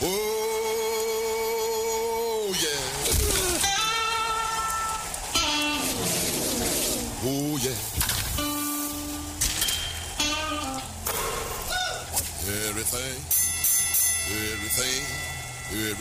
Oh,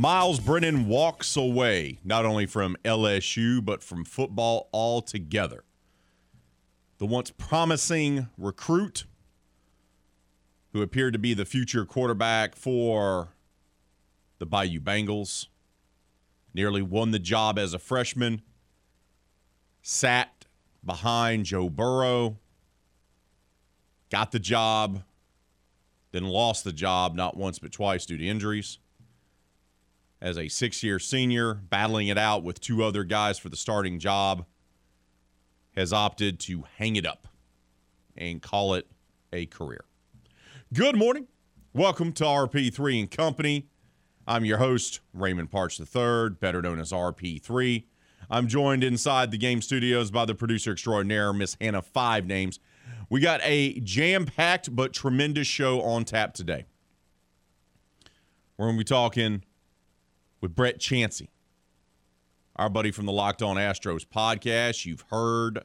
Miles Brennan walks away not only from LSU, but from football altogether. The once promising recruit who appeared to be the future quarterback for the Bayou Bengals nearly won the job as a freshman, sat behind Joe Burrow, got the job, then lost the job not once but twice due to injuries as a six year senior, battling it out with two other guys for the starting job, has opted to hang it up and call it a career. Good morning. Welcome to RP3 and Company. I'm your host, Raymond Parks III, better known as RP3. I'm joined inside the game studios by the producer extraordinaire, Miss Hannah Five Names. We got a jam packed but tremendous show on tap today. We're going to be talking with Brett Chansey, our buddy from the Locked On Astros podcast. You've heard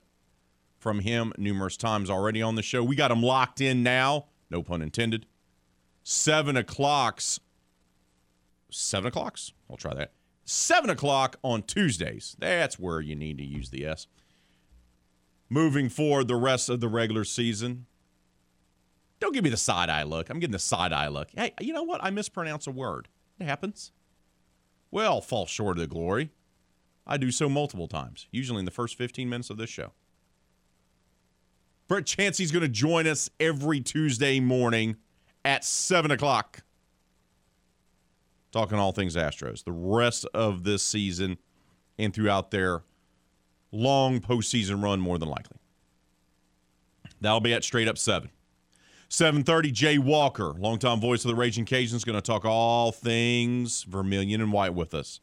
from him numerous times already on the show. We got him locked in now, no pun intended. Seven o'clock's, seven o'clock's, I'll try that. Seven o'clock on Tuesdays. That's where you need to use the S. Moving forward the rest of the regular season. Don't give me the side eye look. I'm getting the side eye look. Hey, you know what? I mispronounce a word. It happens well fall short of the glory. I do so multiple times, usually in the first 15 minutes of this show. Brett Chansey's going to join us every Tuesday morning at 7 o'clock. Talking all things Astros. The rest of this season and throughout their long postseason run, more than likely. That'll be at straight up 7. 7:30, Jay Walker, longtime voice of the Raging Cajuns, going to talk all things Vermilion and White with us.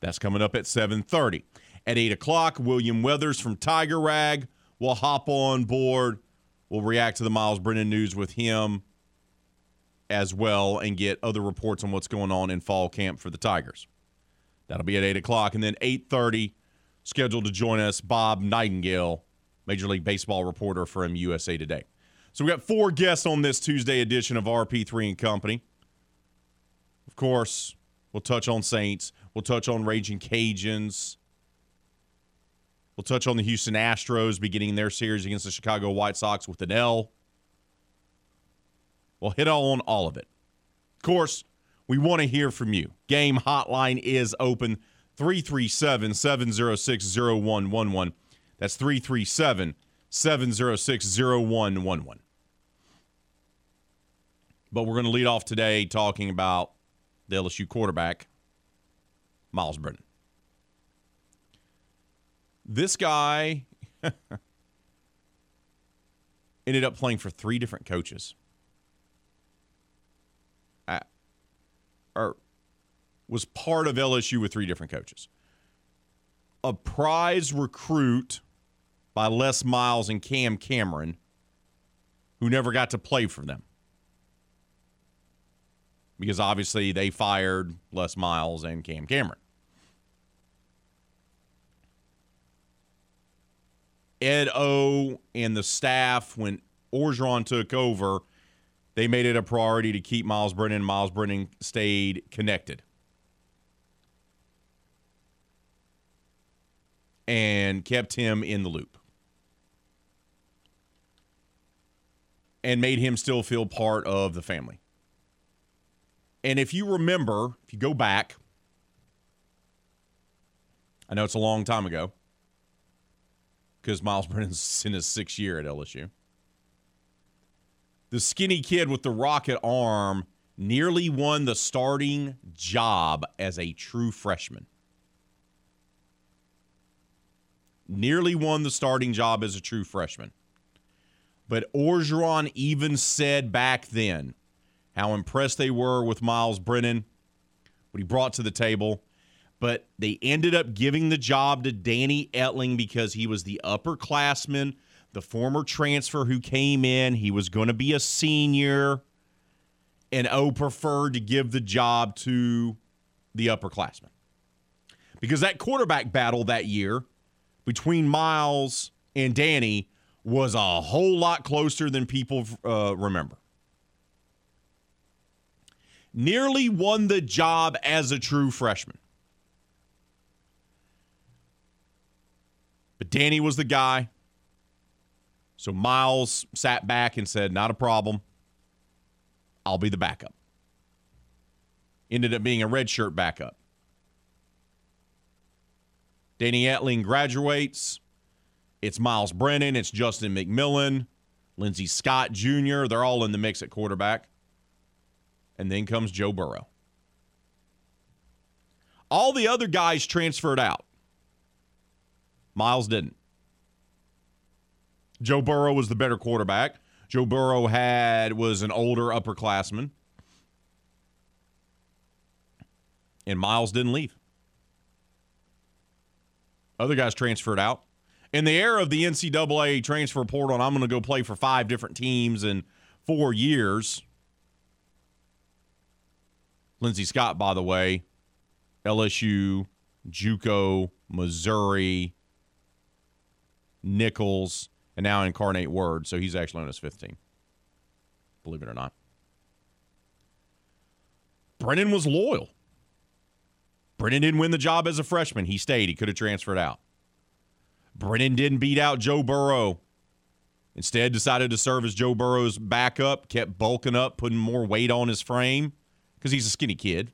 That's coming up at 7:30. At 8 o'clock, William Weathers from Tiger Rag will hop on board. We'll react to the Miles Brennan news with him as well and get other reports on what's going on in fall camp for the Tigers. That'll be at 8 o'clock. And then 8.30, scheduled to join us, Bob Nightingale, Major League Baseball reporter from USA Today. So we got four guests on this Tuesday edition of RP3 and Company. Of course, we'll touch on Saints. We'll touch on Raging Cajuns. We'll touch on the Houston Astros beginning their series against the Chicago White Sox with an L. We'll hit on all of it. Of course, we want to hear from you. Game hotline is open 337 706 0111. That's 337 706 0111. But we're going to lead off today talking about the LSU quarterback, Miles Brennan. This guy ended up playing for three different coaches. Or was part of LSU with three different coaches. A prize recruit by Les Miles and Cam Cameron, who never got to play for them because obviously they fired Les Miles and Cam Cameron. Ed O and the staff, when Orgeron took over, they made it a priority to keep Miles Brennan. Miles Brennan stayed connected. And kept him in the loop. And made him still feel part of the family. And if you remember, if you go back, I know it's a long time ago, because Miles Brennan's in his sixth year at LSU. The skinny kid with the rocket arm nearly won the starting job as a true freshman. Nearly won the starting job as a true freshman. But Orgeron even said back then how impressed they were with Miles Brennan, what he brought to the table. But they ended up giving the job to Danny Etling because he was the upperclassman, the former transfer who came in. He was going to be a senior. And O preferred to give the job to the upperclassman. Because that quarterback battle that year between Miles and Danny was a whole lot closer than people uh, remember nearly won the job as a true freshman. But Danny was the guy. So Miles sat back and said, Not a problem. I'll be the backup. Ended up being a redshirt backup. Danny Etling graduates. It's Miles Brennan. It's Justin McMillan. Lindsey Scott Jr. They're all in the mix at quarterback and then comes Joe Burrow. All the other guys transferred out. Miles didn't. Joe Burrow was the better quarterback. Joe Burrow had was an older upperclassman. And Miles didn't leave. Other guys transferred out. In the era of the NCAA transfer portal, and I'm going to go play for five different teams in four years. Lindsey Scott, by the way, LSU, JUCO, Missouri, Nicholls, and now Incarnate Word. So he's actually on his 15. Believe it or not. Brennan was loyal. Brennan didn't win the job as a freshman. He stayed. He could have transferred out. Brennan didn't beat out Joe Burrow. Instead, decided to serve as Joe Burrow's backup, kept bulking up, putting more weight on his frame because he's a skinny kid.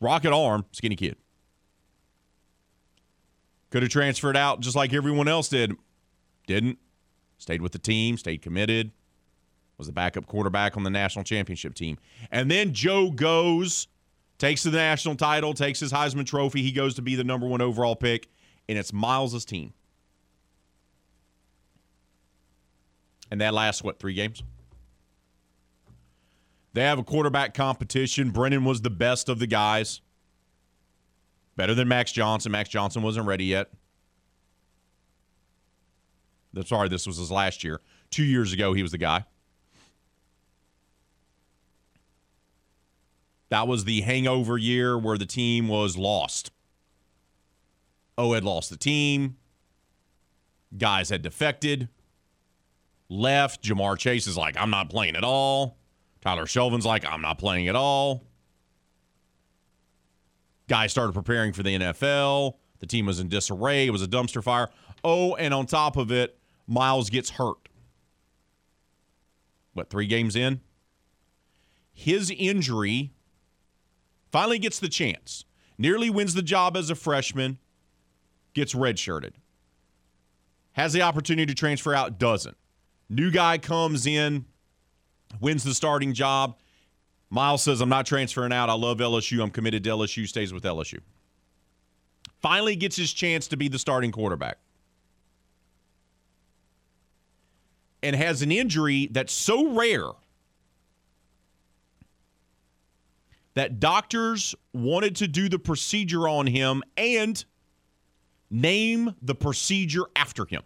Rocket arm, skinny kid. Could have transferred out just like everyone else did. Didn't. Stayed with the team, stayed committed. Was the backup quarterback on the national championship team. And then Joe goes, takes the national title, takes his Heisman Trophy. He goes to be the number one overall pick, and it's Miles' team. And that lasts, what, three games? They have a quarterback competition. Brennan was the best of the guys. Better than Max Johnson. Max Johnson wasn't ready yet. Sorry, this was his last year. Two years ago, he was the guy. That was the hangover year where the team was lost. O had lost the team. Guys had defected, left. Ja'Marr Chase is like, I'm not playing at all. Tyler Shelvin's like, I'm not playing at all. Guys started preparing for the NFL. The team was in disarray. It was a dumpster fire. Oh, and on top of it, Miles gets hurt. What, three games in? His injury finally gets the chance. Nearly wins the job as a freshman, gets redshirted. Has the opportunity to transfer out, doesn't. New guy comes in, wins the starting job. Miles says, I'm not transferring out. I love LSU. I'm committed to LSU, stays with LSU. Finally gets his chance to be the starting quarterback. And has an injury that's so rare that doctors wanted to do the procedure on him and name the procedure after him.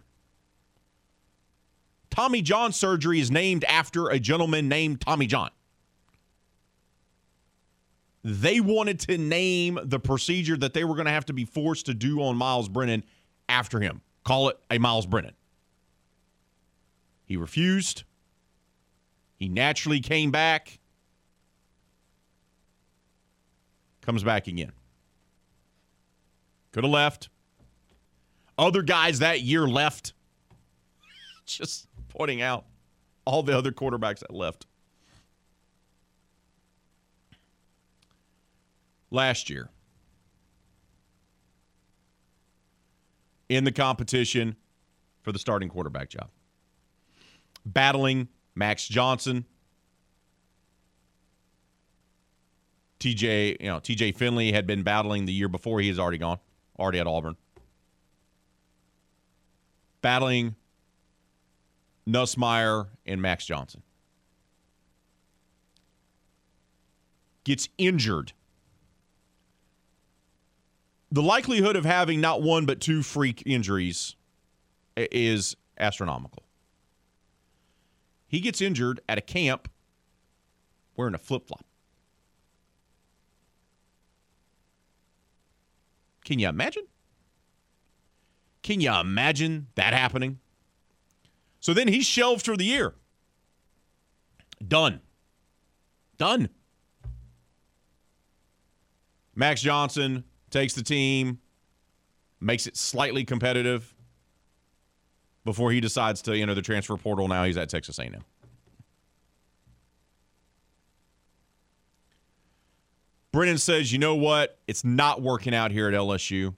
Tommy John surgery is named after a gentleman named Tommy John. They wanted to name the procedure that they were going to have to be forced to do on Miles Brennan after him. Call it a Miles Brennan. He refused. He naturally came back. Comes back again. Could have left. Other guys that year left. Just pointing out all the other quarterbacks that left. Last year, in the competition for the starting quarterback job. Battling Max Johnson, TJ, you know, TJ Finley had been battling the year before he has already gone, already at Auburn. Battling Nussmeier and Max Johnson. Gets injured. The likelihood of having not one but two freak injuries is astronomical. He gets injured at a camp wearing a flip flop. Can you imagine? Can you imagine that happening? So then he's shelved for the year. Done. Done. Max Johnson takes the team, makes it slightly competitive before he decides to enter the transfer portal. Now he's at Texas A&M. Brennan says, you know what? It's not working out here at LSU.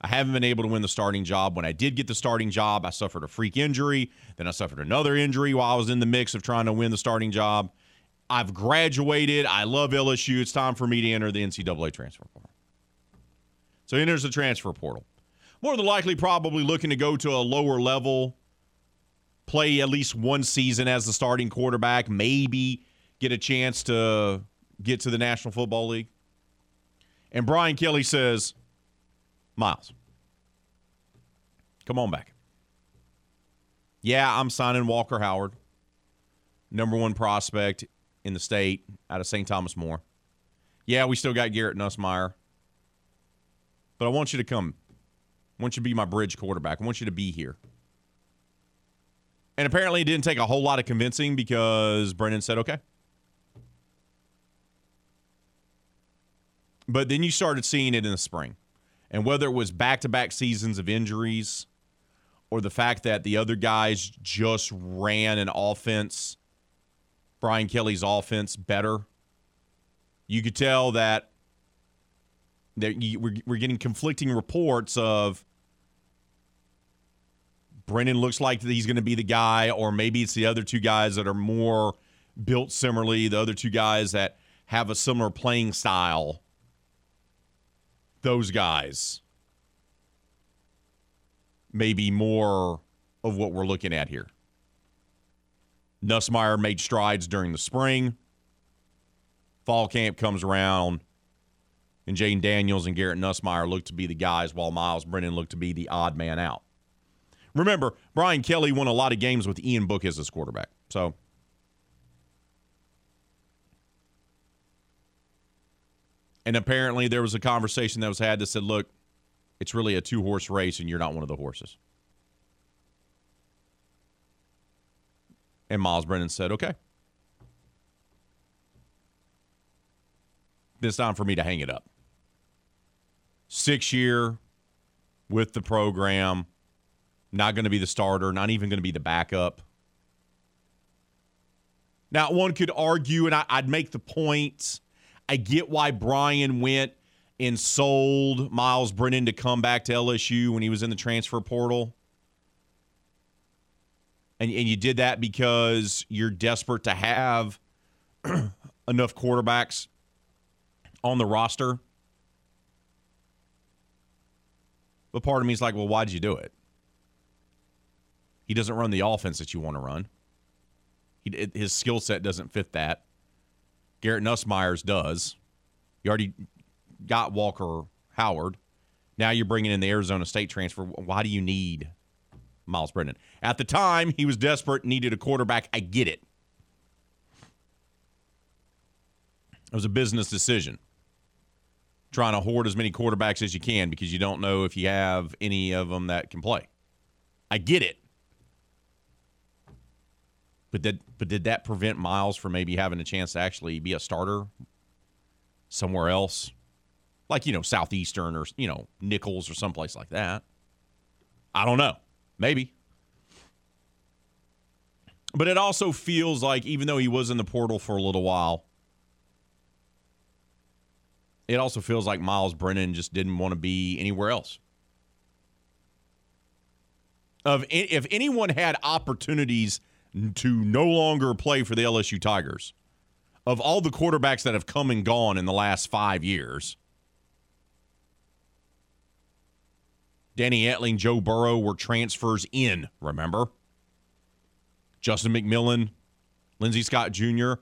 I haven't been able to win the starting job. When I did get the starting job, I suffered a freak injury. Then I suffered another injury while I was in the mix of trying to win the starting job. I've graduated. I love LSU. It's time for me to enter the NCAA transfer portal. So he enters the transfer portal. More than likely, probably looking to go to a lower level, play at least one season as the starting quarterback, maybe get a chance to get to the National Football League. And Brian Kelly says, Miles, come on back. Yeah, I'm signing Walker Howard, number one prospect in the state out of St. Thomas More. Yeah, we still got Garrett Nussmeier. But I want you to come. I want you to be my bridge quarterback. I want you to be here. And apparently it didn't take a whole lot of convincing because Brennan said, okay. But then you started seeing it in the spring. And whether it was back to back seasons of injuries or the fact that the other guys just ran an offense, Brian Kelly's offense, better, you could tell that, we're getting conflicting reports of Brennan looks like he's going to be the guy, or maybe it's the other two guys that are more built similarly, the other two guys that have a similar playing style those guys maybe more of what we're looking at here. Nussmeier made strides during the spring. Fall camp comes around, and Jayden Daniels and Garrett Nussmeier look to be the guys, while Miles Brennan looked to be the odd man out. Remember, Brian Kelly won a lot of games with Ian Book as his quarterback. So And apparently there was a conversation that was had that said, look, it's really a two horse race and you're not one of the horses. And Miles Brennan said, okay. It's time for me to hang it up. Six year with the program, not going to be the starter, not even going to be the backup. Now, one could argue, and I, would make the point I get why Brian went and sold Miles Brennan to come back to LSU when he was in the transfer portal. And, and you did that because you're desperate to have enough quarterbacks on the roster. But part of me is like, well, why'd you do it? He doesn't run the offense that you want to run. He, his skill set doesn't fit that. Garrett Nussmeier's does. You already got Walker Howard. Now you're bringing in the Arizona State transfer. Why do you need Miles Brennan? At the time, he was desperate, needed a quarterback. I get it. It was a business decision. Trying to hoard as many quarterbacks as you can because you don't know if you have any of them that can play. I get it. But did but did that prevent Miles from maybe having a chance to actually be a starter somewhere else, like you know Southeastern or you know Nicholls or someplace like that? I don't know. Maybe. But it also feels like even though he was in the portal for a little while, it also feels like Miles Brennan just didn't want to be anywhere else. of if anyone had opportunities to no longer play for the LSU Tigers, of all the quarterbacks that have come and gone in the last five years, Danny Etling, Joe Burrow were transfers in, remember? Justin McMillan, Lindsey Scott Jr.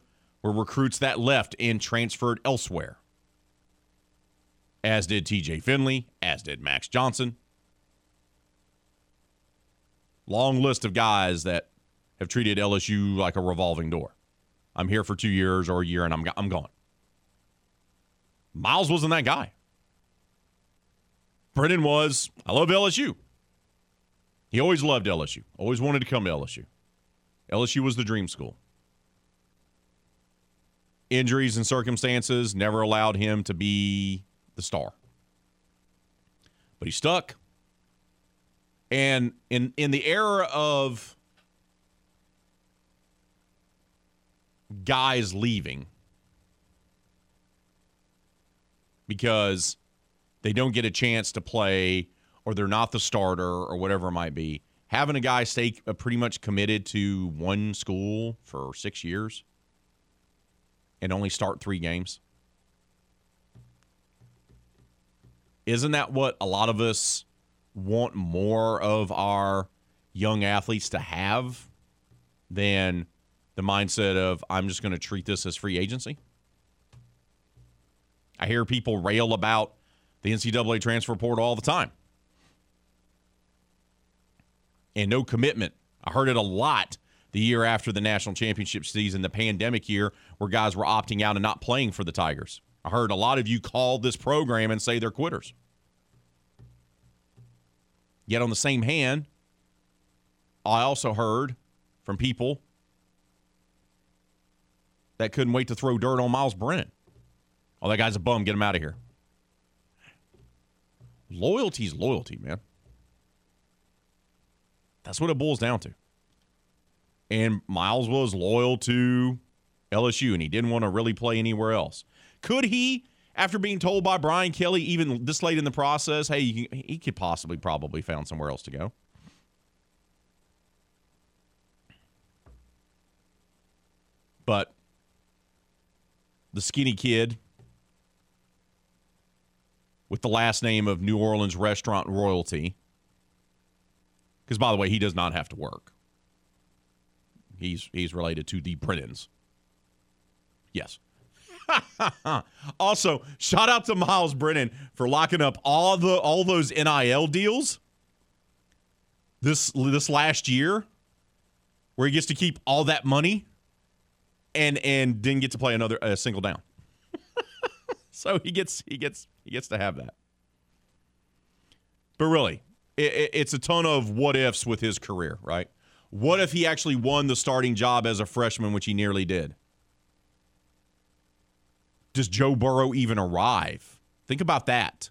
were recruits that left and transferred elsewhere. As did TJ Finley, as did Max Johnson. Long list of guys that have treated LSU like a revolving door. I'm here for two years or a year and I'm, I'm gone. Miles wasn't that guy. Brennan was, I love LSU. He always loved LSU, always wanted to come to LSU. LSU was the dream school. Injuries and circumstances never allowed him to be the star. But he stuck. And in in the era of guys leaving because they don't get a chance to play or they're not the starter or whatever it might be, having a guy stay uh, pretty much committed to one school for six years and only start three games. Isn't that what a lot of us want more of our young athletes to have than the mindset of, I'm just going to treat this as free agency? I hear people rail about the NCAA transfer portal all the time and no commitment. I heard it a lot the year after the national championship season, the pandemic year, where guys were opting out and not playing for the Tigers. I heard a lot of you call this program and say they're quitters. Yet, on the same hand, I also heard from people that couldn't wait to throw dirt on Miles Brennan. Oh, that guy's a bum. Get him out of here. Loyalty's loyalty, man. That's what it boils down to. And Miles was loyal to LSU, and he didn't want to really play anywhere else. Could he, after being told by Brian Kelly, even this late in the process, hey, he could possibly probably found somewhere else to go? But the skinny kid with the last name of New Orleans restaurant royalty because, by the way, he does not have to work. He's he's related to the Brennans. Yes. also, shout out to Miles Brennan for locking up all the all those NIL deals this this last year, where he gets to keep all that money, and and didn't get to play another a single down. so he gets he gets he gets to have that. But really, it, it's a ton of what ifs with his career, right? What if he actually won the starting job as a freshman, which he nearly did? Does Joe Burrow even arrive? Think about that.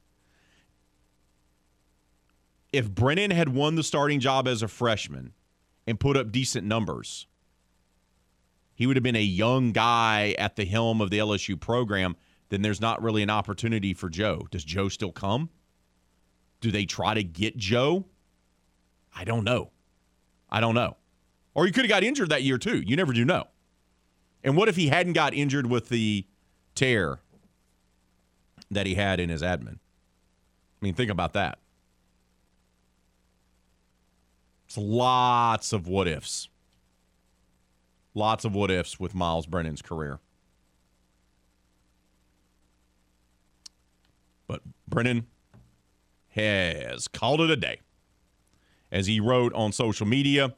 If Brennan had won the starting job as a freshman and put up decent numbers, he would have been a young guy at the helm of the LSU program. Then there's not really an opportunity for Joe. Does Joe still come? Do they try to get Joe? I don't know. I don't know. Or he could have got injured that year too. You never do know. And what if he hadn't got injured with the tear that he had in his admin? I mean, think about that. It's lots of what ifs. Lots of what ifs with Miles Brennan's career. But Brennan has called it a day. As he wrote on social media,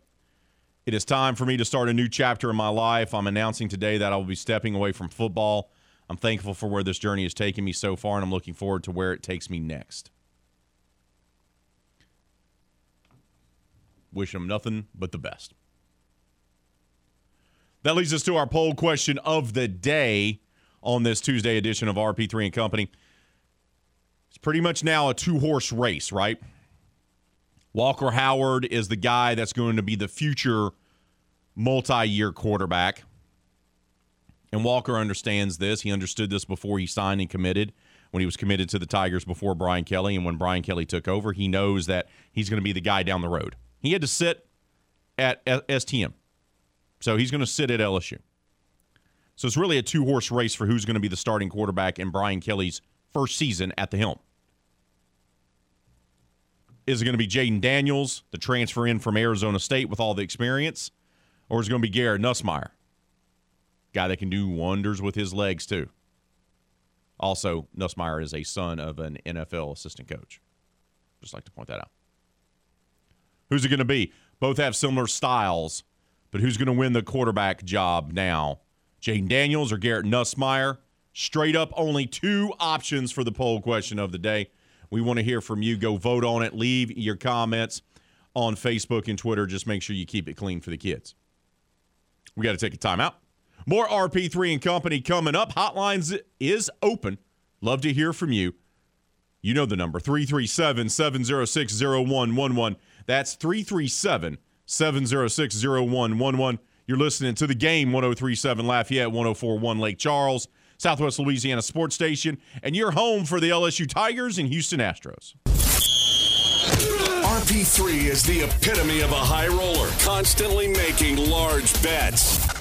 it is time for me to start a new chapter in my life. I'm announcing today that I will be stepping away from football. I'm thankful for where this journey has taken me so far, and I'm looking forward to where it takes me next. Wish him nothing but the best. That leads us to our poll question of the day on this Tuesday edition of RP3 and Company. It's pretty much now a two horse race, right? Walker Howard is the guy that's going to be the future multi year quarterback. And Walker understands this. He understood this before he signed and committed, when he was committed to the Tigers before Brian Kelly. And when Brian Kelly took over, he knows that he's going to be the guy down the road. He had to sit at STM. So he's going to sit at LSU. So it's really a two horse race for who's going to be the starting quarterback in Brian Kelly's first season at the helm. Is it going to be Jayden Daniels, the transfer in from Arizona State with all the experience? Or is it going to be Garrett Nussmeier? Guy that can do wonders with his legs, too. Also, Nussmeier is a son of an NFL assistant coach. Just like to point that out. Who's it going to be? Both have similar styles, but who's going to win the quarterback job now? Jayden Daniels or Garrett Nussmeier? Straight up, only two options for the poll question of the day. We want to hear from you. Go vote on it. Leave your comments on Facebook and Twitter. Just make sure you keep it clean for the kids. We got to take a timeout. More RP3 and Company coming up. Hotlines is open. Love to hear from you. You know the number 337 706 0111. That's 337 706 0111. You're listening to the game 1037 Lafayette, 1041 Lake Charles, Southwest Louisiana Sports Station, and your home for the LSU Tigers and Houston Astros. RP3 is the epitome of a high roller, constantly making large bets.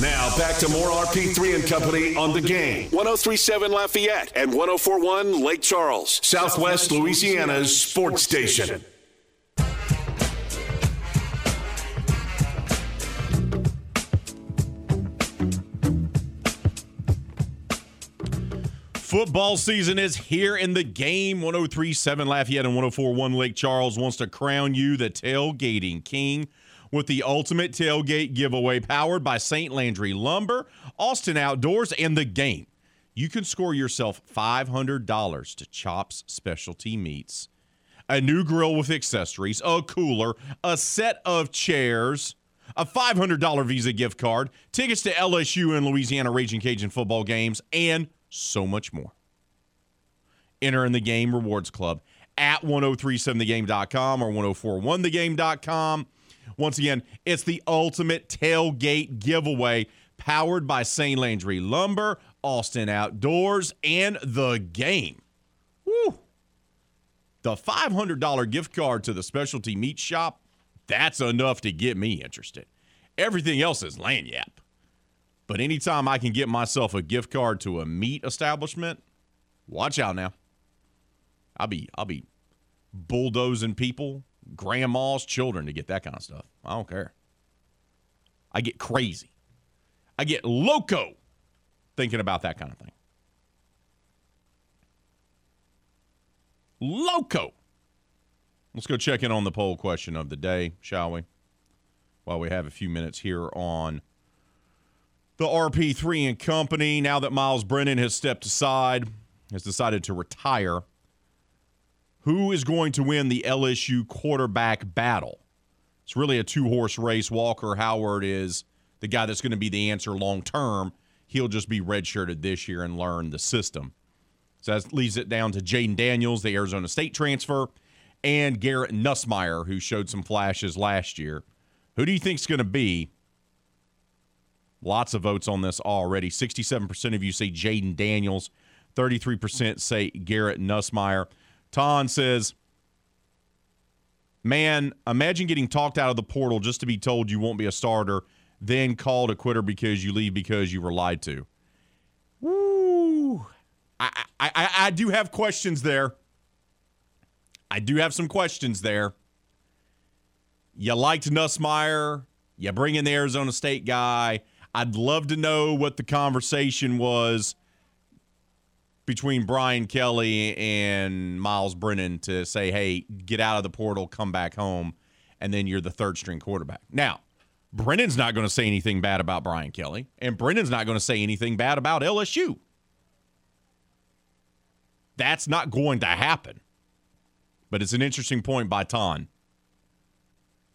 Now back to more RP3 and Company on the game. 1037 Lafayette and 1041 Lake Charles, Southwest Louisiana's sports station. Football season is here in the game. 1037 Lafayette and 1041 Lake Charles wants to crown you the tailgating king with the ultimate tailgate giveaway powered by St. Landry Lumber, Austin Outdoors, and the game. You can score yourself $500 to Chops Specialty Meats, a new grill with accessories, a cooler, a set of chairs, a $500 Visa gift card, tickets to LSU and Louisiana Raging Cajun football games, and so much more. Enter in the Game Rewards Club at 1037thegame.com or 1041thegame.com. Once again, it's the ultimate tailgate giveaway powered by St. Landry Lumber, Austin Outdoors, and the game. Woo! The $500 gift card to the specialty meat shop, that's enough to get me interested. Everything else is lagniappe. But anytime I can get myself a gift card to a meat establishment, watch out now. I'll be I'll be bulldozing people grandmas, children to get that kind of stuff. I don't care. I get crazy. I get loco thinking about that kind of thing. Loco. Let's go check in on the poll question of the day, shall we? While we have a few minutes here on the RP3 and company. Now that Miles Brennan has stepped aside, has decided to retire who is going to win the LSU quarterback battle? It's really a two horse race. Walker Howard is the guy that's going to be the answer long term. He'll just be redshirted this year and learn the system. So that leaves it down to Jayden Daniels, the Arizona State transfer, and Garrett Nussmeier, who showed some flashes last year. Who do you think is going to be? Lots of votes on this already. 67% of you say Jayden Daniels, 33% say Garrett Nussmeier. Ton says, Man, imagine getting talked out of the portal just to be told you won't be a starter, then called a quitter because you leave because you were lied to. Woo. I, I, I do have questions there. I do have some questions there. You liked Nussmeier. You bring in the Arizona State guy. I'd love to know what the conversation was between Brian Kelly and Miles Brennan to say, hey, get out of the portal, come back home, and then you're the third string quarterback. Now, Brennan's not going to say anything bad about Brian Kelly, and Brennan's not going to say anything bad about LSU. That's not going to happen. But it's an interesting point by Ton.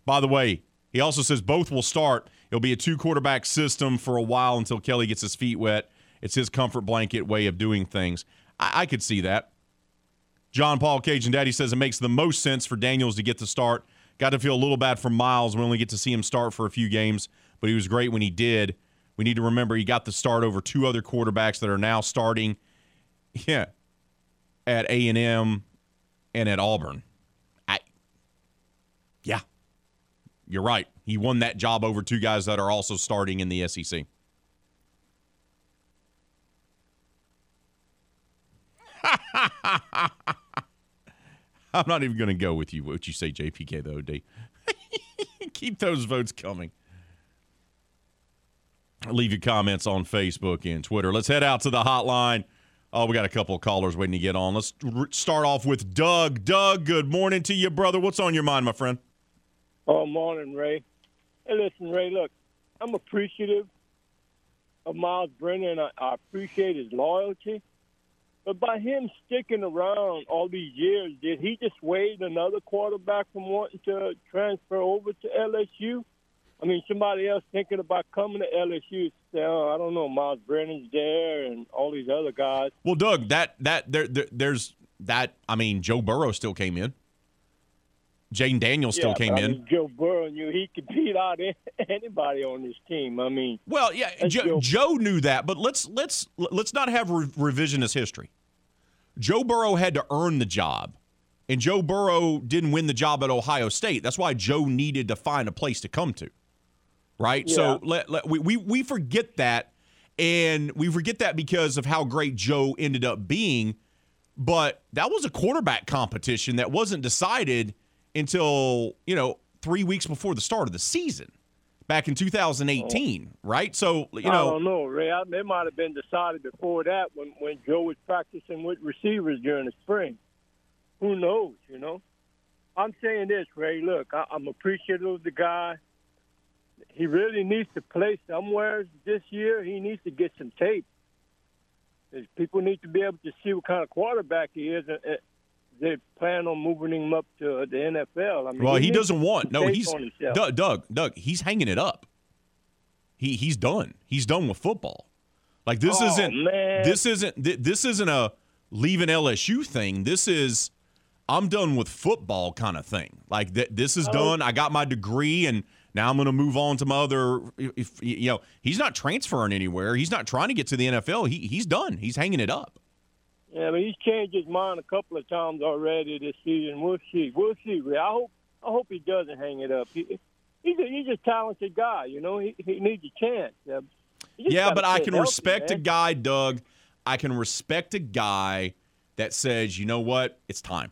By the way, he also says both will start. It'll be a two quarterback system for a while until Kelly gets his feet wet It's his comfort blanket way of doing things. I, I could see that. John Paul Cajun Daddy says it makes the most sense for Daniels to get the start. Got to feel a little bad for Miles. We only get to see him start for a few games, but he was great when he did. We need to remember he got the start over two other quarterbacks that are now starting. Yeah, at A and M and at Auburn. I, yeah, you're right. He won that job over two guys that are also starting in the SEC. I'm not even going to go with you. What you say, JPK, though, D? Keep those votes coming. Leave your comments on Facebook and Twitter. Let's head out to the hotline. Oh, we got a couple of callers waiting to get on. Let's start off with Doug. Doug, good morning to you, brother. What's on your mind, my friend? Oh, morning, Ray. Hey, listen, Ray, look, I'm appreciative of Miles Brennan. I, I appreciate his loyalty. But by him sticking around all these years, did he just wait another quarterback from wanting to transfer over to LSU? I mean, somebody else thinking about coming to LSU. Oh, I don't know, Miles Brennan's there, and all these other guys. Well, Doug, that that there, there there's that. I mean, Joe Burrow still came in. Jayden Daniels still yeah, came I in. Joe Burrow knew he could beat out anybody on this team. I mean, Well, yeah, Joe, Joe- knew that, but let's let's let's not have re- revisionist history. Joe Burrow had to earn the job, and Joe Burrow didn't win the job at Ohio State. That's why Joe needed to find a place to come to, right? So let, let we, we we forget that, and we forget that because of how great Joe ended up being. But that was a quarterback competition that wasn't decided until you know three weeks before the start of the season, back in 2018, right? So you know. I don't know, Ray. I, it might have been decided before that when when Joe was practicing with receivers during the spring. Who knows? You know. I'm saying this, Ray. Look, I, I'm appreciative of the guy. He really needs to play somewhere this year. He needs to get some tape. People need to be able to see what kind of quarterback he is. And they plan on moving him up to the NFL. I mean, Well, he needs doesn't want. No, he's. Doug, Doug. Doug. He's hanging it up. He he's done. He's done with football. Like this Oh, isn't. man. This isn't. th- This isn't a leaving LSU thing. This is. I'm done with football kind of thing. Like th- this Oh. is done. I got my degree and now I'm going to move on to my other. If you know, he's not transferring anywhere. He's not trying to get to the NFL. He he's done. He's hanging it up. Yeah, but he's changed his mind a couple of times already this season. We'll see. We'll see. I hope. I hope he doesn't hang it up. He, he's a, he's a talented guy. You know, he, he needs a chance. Uh, Yeah, but I can healthy, respect a guy, Doug. I can respect a guy that says, you know what, it's time.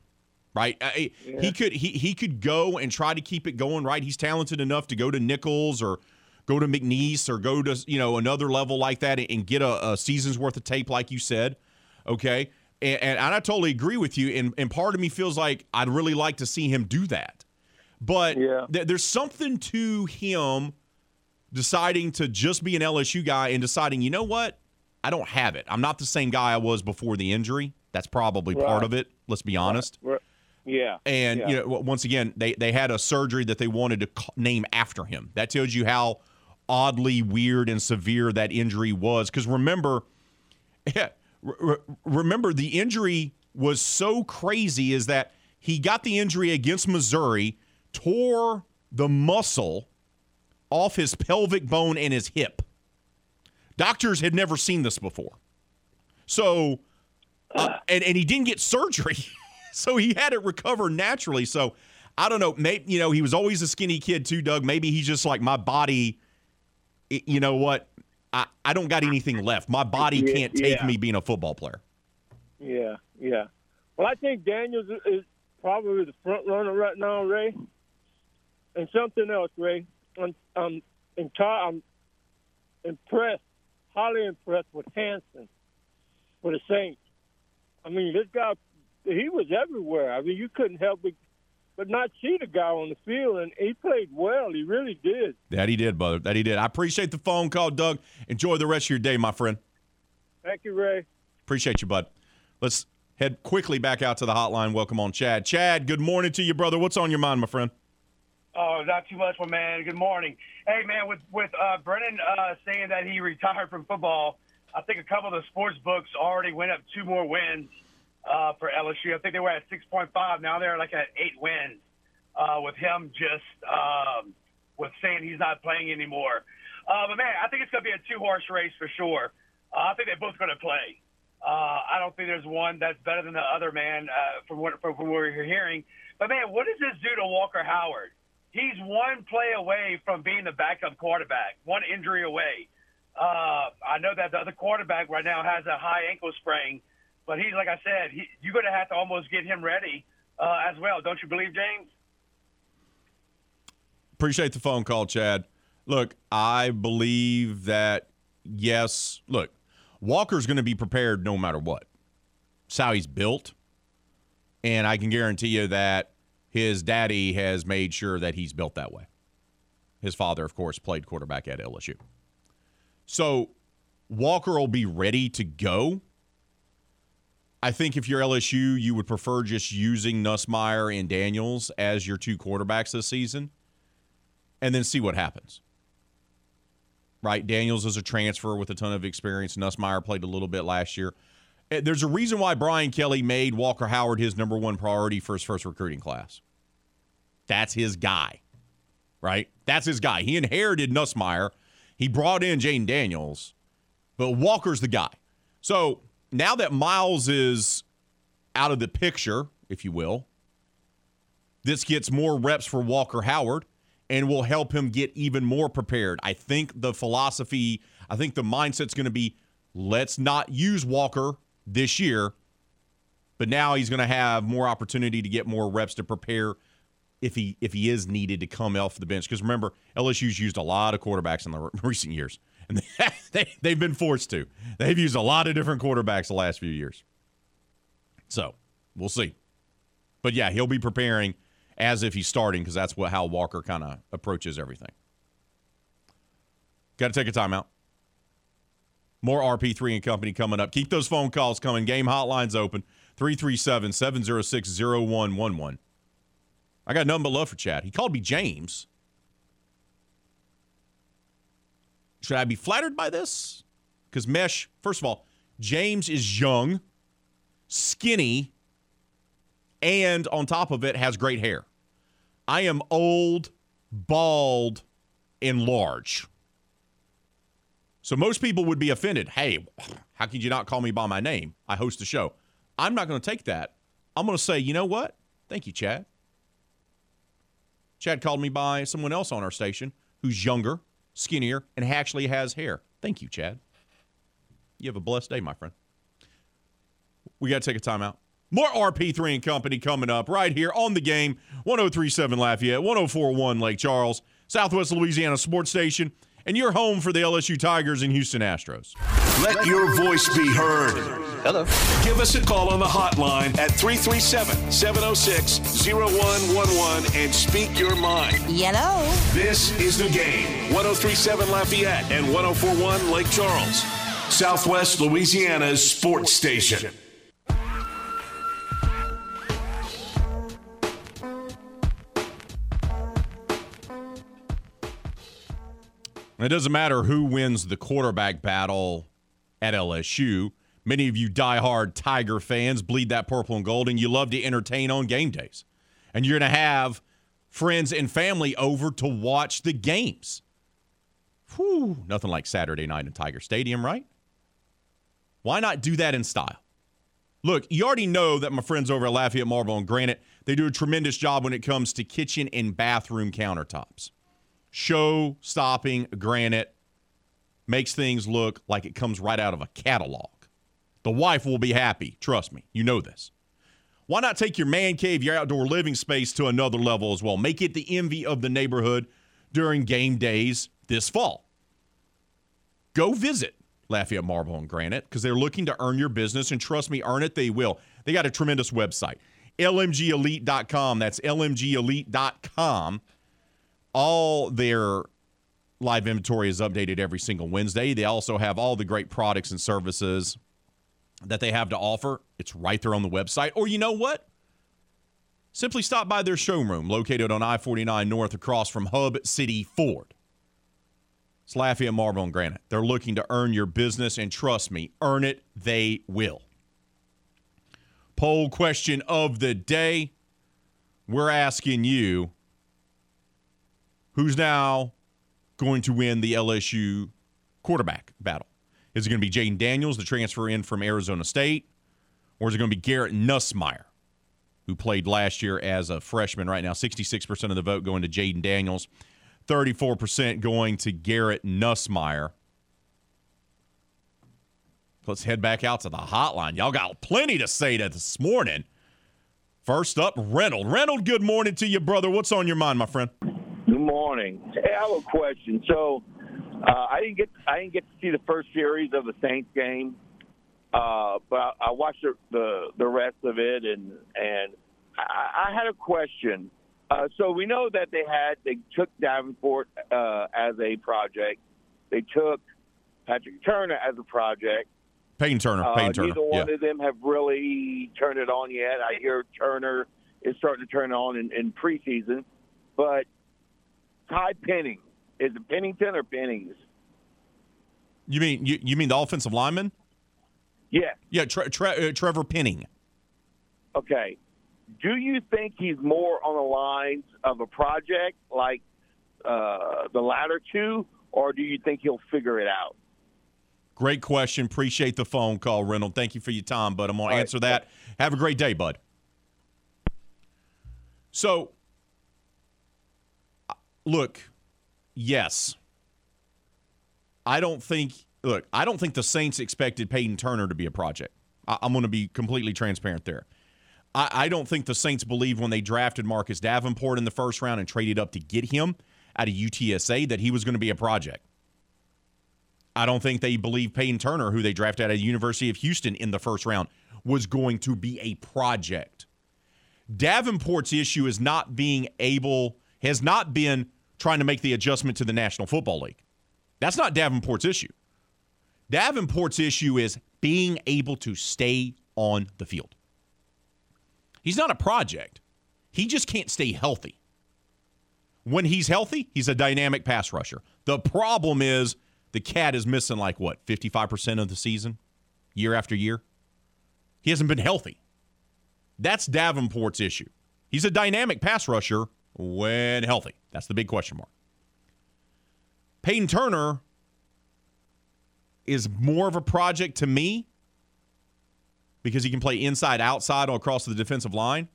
Right? I- He could he he could go and try to keep it going. Right? He's talented enough to go to Nicholls or go to McNeese or go to you know another level like that and, and get a, a season's worth of tape, like you said. Okay, and, and I totally agree with you. And and part of me feels like I'd really like to see him do that. But Yeah. th- there's something to him deciding to just be an LSU guy and deciding, you know what? I don't have it. I'm not the same guy I was before the injury. That's probably part of it. Let's be honest. We're- Yeah. And yeah. you know, once again, they they had a surgery that they wanted to name after him. That tells you how oddly weird and severe that injury was. Because remember, re- re- remember the injury was so crazy is that he got the injury against Missouri, tore the muscle off his pelvic bone and his hip. Doctors had never seen this before. So, uh, and, and he didn't get surgery. so he had it recover naturally. So I don't know. Maybe, you know, he was always a skinny kid too, Doug. Maybe he's just like, my body, you know what? I, I don't got anything left. My body Yeah, can't take yeah. me being a football player. Yeah. Yeah. Well, I think Daniels is probably the front runner right now, Ray. And something else, Ray. I'm I'm, entire, I'm impressed, highly impressed with Hanson for the Saints. I mean, this guy, he was everywhere. I mean, you couldn't help but, but not see the guy on the field, and he played well. He really did. That he did, brother. That he did. I appreciate the phone call, Doug. Enjoy the rest of your day, my friend. Thank you, Ray. Appreciate you, bud. Let's head quickly back out to the hotline. Welcome on Chad. Chad, good morning to you, brother. What's on your mind, my friend? Oh, not too much, my man. Good morning. Hey, man, with with uh, Brennan uh, saying that he retired from football, I think a couple of the sports books already went up two more wins uh, for LSU. I think they were at 6.5. Now they're like at eight wins uh, with him just um, with saying he's not playing anymore. Uh, but man, I think it's going to be a two horse race for sure. Uh, I think they're both going to play. Uh, I don't think there's one that's better than the other, man, uh, from what from, from what we're hearing. But man, what does this do to Walker Howard? He's one play away from being the backup quarterback, one injury away. Uh, I know that the other quarterback right now has a high ankle sprain, but he's like I said, he, you're going to have to almost get him ready uh, as well. Don't you believe, James? Appreciate the phone call, Chad. Look, I believe that yes. Look, Walker's going to be prepared no matter what. It's how he's built, and I can guarantee you that his daddy has made sure that he's built that way. His father, of course, played quarterback at LSU. So Walker will be ready to go. I think if you're LSU, you would prefer just using Nussmeier and Daniels as your two quarterbacks this season and then see what happens. Right? Daniels is a transfer with a ton of experience. Nussmeier played a little bit last year. Eh, there's a reason why Brian Kelly made Walker Howard his number one priority for his first recruiting class. That's his guy, right? That's his guy. He inherited Nussmeier. He brought in Jayden Daniels, but Walker's the guy. So now that Miles is out of the picture, if you will, this gets more reps for Walker Howard and will help him get even more prepared. I think the philosophy, I think the mindset's going to be let's not use Walker this year, but now he's going to have more opportunity to get more reps to prepare if he if he is needed to come off the bench. Because remember, LSU's used a lot of quarterbacks in the recent years, and they, they have been forced to. They've used a lot of different quarterbacks the last few years. So we'll see. But yeah, he'll be preparing as if he's starting because that's what how Walker kind of approaches everything. Got to take a timeout. More RP3 and Company coming up. Keep those phone calls coming. Game hotlines open 337 706 0111. I got nothing but love for Chad. He called me James. Should I be flattered by this? Because Mesh, first of all, James is young, skinny, and on top of it has great hair. I am old, bald, and large. So most people would be offended. Hey, how could you not call me by my name? I host a show. I'm not going to take that. I'm going to say, you know what? Thank you, Chad. Chad called me by someone else on our station who's younger, skinnier, and actually has hair. Thank you, Chad. You have a blessed day, my friend. We got to take a timeout. More RP3 and Company coming up right here on the game 1037 Lafayette, 1041 Lake Charles, Southwest Louisiana Sports Station, and your home for the LSU Tigers and Houston Astros. Let your voice be heard. Hello. Give us a call on the hotline at 337 706 0111 and speak your mind. Yellow. This is the game 1037 Lafayette and 1041 Lake Charles, Southwest Louisiana's sports station. It doesn't matter who wins the quarterback battle at LSU. Many of you diehard Tiger fans bleed that purple and gold, and you love to entertain on game days. And you're going to have friends and family over to watch the games. Whew, nothing like Saturday night in Tiger Stadium, right? Why not do that in style? Look, you already know that my friends over at Lafayette Marble and Granite, they do a tremendous job when it comes to kitchen and bathroom countertops show stopping granite makes things look like it comes right out of a catalog. The wife will be happy. Trust me. You know this. Why not take your man cave, your outdoor living space to another level as well? Make it the envy of the neighborhood during game days this fall. Go visit Lafayette Marble and Granite because they're looking to earn your business. And trust me, earn it, they will. They got a tremendous website. LMGElite.com. That's LMGElite.com all their live inventory is updated every single Wednesday. They also have all the great products and services that they have to offer. It's right there on the website. Or you know what? Simply stop by their showroom located on I 49 North across from Hub City Ford. It's Lafayette Marble and Granite. They're looking to earn your business, and trust me, earn it, they will. Poll question of the day. We're asking you who's now going to win the LSU quarterback battle? Is it going to be Jayden Daniels, the transfer in from Arizona State, or is it going to be Garrett Nussmeier, who played last year as a freshman? Right now, 66% of the vote going to Jayden Daniels, 34% going to Garrett Nussmeier. Let's head back out to the hotline. Y'all got plenty to say to this morning. First up, Reynold. Reynold, good morning to you, brother. What's on your mind, my friend? Good morning. Hey, I have a question. So, uh, I didn't get I didn't get to see the first series of the Saints game, uh, but I, I watched the, the the rest of it, and and I, I had a question. Uh, so we know that they had they took Davenport uh, as a project, they took Patrick Turner as a project. Payne Turner. Payne Uh, Turner. Neither yeah. one of them have really turned it on yet. I hear Turner is starting to turn on in, in preseason, but Ty Penning is it Pennington or Pennings? You mean you, you mean the offensive lineman? Yeah. Yeah, tre- tre- uh, Trevor Penning. Okay. Do you think he's more on the lines of a project like uh, the latter two, or do you think he'll figure it out? Great question. Appreciate the phone call, Reynold. Thank you for your time, bud. I'm going to All right. answer that. Have a great day, bud. So, look, yes. I don't think, look, I don't think the Saints expected Payton Turner to be a project. I, I'm going to be completely transparent there. I, I don't think the Saints believed when they drafted Marcus Davenport in the first round and traded up to get him out of UTSA that he was going to be a project. I don't think they believe Payton Turner, who they drafted out of the University of Houston in the first round, was going to be a project. Davenport's issue is not being able, has not been trying to make the adjustment to the National Football League. That's not Davenport's issue. Davenport's issue is being able to stay on the field. He's not a project. He just can't stay healthy. When he's healthy, he's a dynamic pass rusher. The problem is the cat is missing like what, 55% of the season, year after year? He hasn't been healthy. That's Davenport's issue. He's a dynamic pass rusher when healthy. That's the big question mark. Payton Turner is more of a project to me because he can play inside, outside, or across the defensive line.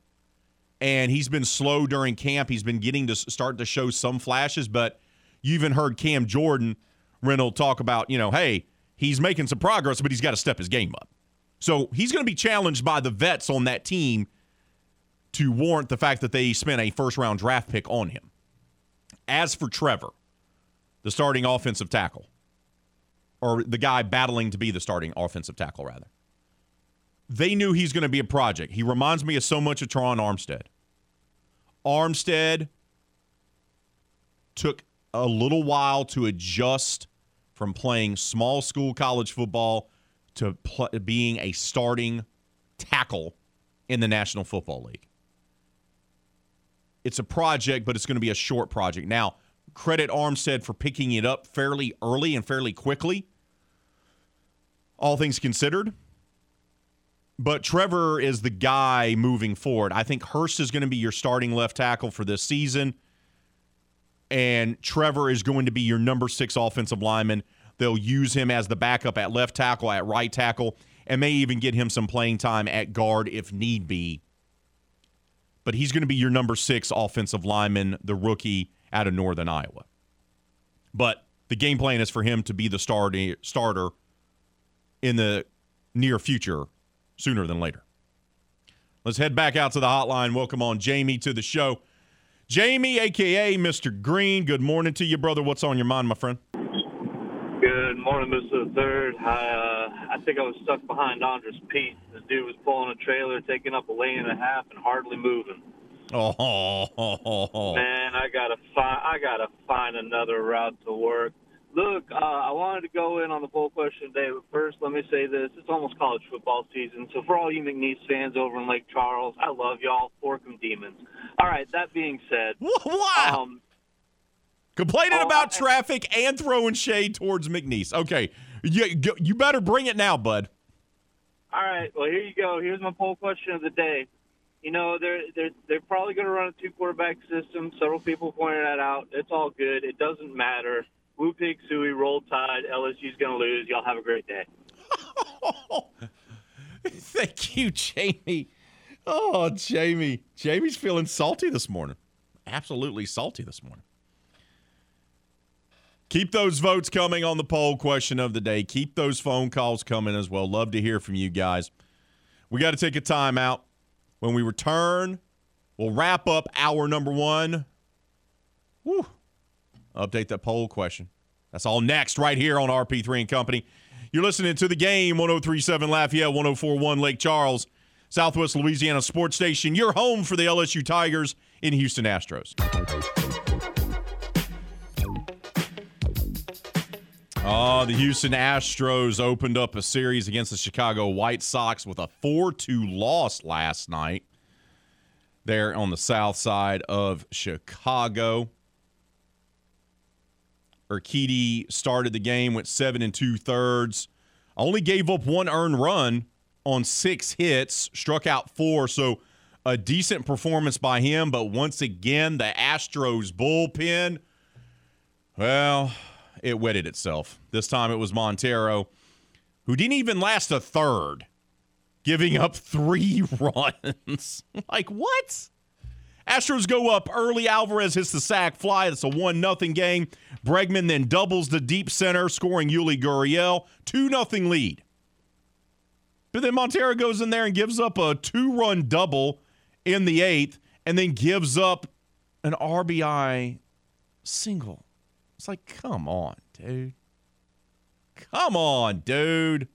And he's been slow during camp. He's been getting to start to show some flashes, but you even heard Cam Jordan, Reynolds, talk about, you know, hey, he's making some progress, but he's got to step his game up. So he's going to be challenged by the vets on that team to warrant the fact that they spent a first round draft pick on him. As for Trevor, the starting offensive tackle, or the guy battling to be the starting offensive tackle, rather, they knew he's going to be a project. He reminds me of so much of Tron Armstead. Armstead took a little while to adjust from playing small school college football to pl- being a starting tackle in the National Football League. It's a project, but it's going to be a short project. Now, credit Armstead for picking it up fairly early and fairly quickly, all things considered. But Trevor is the guy moving forward. I think Hurst is going to be your starting left tackle for this season. And Trevor is going to be your number six offensive lineman. They'll use him as the backup at left tackle, at right tackle, and may even get him some playing time at guard if need be. But he's going to be your number six offensive lineman, the rookie out of Northern Iowa. But the game plan is for him to be the starter starter in the near future, sooner than later. Let's head back out to the hotline. Welcome on Jamie to the show. Jamie, aka Mr. Green. Good morning to you, brother. What's on your mind, my friend? Good morning, Mr. Third. I, uh, I think I was stuck behind Andres Pete. This dude was pulling a trailer, taking up a lane and a half, and hardly moving. Oh, oh, oh, oh, oh. Man, I gotta find. I gotta find another route to work. Look, uh, I wanted to go in on the poll question today, but first, let me say this: it's almost college football season, so for all you McNeese fans over in Lake Charles, I love y'all. Fork 'em demons. All right. That being said, wow. um, Complaining Oh, about I- traffic and throwing shade towards McNeese. Okay, you, you better bring it now, bud. All right. Well, here you go. Here's my poll question of the day. You know, they're they're they're probably going to run a two quarterback system. Several people pointed that out. It's all good. It doesn't matter. Woo pig suey, roll tide. LSU's going to lose. Y'all have a great day. Thank you, Jamie. Oh, Jamie. Jamie's feeling salty this morning. Absolutely salty this morning. Keep those votes coming on the poll question of the day. Keep those phone calls coming as well. Love to hear from you guys. We got to take a timeout. When we return, we'll wrap up hour number one. Woo. Update that poll question. That's all next, right here on RP3 and Company. You're listening to the game 1037 Lafayette, 1041 Lake Charles, Southwest Louisiana Sports Station, your home for the LSU Tigers in Houston Astros. Oh, the Houston Astros opened up a series against the Chicago White Sox with a 4 2 loss last night there on the south side of Chicago. Urquidy started the game, went seven and two thirds, only gave up one earned run on six hits, struck out four. So a decent performance by him. But once again, the Astros bullpen, well, it wetted itself. This time it was Montero, who didn't even last a third, giving up three runs. like, what? Astros go up early. Alvarez hits the sac fly. It's a 1 0 game. Bregman then doubles the deep center, scoring Yuli Gurriel. 2 0 lead. But then Montero goes in there and gives up a two run double in the eighth and then gives up an RBI single. It's like, come on, dude. Come on, dude.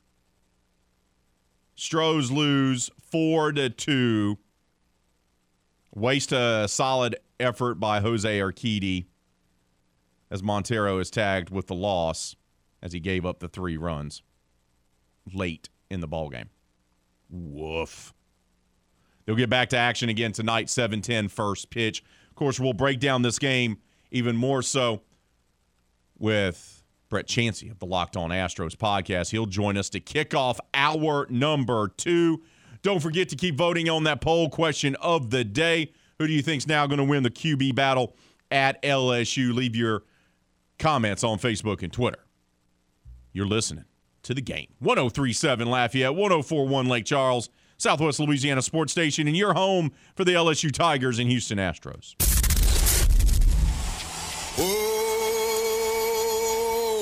Stros lose 4 to 2 Waste a solid effort by Jose Urquidy as Montero is tagged with the loss as he gave up the three runs late in the ball game. Woof. They'll get back to action again tonight, 7-10 first pitch. Of course, we'll break down this game even more so with Brett Chansey of the Locked On Astros podcast. He'll join us to kick off our number two. Don't forget to keep voting on that poll question of the day. Who do you think's now going to win the QB battle at LSU? Leave your comments on Facebook and Twitter. You're listening to the game. 1037 Lafayette, 1041 Lake Charles, Southwest Louisiana Sports Station, and your home for the LSU Tigers and Houston Astros.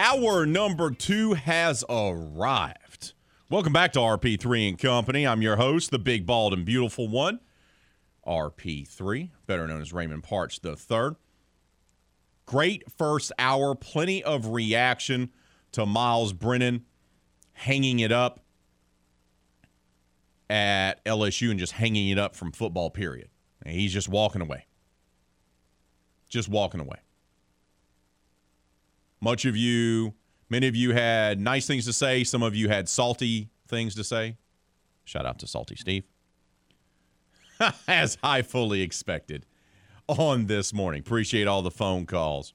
Hour number two has arrived. Welcome back to RP3 and Company. I'm your host, the big, bald, and beautiful one, RP3, better known as Raymond Parks III. Great first hour, plenty of reaction to Miles Brennan hanging it up at LSU and just hanging it up from football, period. And he's just walking away. Just walking away. Much of you, many of you had nice things to say. Some of you had salty things to say. Shout out to Salty Steve. As I fully expected on this morning. Appreciate all the phone calls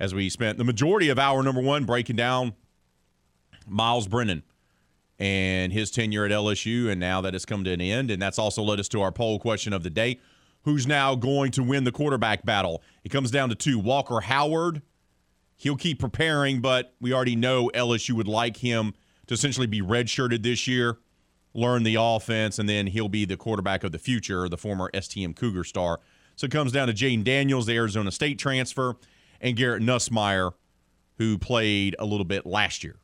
as we spent the majority of hour number one breaking down Miles Brennan and his tenure at LSU, and now that it's come to an end. And that's also led us to our poll question of the day who's now going to win the quarterback battle? It comes down to two Walker Howard he'll keep preparing, but we already know LSU would like him to essentially be redshirted this year, learn the offense, and then he'll be the quarterback of the future, the former STM Cougar star. So it comes down to Jayden Daniels, the Arizona State transfer, and Garrett Nussmeier, who played a little bit last year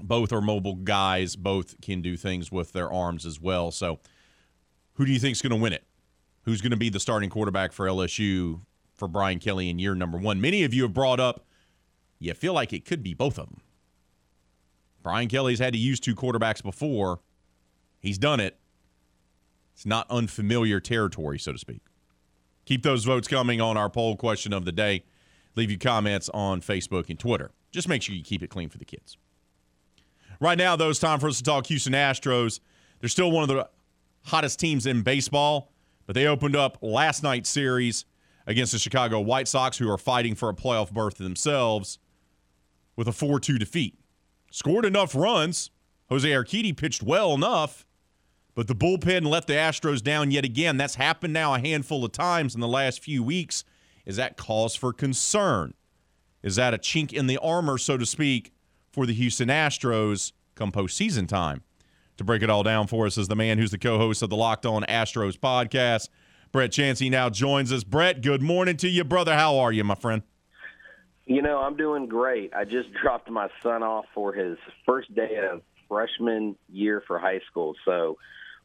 Both are mobile guys. Both can do things with their arms as well. So, who do you think is going to win it? Who's going to be the starting quarterback for LSU for Brian Kelly in year number one? Many of you have brought up you feel like it could be both of them. Brian Kelly's had to use two quarterbacks before. He's done it. It's not unfamiliar territory, so to speak. Keep those votes coming on our poll question of the day. Leave your comments on Facebook and Twitter. Just make sure you keep it clean for the kids. Right now, though, it's time for us to talk Houston Astros. They're still one of the hottest teams in baseball, but they opened up last night's series against the Chicago White Sox, who are fighting for a playoff berth themselves, with a 4 2 defeat. Scored enough runs. Jose Urquidy pitched well enough but the bullpen let the Astros down yet again. That's happened now a handful of times in the last few weeks. Is that cause for concern? Is that a chink in the armor, so to speak, for the Houston Astros come postseason time? To break it all down for us is the man who's the co host of the Locked On Astros podcast. Brett Chansey now joins us. Brett, good morning to you, brother. How are you, my friend? You know, I'm doing great. I just dropped my son off for his first day of freshman year for high school. So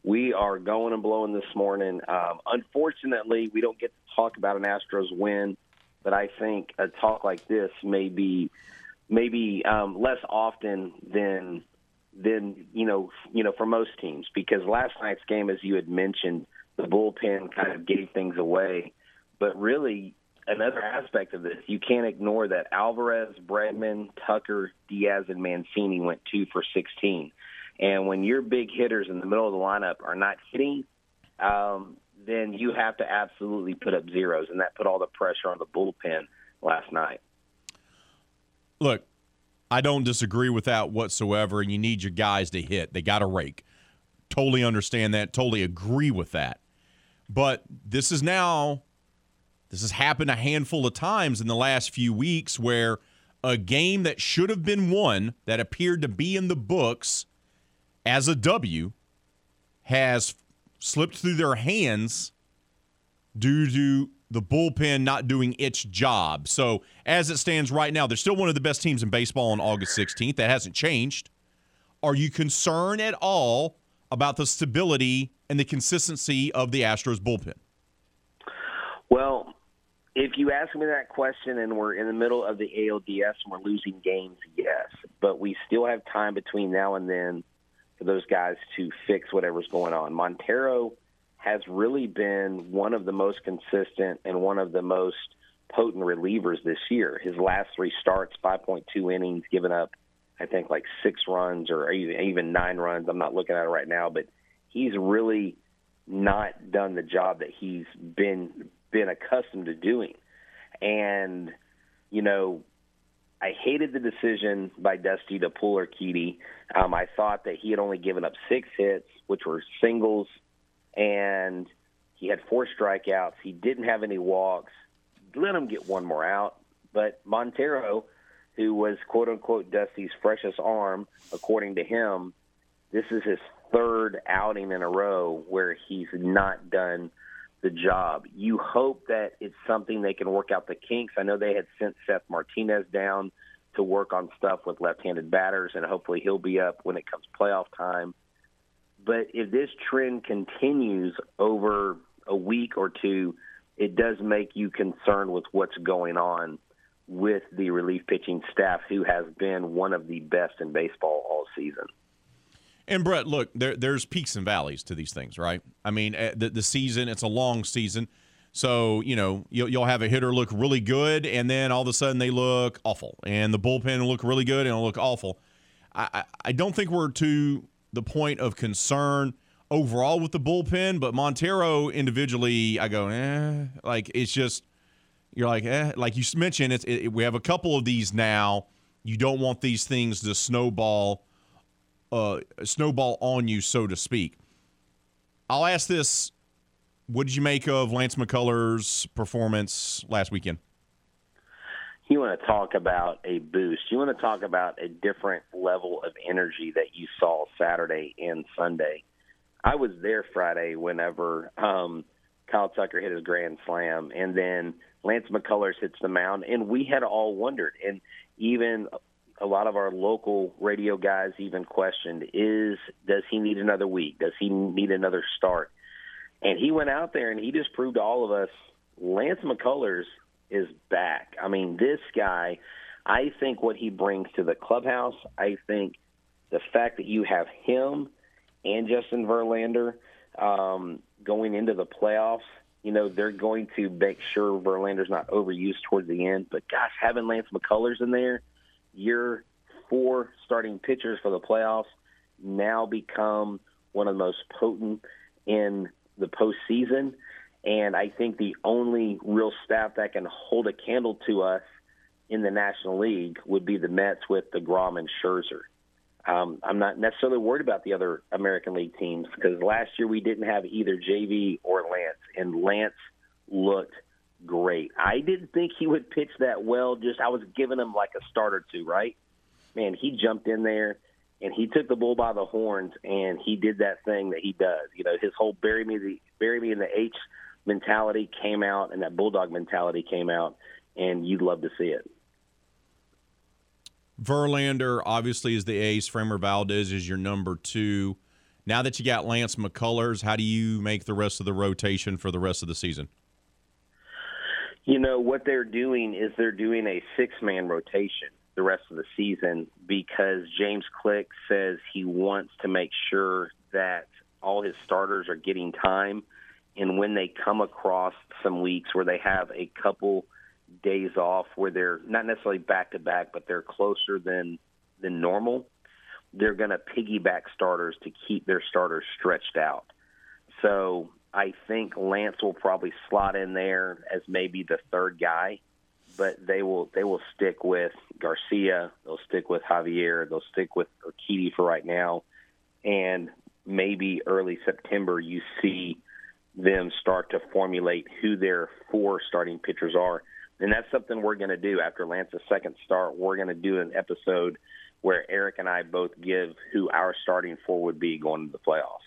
we are going and blowing this morning. Um, unfortunately, we don't get to talk about an Astros win, but I think a talk like this may be maybe um, less often than than you know you know for most teams because last night's game, as you had mentioned, the bullpen kind of gave things away. But really, another aspect of this, you can't ignore that Alvarez, Bregman, Tucker, Diaz, and Mancini went two for 16. And when your big hitters in the middle of the lineup are not hitting, um, then you have to absolutely put up zeros, and that put all the pressure on the bullpen last night. Look, I don't disagree with that whatsoever, and you need your guys to hit. They got to rake. Totally understand that. Totally agree with that. But this is now, this has happened a handful of times in the last few weeks where a game that should have been won, that appeared to be in the books, as a W has slipped through their hands due to the bullpen not doing its job. So, as it stands right now, they're still one of the best teams in baseball on August 16th. That hasn't changed. Are you concerned at all about the stability and the consistency of the Astros bullpen? Well, if you ask me that question and we're in the middle of the ALDS and we're losing games, yes. But we still have time between now and then for those guys to fix whatever's going on. Montero has really been one of the most consistent and one of the most potent relievers this year. His last three starts, 5.2 innings, given up, I think, like six runs or even nine runs. I'm not looking at it right now, but he's really not done the job that he's been been accustomed to doing. And you know, I hated the decision by Dusty to pull Urquidy. Um, I thought that he had only given up six hits, which were singles, and he had four strikeouts. He didn't have any walks. Let him get one more out. But Montero, who was quote unquote Dusty's freshest arm, according to him, this is his third outing in a row where he's not done the job. You hope that it's something they can work out the kinks. I know they had sent Seth Martinez down to work on stuff with left-handed batters, and hopefully he'll be up when it comes playoff time. But if this trend continues over a week or two, it does make you concerned with what's going on with the relief pitching staff, who has been one of the best in baseball all season. And Brett, look, there, there's peaks and valleys to these things, right? I mean, eh, the, the season, it's a long season. So, you know, you'll, you'll have a hitter look really good, and then all of a sudden they look awful. And the bullpen will look really good and it'll look awful. I, I, I don't think we're to the point of concern overall with the bullpen, but Montero individually, I go, eh. Like, it's just, you're like, eh. Like you mentioned, it's, it, we have a couple of these now. You don't want these things to snowball uh, snowball on you, so to speak. I'll ask this: What did you make of Lance McCullers' performance last weekend? You want to talk about a boost. You want to talk about a different level of energy that you saw Saturday and Sunday. I was there Friday whenever um, Kyle Tucker hit his grand slam, and then Lance McCullers hits the mound, and we had all wondered. And even a lot of our local radio guys even questioned is does he need another week? Does he need another start? And he went out there and he just proved to all of us Lance McCullers is back. I mean, this guy, I think what he brings to the clubhouse, I think the fact that you have him and Justin Verlander um, going into the playoffs, you know, they're going to make sure Verlander's not overused towards the end. But gosh, having Lance McCullers in there, your four starting pitchers for the playoffs now become one of the most potent in the postseason. And I think the only real staff that can hold a candle to us in the National League would be the Mets with DeGrom and Scherzer. Um, I'm not necessarily worried about the other American League teams because last year we didn't have either JV or Lance, and Lance looked great. I didn't think he would pitch that well. Just I was giving him like a start or two, right? Man, he jumped in there and he took the bull by the horns and he did that thing that he does. You know, his whole bury me the bury me in the H mentality came out and that bulldog mentality came out and you'd love to see it. Verlander obviously is the ace. Framber Valdez is your number two. Now that you got Lance McCullers, how do you make the rest of the rotation for the rest of the season? You know what they're doing is they're doing a six-man rotation the rest of the season because James Click says he wants to make sure that all his starters are getting time, and when they come across some weeks where they have a couple days off where they're not necessarily back to back, but they're closer than than normal, they're going to piggyback starters to keep their starters stretched out. So I think Lance will probably slot in there as maybe the third guy, but they will they will stick with Garcia, they'll stick with Javier, they'll stick with Urquidy for right now, and maybe early September you see them start to formulate who their four starting pitchers are. And that's something we're going to do after Lance's second start. We're going to do an episode where Eric and I both give who our starting four would be going to the playoffs.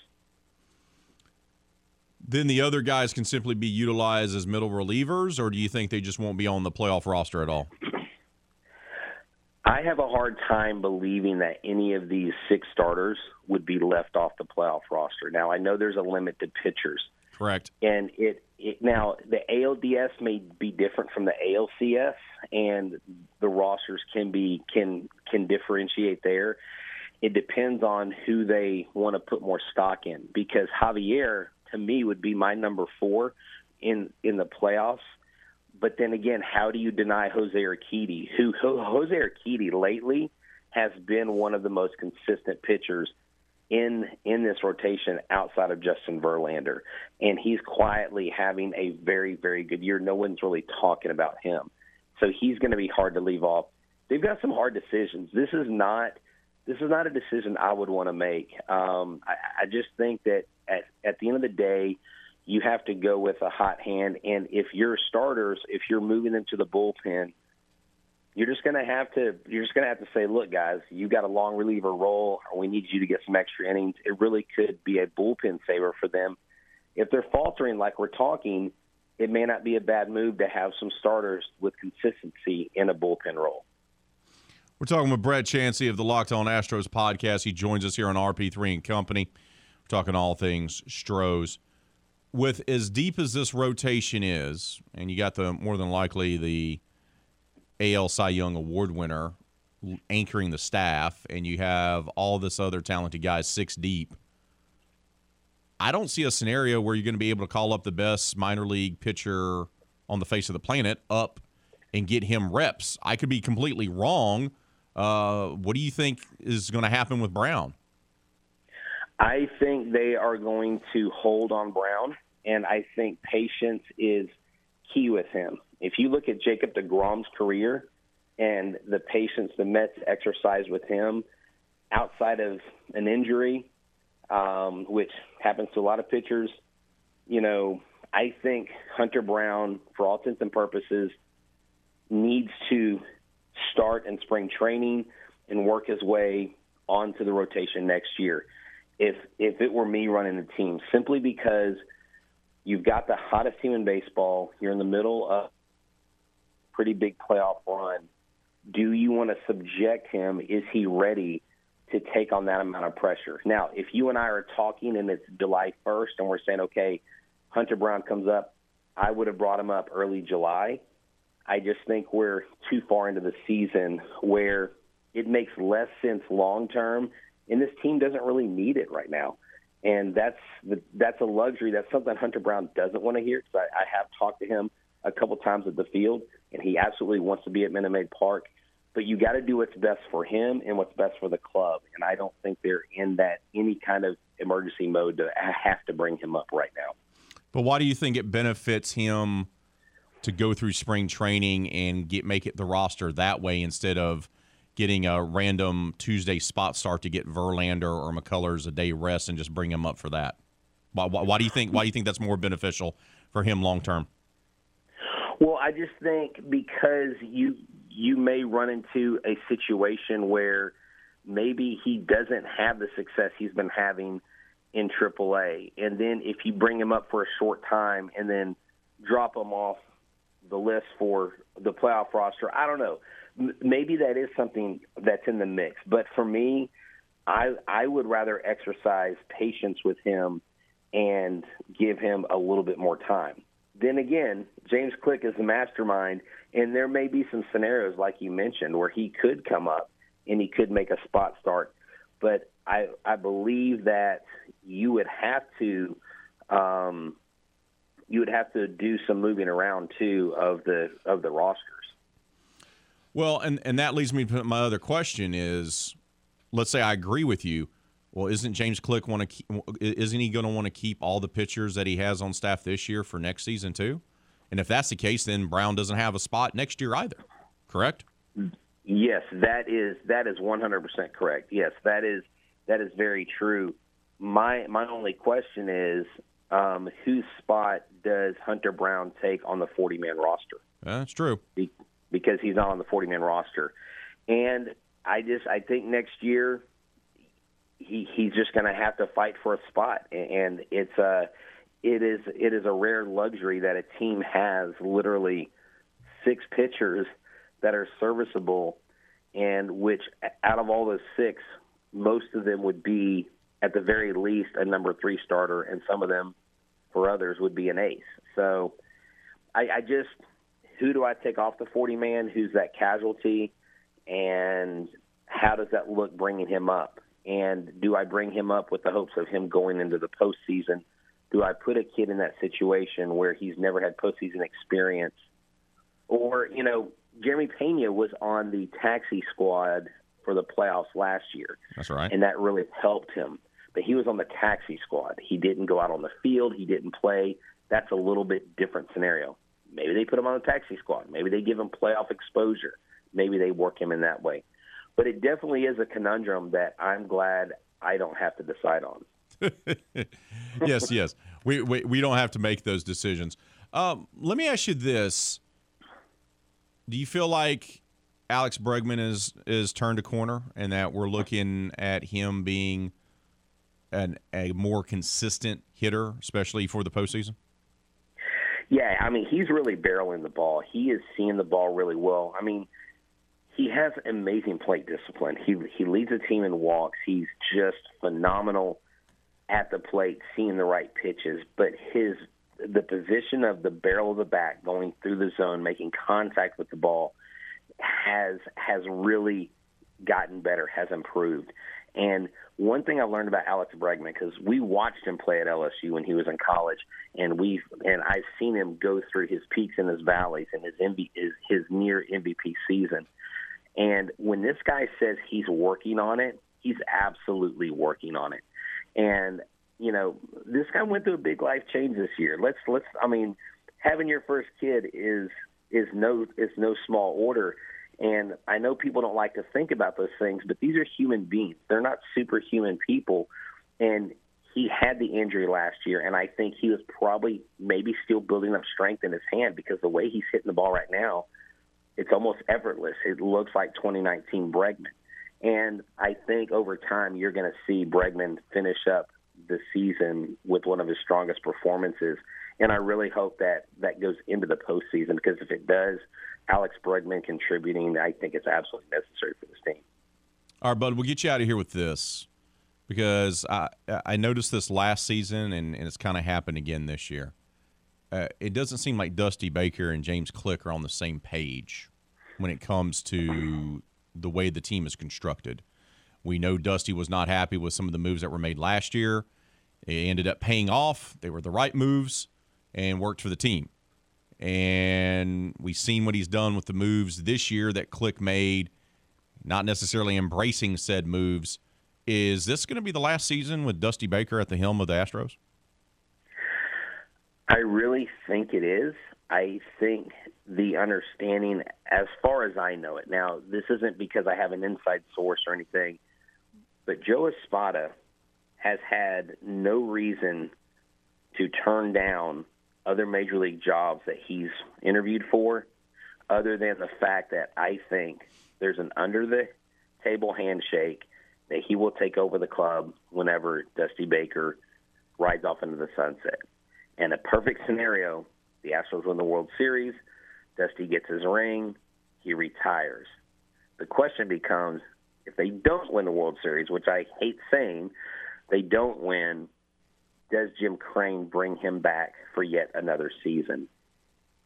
Then the other guys can simply be utilized as middle relievers, or do you think they just won't be on the playoff roster at all? I have a hard time believing that any of these six starters would be left off the playoff roster. Now, I know there's a limit to pitchers. Correct. And it, it now the ALDS may be different from the ALCS, and the rosters can be can can differentiate there. It depends on who they want to put more stock in. Because Javier, to me, would be my number four in in the playoffs. But then again, how do you deny Jose Urquidy? Who Jose Urquidy lately has been one of the most consistent pitchers in in this rotation outside of Justin Verlander, and he's quietly having a very very good year. No one's really talking about him, so he's going to be hard to leave off. They've got some hard decisions. This is not this is not a decision I would want to make. Um, I, I just think that at at the end of the day, you have to go with a hot hand, and if your starters, if you're moving them to the bullpen you're just going to have to you're just going to have to say, look, guys, you got a long reliever role, or we need you to get some extra innings. It really could be a bullpen saver for them. If they're faltering like we're talking, it may not be a bad move to have some starters with consistency in a bullpen role. We're talking with Brett Chansey of the Locked On Astros podcast. He joins us here on RP3 and Company. We're talking all things Stros. With as deep as this rotation is, and you got the more than likely the AL Cy Young Award winner anchoring the staff, and you have all this other talented guys six deep. I don't see a scenario where you're going to be able to call up the best minor league pitcher on the face of the planet up and get him reps. I could be completely wrong. Uh, what do you think is going to happen with Brown? I think they are going to hold on Brown, and I think patience is key with him. If you look at Jacob DeGrom's career and the patience the Mets exercise with him outside of an injury, um, which happens to a lot of pitchers, you know, I think Hunter Brown, for all intents and purposes, needs to start in spring training and work his way onto the rotation next year. If if it were me running the team, simply because you've got the hottest team in baseball, you're in the middle of pretty big playoff run. do you want to subject him? Is he ready to take on that amount of pressure? Now, if you and I are talking and it's July 1st and we're saying, okay, Hunter Brown comes up, I would have brought him up early July. I just think we're too far into the season where it makes less sense long term, and this team doesn't really need it right now. And that's the, that's a luxury. That's something Hunter Brown doesn't want to hear. Because I, I have talked to him a couple times at the field, and he absolutely wants to be at Minute Maid Park. But you got to do what's best for him and what's best for the club. And I don't think they're in that any kind of emergency mode to have to bring him up right now. But why do you think it benefits him to go through spring training and get make it the roster that way instead of getting a random Tuesday spot start to get Verlander or McCullers a day rest and just bring him up for that? Why, why, why do you think why do you think that's more beneficial for him long term? Well, I just think because you you may run into a situation where maybe he doesn't have the success he's been having in AAA, and then if you bring him up for a short time and then drop him off the list for the playoff roster, I don't know. maybe that is something that's in the mix, but for me, I I would rather exercise patience with him and give him a little bit more time then again, James Click is the mastermind, and there may be some scenarios like you mentioned where he could come up and he could make a spot start. But I I believe that you would have to um, you would have to do some moving around too of the of the rosters. Well, and and that leads me to my other question is, let's say I agree with you. Well, isn't James Click want to? Isn't he going to want to keep all the pitchers that he has on staff this year for next season too? And if that's the case, then Brown doesn't have a spot next year either. Correct? Yes, that is that is 100% correct. Yes, that is that is very true. My my only question is um, whose spot does Hunter Brown take on the 40 man roster? That's true. Be, because he's not on the 40 man roster. And I just I think next year he he's just going to have to fight for a spot, and it's a it is it is a rare luxury that a team has literally six pitchers that are serviceable, and which out of all those six, most of them would be at the very least a number three starter, and some of them, for others, would be an ace. So, I, I just who do I take off the forty man? Who's that casualty? And how does that look bringing him up? And do I bring him up with the hopes of him going into the postseason? Do I put a kid in that situation where he's never had postseason experience? Or, you know, Jeremy Pena was on the taxi squad for the playoffs last year. That's right. And that really helped him. But he was on the taxi squad. He didn't go out on the field, he didn't play. That's a little bit different scenario. Maybe they put him on the taxi squad. Maybe they give him playoff exposure. Maybe they work him in that way but it definitely is a conundrum that I'm glad I don't have to decide on. yes, yes, we, we we don't have to make those decisions. Um, let me ask you this: Do you feel like Alex Bregman is is turned a corner, and that we're looking at him being an, a more consistent hitter, especially for the postseason? Yeah, I mean he's really barreling the ball. He is seeing the ball really well. I mean he has amazing plate discipline. He he leads a team in walks. He's just phenomenal at the plate, seeing the right pitches. But his the position of the barrel of the bat going through the zone, making contact with the ball, has has really gotten better, has improved. And one thing I learned about Alex Bregman because we watched him play at LSU when he was in college, and we and I've seen him go through his peaks and his valleys and his MV, his, his near MVP season. And when this guy says he's working on it, he's absolutely working on it. And you know, this guy went through a big life change this year. Let's let's I mean, having your first kid is is no is no small order. And I know people don't like to think about those things, but these are human beings. They're not superhuman people. And he had the injury last year, and I think he was probably maybe still building up strength in his hand because the way he's hitting the ball right now – it's almost effortless. It looks like 2019 Bregman. And I think over time you're going to see Bregman finish up the season with one of his strongest performances. And I really hope that that goes into the postseason because if it does, Alex Bregman contributing, I think it's absolutely necessary for this team. All right, bud, we'll get you out of here with this because I I noticed this last season and, and it's kind of happened again this year. Uh, it doesn't seem like Dusty Baker and James Click are on the same page when it comes to the way the team is constructed. We know Dusty was not happy with some of the moves that were made last year. It ended up paying off. They were the right moves and worked for the team. And we've seen what he's done with the moves this year that Click made, not necessarily embracing said moves. Is this going to be the last season with Dusty Baker at the helm of the Astros? I really think it is. I think the understanding, as far as I know it, now, this isn't because I have an inside source or anything, but Joe Espada has had no reason to turn down other major league jobs that he's interviewed for, other than the fact that I think there's an under the table handshake that he will take over the club whenever Dusty Baker rides off into the sunset. And a perfect scenario, the Astros win the World Series, Dusty gets his ring, he retires. The question becomes if they don't win the World Series, which I hate saying, they don't win, does Jim Crane bring him back for yet another season?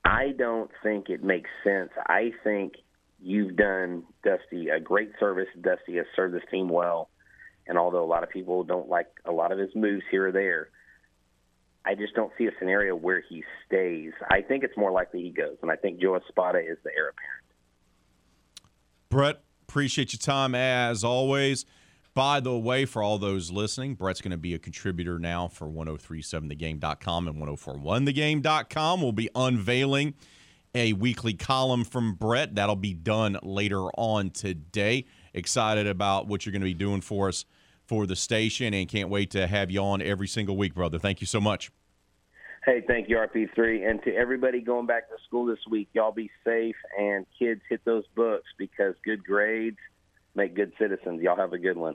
I don't think it makes sense. I think you've done Dusty a great service. Dusty has served this team well. And although a lot of people don't like a lot of his moves here or there, I just don't see a scenario where he stays. I think it's more likely he goes, and I think Joe Espada is the heir apparent. Brett, appreciate your time as always. By the way, for all those listening, Brett's going to be a contributor now for 1037thegame.com and 1041thegame.com. We'll be unveiling a weekly column from Brett. That'll be done later on today. Excited about what you're going to be doing for us for the station and can't wait to have you on every single week, brother. Thank you so much. Hey, thank you, RP3. And to everybody going back to school this week, y'all be safe and kids hit those books because good grades make good citizens. Y'all have a good one.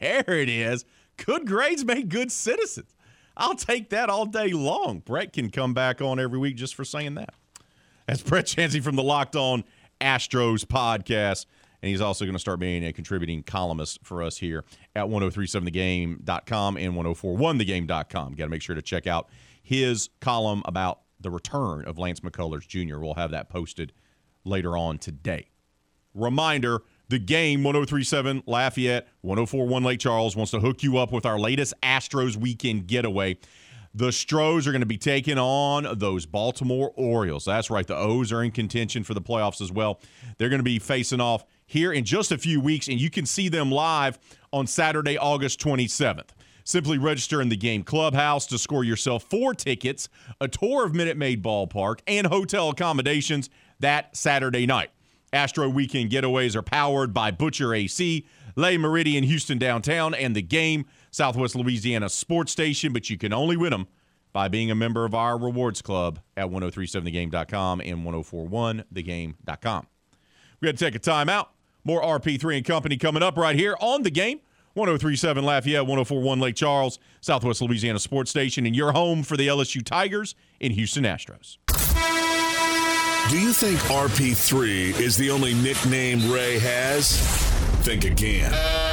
There it is. Good grades make good citizens. I'll take that all day long. Brett can come back on every week just for saying that. That's Brett Chansey from the Locked On Astros podcast. And he's also going to start being a contributing columnist for us here at 1037thegame.com and 1041thegame.com. Got to make sure to check out his column about the return of Lance McCullers Jr. We'll have that posted later on today. Reminder the game 1037 Lafayette, 1041 Lake Charles wants to hook you up with our latest Astros weekend getaway. The Stros are going to be taking on those Baltimore Orioles. That's right. The O's are in contention for the playoffs as well. They're going to be facing off here in just a few weeks, and you can see them live on Saturday, August 27th. Simply register in the game clubhouse to score yourself four tickets, a tour of Minute Maid Ballpark, and hotel accommodations that Saturday night. Astro Weekend Getaways are powered by Butcher AC, Le Méridien Houston Downtown, and the game, Southwest Louisiana Sports Station, but you can only win them by being a member of our rewards club at 1037thegame.com and 1041thegame.com. We got to take a timeout. More RP3 and Company coming up right here on the game. 1037 Lafayette, 1041 Lake Charles, Southwest Louisiana Sports Station, and your home for the LSU Tigers in Houston Astros. Do you think RP3 is the only nickname Ray has? Think again.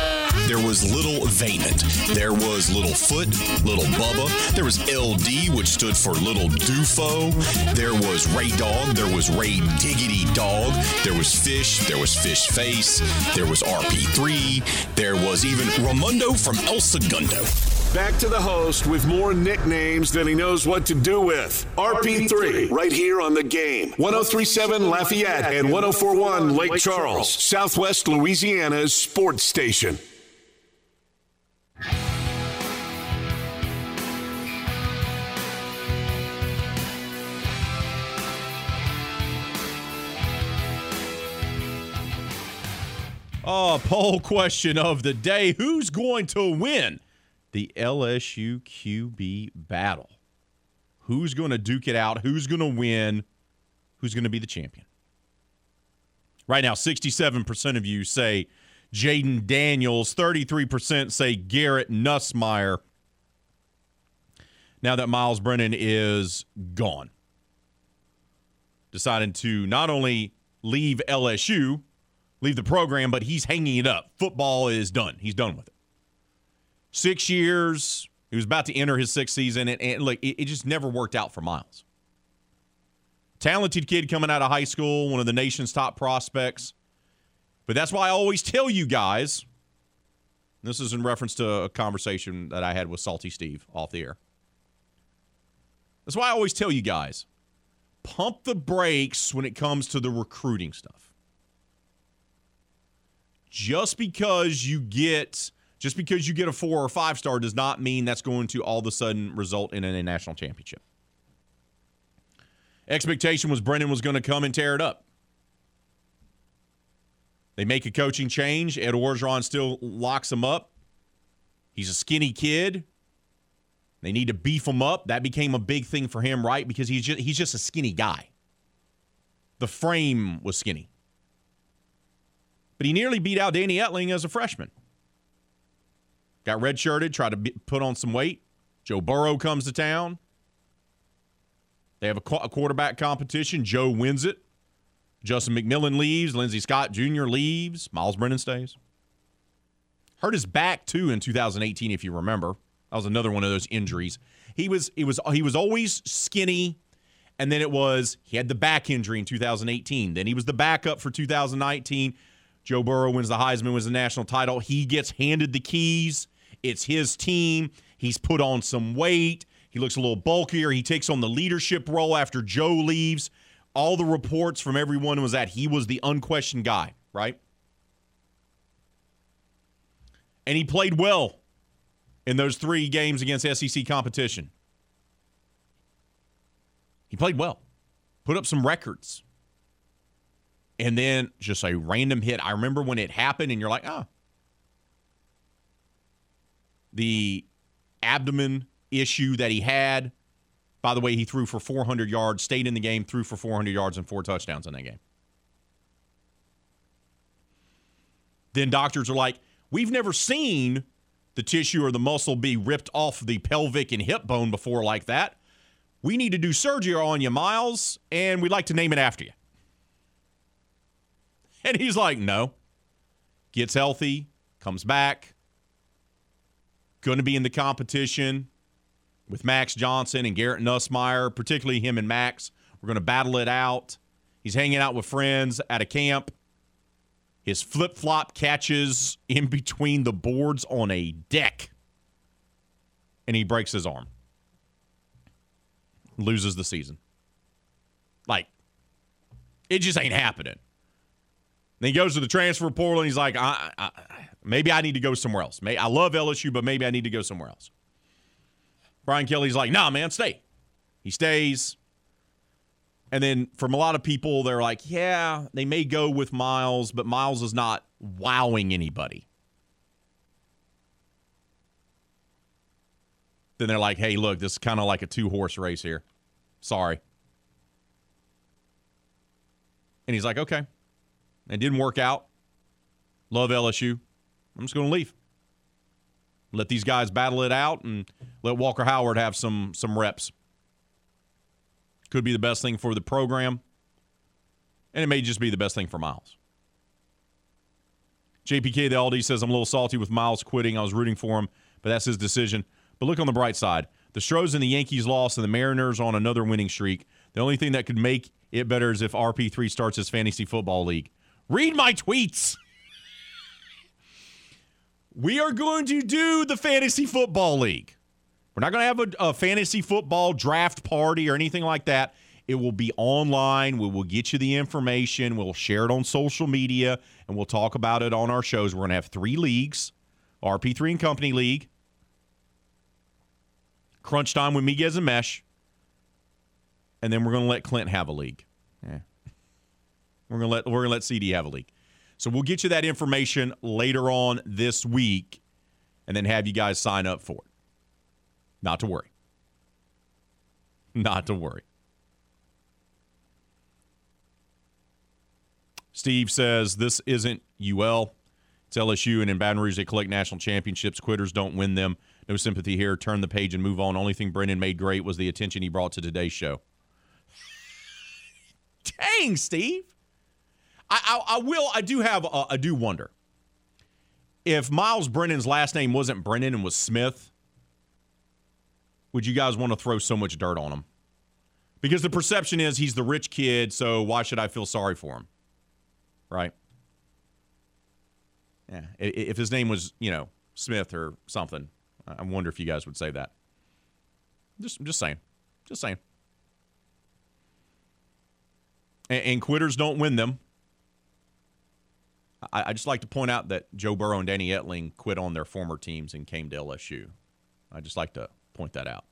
There was Little Vaynant. There was Little Foot, Little Bubba. There was LD, which stood for Little Dufo. There was Ray Dog. There was Ray Diggity Dog. There was Fish. There was Fish Face. There was RP3. There was even Ramundo from El Segundo. Back to the host with more nicknames than he knows what to do with. RP3, right here on the game. 1037 Lafayette and 1041 Lake Charles, Southwest Louisiana's sports station. Oh, poll question of the day Who's going to win the LSU QB battle? Who's going to duke it out? Who's going to win? Who's going to be the champion? Right now, 67% of you say Jayden Daniels, 33% say Garrett Nussmeier. now that Miles Brennan is gone. Decided to not only leave LSU, leave the program, but he's hanging it up. Football is done. He's done with it. Six years. He was about to enter his sixth season, and, and look, it, it just never worked out for Miles. Talented kid coming out of high school, one of the nation's top prospects. But that's why I always tell you guys this is in reference to a conversation that I had with Salty Steve off the air. That's why I always tell you guys pump the brakes when it comes to the recruiting stuff. Just because you get just because you get a four or five star does not mean that's going to all of a sudden result in a national championship. Expectation was Brennan was going to come and tear it up. They make a coaching change. Ed Orgeron still locks him up. He's a skinny kid. They need to beef him up. That became a big thing for him, right? Because he's just, he's just a skinny guy. The frame was skinny. But he nearly beat out Danny Etling as a freshman. Got redshirted, tried to be, put on some weight. Joe Burrow comes to town. They have a, a quarterback competition. Joe wins it. Justin McMillan leaves. Lindsey Scott Jr. leaves. Miles Brennan stays. Hurt his back too in 2018, if you remember. That was another one of those injuries. He was he was he was always skinny, and then it was he had the back injury in 2018. Then he was the backup for 2019. Joe Burrow wins the Heisman, wins the national title. He gets handed the keys. It's his team. He's put on some weight. He looks a little bulkier. He takes on the leadership role after Joe leaves. All the reports from everyone was that he was the unquestioned guy, right? And he played well in those three games against SEC competition. He played well, put up some records. And then just a random hit. I remember when it happened, and you're like, oh. The abdomen issue that he had. By the way, he threw for 400 yards, stayed in the game, threw for 400 yards and four touchdowns in that game. Then doctors are like, we've never seen the tissue or the muscle be ripped off the pelvic and hip bone before like that. We need to do surgery on you, Miles, and we'd like to name it after you. And he's like, no. Gets healthy, comes back, going to be in the competition with Max Johnson and Garrett Nussmeier, particularly him and Max. We're going to battle it out. He's hanging out with friends at a camp. His flip flop catches in between the boards on a deck, and he breaks his arm. Loses the season. Like, it just ain't happening. Then he goes to the transfer portal and he's like, I, I, maybe I need to go somewhere else. May, I love LSU, but maybe I need to go somewhere else. Brian Kelly's like, nah, man, stay. He stays. And then from a lot of people, they're like, yeah, they may go with Miles, but Miles is not wowing anybody. Then they're like, hey, look, this is kind of like a two horse race here. Sorry. And he's like, okay. It didn't work out. Love LSU. I'm just going to leave. Let these guys battle it out and let Walker Howard have some some reps. Could be the best thing for the program. And it may just be the best thing for Miles. JPK the Aldi says I'm a little salty with Miles quitting. I was rooting for him, but that's his decision. But look on the bright side. The Stros and the Yankees lost and the Mariners on another winning streak. The only thing that could make it better is if RP3 starts his fantasy football league. Read my tweets. We are going to do the fantasy football league. We're not going to have a, a, fantasy football draft party or anything like that. It will be online. We will get you the information. We'll share it on social media and we'll talk about it on our shows. We're going to have three leagues RP3 and Company League, Crunch Time with Miguez and Mesh, and then we're going to let Clint have a league. Yeah. We're going to let we're going to let CD have a league. So we'll get you that information later on this week and then have you guys sign up for it. Not to worry. Not to worry. Steve says this isn't UL. It's LSU, and in Baton Rouge, they collect national championships. Quitters don't win them. No sympathy here. Turn the page and move on. Only thing Brennan made great was the attention he brought to today's show. Dang, Steve. I, I, I will. I do have. A, I do wonder if Miles Brennan's last name wasn't Brennan and was Smith. Would you guys want to throw so much dirt on him? Because the perception is he's the rich kid, so why should I feel sorry for him? Right? Yeah. If his name was, you know, Smith or something, I wonder if you guys would say that. Just, just saying. Just saying. And, and quitters don't win them. I, I just like to point out that Joe Burrow and Danny Etling quit on their former teams and came to LSU. I just like to point that out.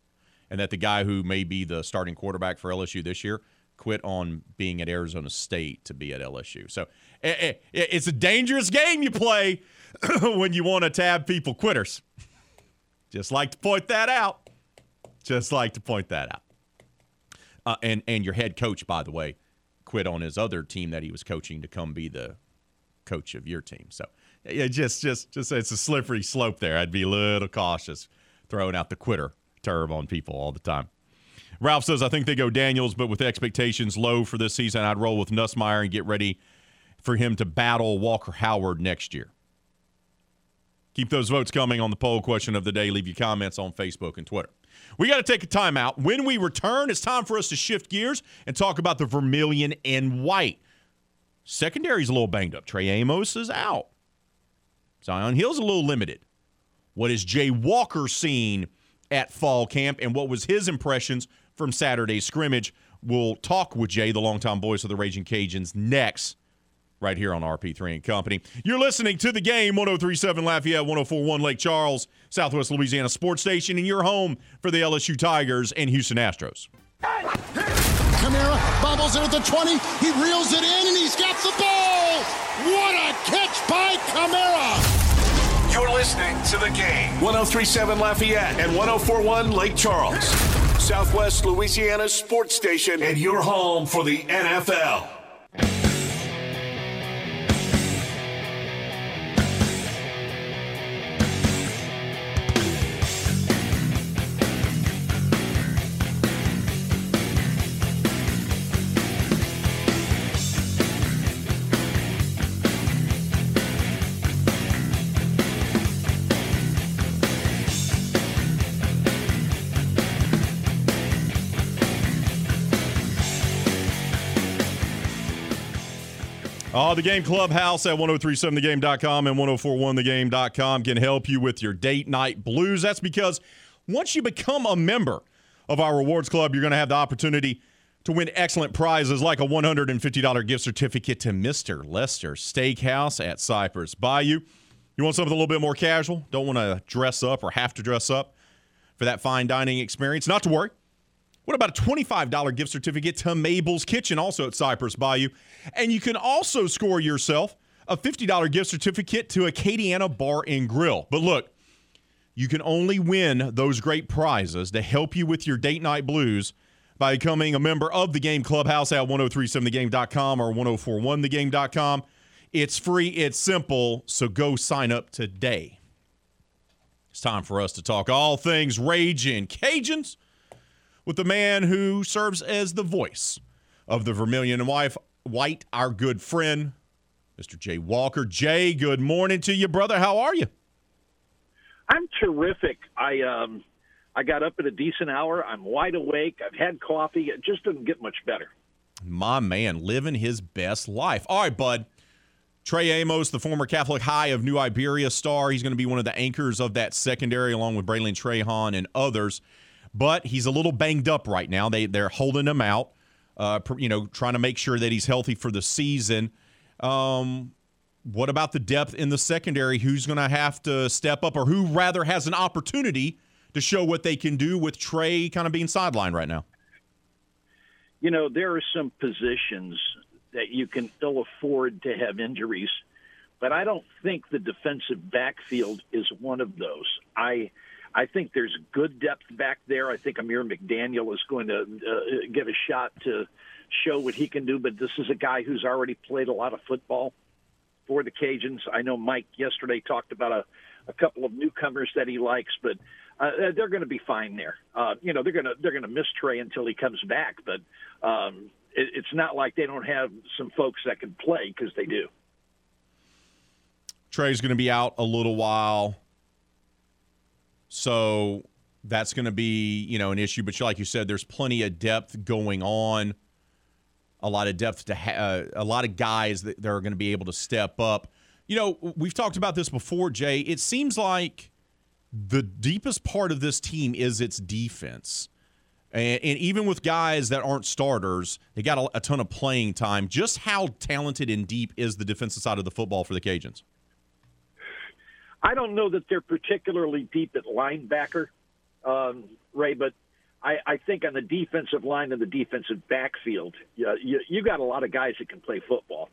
And that the guy who may be the starting quarterback for LSU this year quit on being at Arizona State to be at LSU. So eh, eh, eh, it's a dangerous game you play when you want to tab people quitters. Just like to point that out. Just like to point that out. Uh, and and your head coach, by the way, quit on his other team that he was coaching to come be the coach of your team. So yeah, just just just it's a slippery slope there. I'd be a little cautious throwing out the quitter term on people all the time. Ralph says, I think they go Daniels, but with expectations low for this season, I'd roll with Nussmeier and get ready for him to battle Walker Howard next year. Keep those votes coming on the poll question of the day. Leave your comments on Facebook and Twitter. We got to take a timeout. When we return, it's time for us to shift gears and talk about the vermilion and white. Secondary's a little banged up. Trey Amos is out. Zion Hill's a little limited. What is Jay Walker seen at fall camp and what was his impressions from Saturday's scrimmage? We'll talk with Jay, the longtime voice of the Raging Cajuns, next right here on RP3 and Company. You're listening to the game 1037 Lafayette, 1041 Lake Charles, Southwest Louisiana Sports Station, and your home for the LSU Tigers and Houston Astros. Kamara bobbles it at the 20. He reels it in and he's got the ball. What a catch by Kamara. You're listening to the game 1037 Lafayette and 1041 Lake Charles, Southwest Louisiana Sports Station, and your home for the NFL. Oh, the Game Clubhouse at 1037thegame.com and 1041thegame.com can help you with your date night blues. That's because once you become a member of our rewards club, you're going to have the opportunity to win excellent prizes like a $150 gift certificate to Mr. Lester Steakhouse at Cypress Bayou. You want something a little bit more casual? Don't want to dress up or have to dress up for that fine dining experience? Not to worry. What about a $25 gift certificate to Mabel's Kitchen, also at Cypress Bayou? And you can also score yourself a $50 gift certificate to Acadiana Bar and Grill. But look, you can only win those great prizes to help you with your date night blues by becoming a member of the Game Clubhouse at 1037thegame.com or 1041thegame.com. It's free, it's simple, so go sign up today. It's time for us to talk all things Raging Cajuns with the man who serves as the voice of the Vermilion and Wife, White, our good friend, Mr. Jay Walker. Jay, good morning to you, brother. How are you? I'm terrific. I um, I got up at a decent hour. I'm wide awake. I've had coffee. It just doesn't get much better. My man, living his best life. All right, bud. Trey Amos, the former Catholic High of New Iberia star, he's going to be one of the anchors of that secondary, along with Braylon Trahan and others but he's a little banged up right now. They they're holding him out, uh, you know, trying to make sure that he's healthy for the season. Um, what about the depth in the secondary? Who's going to have to step up, or who rather has an opportunity to show what they can do with Trey kind of being sidelined right now? You know, there are some positions that you can ill afford to have injuries, but I don't think the defensive backfield is one of those. I I think there's good depth back there. I think Amir McDaniel is going to uh, get a shot to show what he can do. But this is a guy who's already played a lot of football. for the Cajuns. I know Mike yesterday talked about a, a couple of newcomers that he likes, but uh, they're going to be fine there. Uh, you know, they're going to they're going to miss Trey until he comes back, but um, it, it's not like they don't have some folks that can play because they do. Trey's going to be out a little while, so that's going to be you know an issue. But like you said, there's plenty of depth going on. A lot of depth to ha- uh, a lot of guys that, that are going to be able to step up. You know, we've talked about this before, Jay. It seems like the deepest part of this team is its defense. And, and, even with guys that aren't starters, they got a, a, ton of playing time. Just how talented and deep is the defensive side of the football for the Cajuns? I don't know that they're particularly deep at linebacker, um, Ray, but I, I, think on the defensive line and the defensive backfield, you, you, you got a lot of guys that can play football.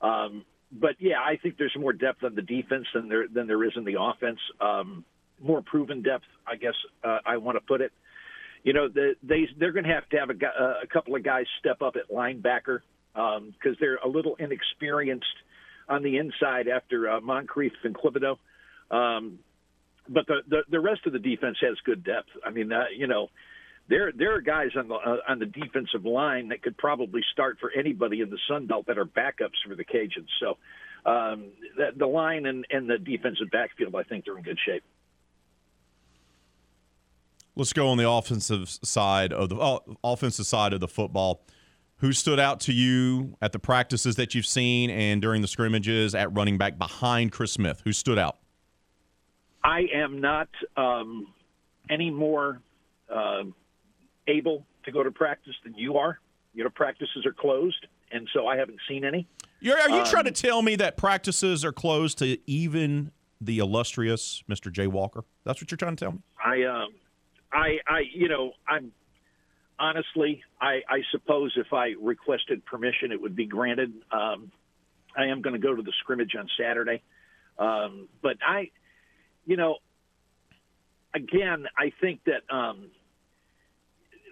Um, but yeah, I think there's more depth on the defense than there than there is in the offense. Um, more proven depth, I guess uh, I want to put it. You know, the, they they're going to have to have a, uh, a couple of guys step up at linebacker because um, they're a little inexperienced on the inside after uh, Moncrief and Thibodeaux. Um, but the, the the rest of the defense has good depth. I mean, uh, you know, there there are guys on the uh, on the defensive line that could probably start for anybody in the Sun Belt that are backups for the Cajuns. So um, the, the line and, and the defensive backfield, I think, they're in good shape. Let's go on the offensive side of the oh, offensive side of the football. Who stood out to you at the practices that you've seen and during the scrimmages at running back behind Chris Smith? Who stood out? I am not um, any more uh, able to go to practice than you are. You know, practices are closed, and so I haven't seen any. You're, are you um, trying to tell me that practices are closed to even the illustrious Mr. Jay Walker? That's what you're trying to tell me. I um, I, I, you know, I'm honestly, I, I suppose if I requested permission, it would be granted. Um, I am going to go to the scrimmage on Saturday, um, but I, you know, again, I think that um,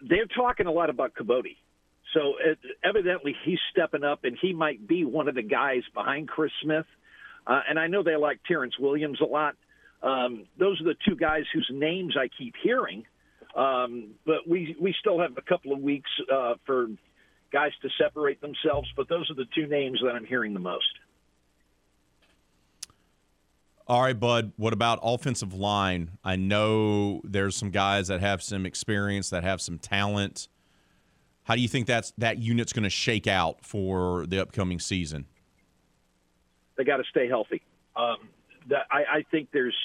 they're talking a lot about Kibodi. So it, evidently he's stepping up, and he might be one of the guys behind Chris Smith. Uh, and I know they like Terrence Williams a lot. Um, those are the two guys whose names I keep hearing. Um, but we we still have a couple of weeks uh, for guys to separate themselves. But those are the two names that I'm hearing the most. All right, Bud. What about offensive line? I know there's some guys that have some experience, that have some talent. How do you think that's that unit's going to shake out for the upcoming season? They got to stay healthy. Um, I, I think there's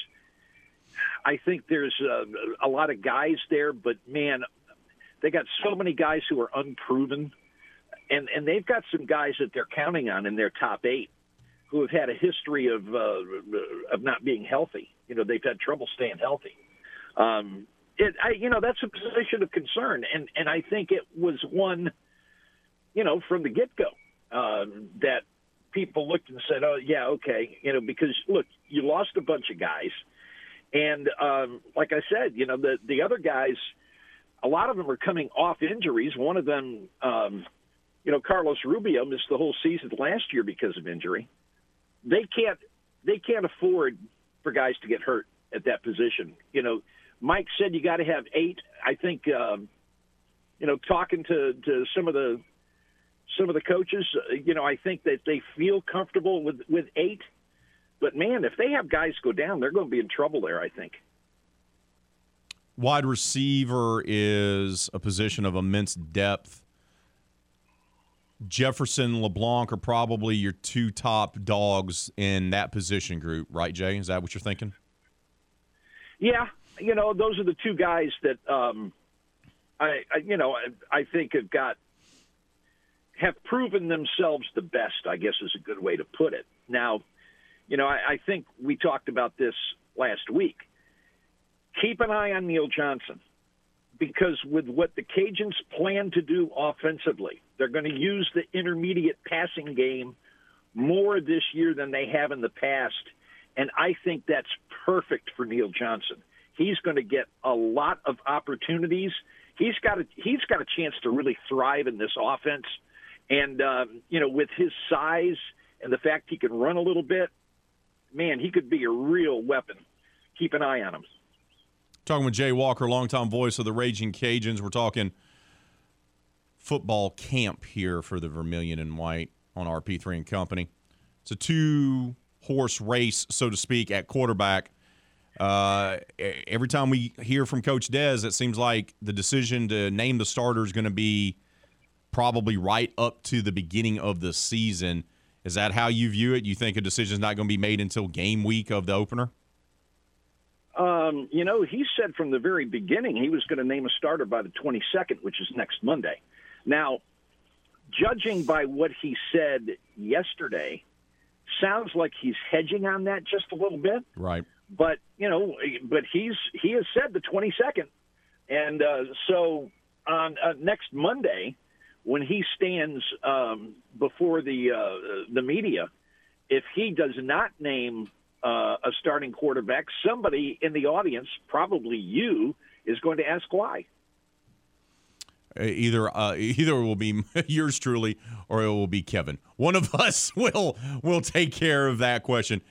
I think there's a, a lot of guys there, but man, they got so many guys who are unproven, and and they've got some guys that they're counting on in their top eight who have had a history of uh, of not being healthy. You know, they've had trouble staying healthy. Um, it, I, you know, that's a position of concern, and and I think it was one, you know, from the get go uh, that people looked and said, "Oh, yeah, okay," you know, because look, you lost a bunch of guys, and um, like I said, you know, the the other guys, a lot of them are coming off injuries. One of them, um, you know, Carlos Rubio missed the whole season last year because of injury. They can't they can't afford for guys to get hurt at that position. You know, Mike said you got to have eight. I think, um, you know, talking to to some of the some of the coaches, uh, you know, I think that they feel comfortable with with eight. But man, if they have guys go down, they're going to be in trouble there. I think. Wide receiver is a position of immense depth. Jefferson, LeBlanc are probably your two top dogs in that position group, right, Jay? Is that what you're thinking? Yeah, you know, those are the two guys that um, I, I, you know, I, I think have got have proven themselves the best, I guess is a good way to put it. Now, you know, I, I think we talked about this last week. Keep an eye on Neal Johnson because with what the Cajuns plan to do offensively, they're going to use the intermediate passing game more this year than they have in the past. And I think that's perfect for Neal Johnson. He's going to get a lot of opportunities. He's got a he's got a chance to really thrive in this offense. And um, you know, with his size and the fact he can run a little bit, man, he could be a real weapon. Keep an eye on him. Talking with Jay Walker, longtime voice of the Raging Cajuns. We're talking football camp here for the Vermilion and White on RP3 and Company. It's a two horse race, so to speak, at quarterback. Uh, every time we hear from Coach Des, it seems like the decision to name the starter is going to be probably right up to the beginning of the season. Is that how you view it? You think a decision is not going to be made until game week of the opener? Um, you know, he said from the very beginning he was going to name a starter by the 22nd, which is next Monday. Now, judging by what he said yesterday, sounds like he's hedging on that just a little bit. Right. But you know, but he's he has said the 22nd, and uh, so on uh, next Monday, when he stands um, before the uh, the media, if he does not name uh, a starting quarterback, somebody in the audience, probably you, is going to ask why. Uh, either uh, either it will be yours truly or it will be Kevin. One of us will will take care of that question.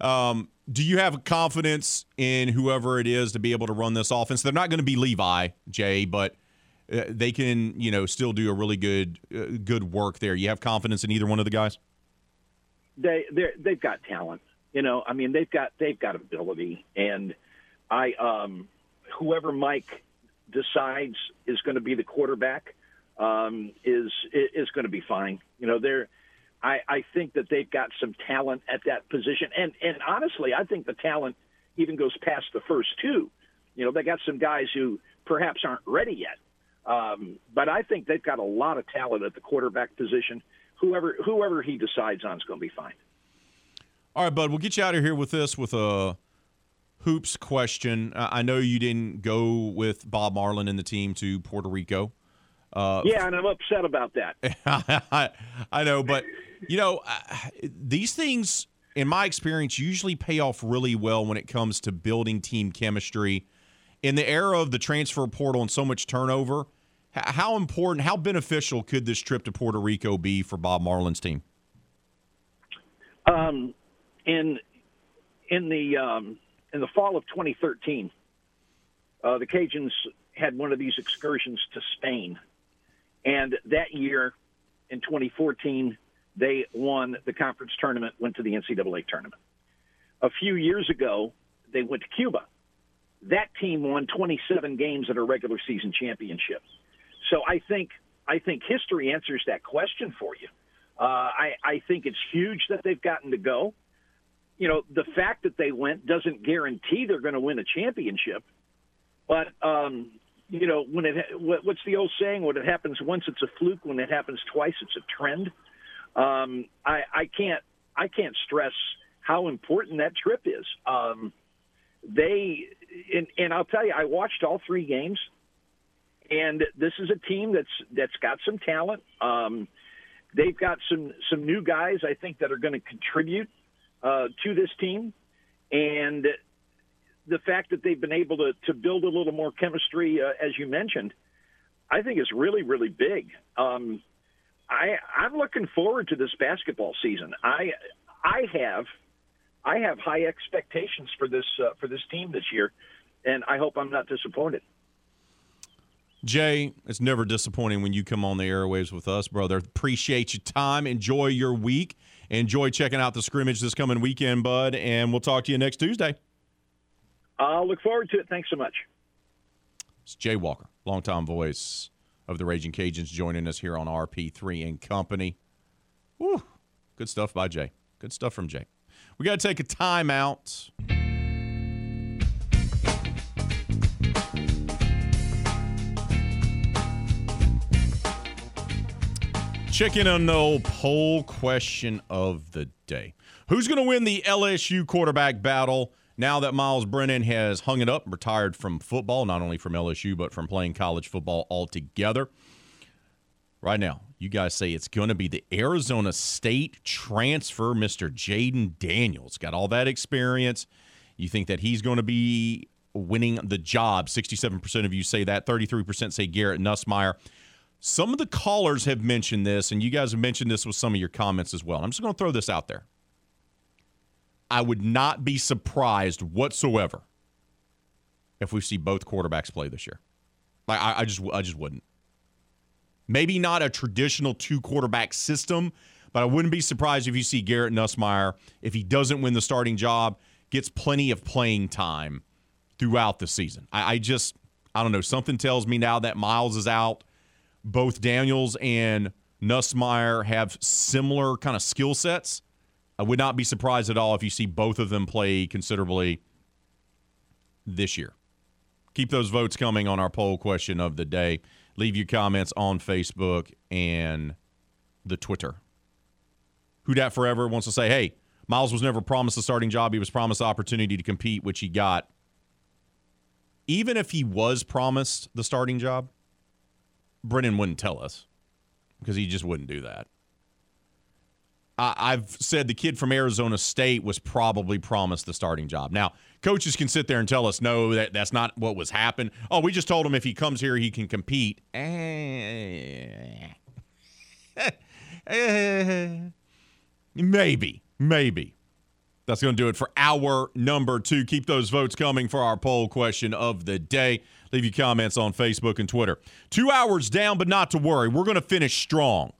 Um, do you have confidence in whoever it is to be able to run this offense? They're not going to be Levi, Jay, but uh, they can, you know, still do a really good uh, good work there. You have confidence in either one of the guys? They they they've got talent. You know, I mean, they've got they've got ability, and I um, whoever Mike decides is going to be the quarterback um, is is going to be fine. You know, they're. I, I think that they've got some talent at that position, and and honestly, I think the talent even goes past the first two. You know, they got some guys who perhaps aren't ready yet, um, but I think they've got a lot of talent at the quarterback position. Whoever whoever he decides on is going to be fine. All right, bud. We'll get you out of here with this with a hoops question. I know you didn't go with Bob Marlin and the team to Puerto Rico. Uh, yeah, and I'm upset about that. I, I know, but you know, these things, in my experience, usually pay off really well when it comes to building team chemistry. In the era of the transfer portal and so much turnover, how important, how beneficial could this trip to Puerto Rico be for Bob Marlin's team? Um, in in the um, in the fall of 2013, uh, the Cajuns had one of these excursions to Spain, and that year, in 2014, they won the conference tournament, went to the NCAA tournament. A few years ago, they went to Cuba. That team won 27 games at a regular season championship. So I think I think history answers that question for you. Uh, I, I think it's huge that they've gotten to go you know, the fact that they went doesn't guarantee they're going to win a championship. But um, you know, when it what's the old saying? When it happens once, it's a fluke. When it happens twice, it's a trend. Um, I, I can't I can't stress how important that trip is. Um, they and, and I'll tell you, I watched all three games, and this is a team that's that's got some talent. Um, they've got some some new guys I think that are going to contribute uh, to this team, and the fact that they've been able to to build a little more chemistry, uh, as you mentioned, I think is really really big. Um, I I'm looking forward to this basketball season. I I have I have high expectations for this uh, for this team this year, and I hope I'm not disappointed. Jay, it's never disappointing when you come on the airwaves with us, brother. Appreciate your time. Enjoy your week. Enjoy checking out the scrimmage this coming weekend, bud, and we'll talk to you next Tuesday. I'll look forward to it. Thanks so much. It's Jay Walker, longtime voice of the Raging Cajuns, joining us here on RP3 and Company. Woo, good stuff by Jay. Good stuff from Jay. We got to take a timeout. Chicken on the old poll question of the day. Who's going to win the LSU quarterback battle now that Miles Brennan has hung it up, and retired from football, not only from LSU, but from playing college football altogether? Right now, you guys say it's going to be the Arizona State transfer, Mr. Jayden Daniels. Got all that experience. You think that he's going to be winning the job. 67% of you say that. 33% say Garrett Nussmeier. Some of the callers have mentioned this, and you guys have mentioned this with some of your comments as well. I'm just going to throw this out there. I would not be surprised whatsoever if we see both quarterbacks play this year. Like I, I just I just wouldn't. Maybe not a traditional two quarterback system, but I wouldn't be surprised if you see Garrett Nussmeier, if he doesn't win the starting job, gets plenty of playing time throughout the season. I, I just I don't know. Something tells me now that Miles is out. Both Daniels and Nussmeier have similar kind of skill sets. I would not be surprised at all if you see both of them play considerably this year. Keep those votes coming on our poll question of the day. Leave your comments on Facebook and the Twitter. Who Dat Forever wants to say, hey, Miles was never promised a starting job. He was promised opportunity to compete, which he got. Even if he was promised the starting job, Brennan wouldn't tell us because he just wouldn't do that. I've said the kid from Arizona State was probably promised the starting job. Now, coaches can sit there and tell us, no, that, that's not what was happened. Oh, we just told him if he comes here, he can compete. Eh. maybe, maybe. That's going to do it for our number two. Keep those votes coming for our poll question of the day. Leave your comments on Facebook and Twitter. Two hours down, but not to worry. We're going to finish strong.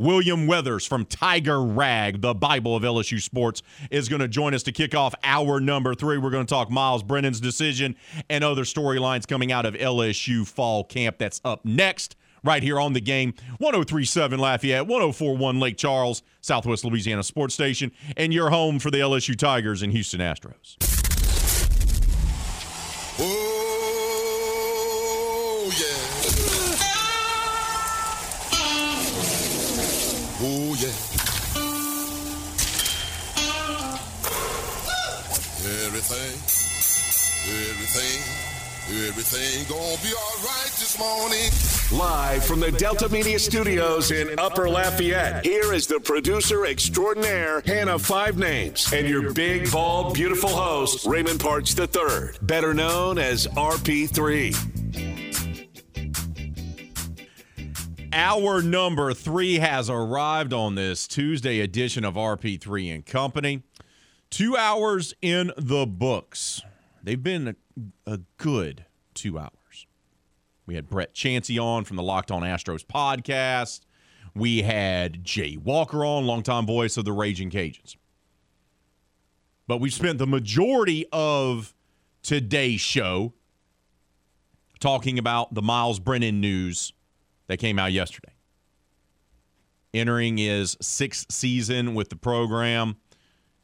William Weathers from Tiger Rag, the Bible of LSU sports, is going to join us to kick off hour number three. We're going to talk Miles Brennan's decision and other storylines coming out of LSU fall camp. That's up next right here on the game 1037 Lafayette, 1041 Lake Charles, Southwest Louisiana Sports Station, and your home for the LSU Tigers and Houston Astros. Oh, Everything, everything, everything gonna be all right this morning. Live from the Delta Media Studios in Upper Lafayette, here is the producer extraordinaire, Hannah Five Names, and your big, bald, beautiful host, Raymond Parks III, better known as RP3. Our number three has arrived on this Tuesday edition of RP3 and Company. Two hours in the books. They've been a, a good two hours. We had Brett Chansey on from the Locked On Astros podcast. We had Jay Walker on, longtime voice of the Raging Cajuns. But we spent the majority of today's show talking about the Miles Brennan news that came out yesterday. Entering his sixth season with the program,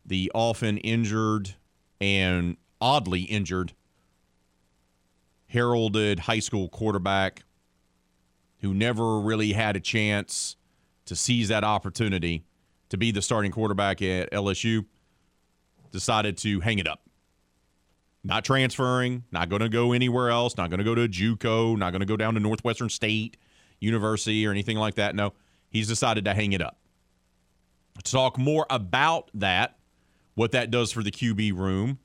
the often injured and oddly injured heralded high school quarterback who never really had a chance to seize that opportunity to be the starting quarterback at LSU decided to hang it up. Not transferring, not going to go anywhere else, not going to go to JUCO, not going to go down to Northwestern State University or anything like that. No, he's decided to hang it up. To talk more about that, what that does for the QB room,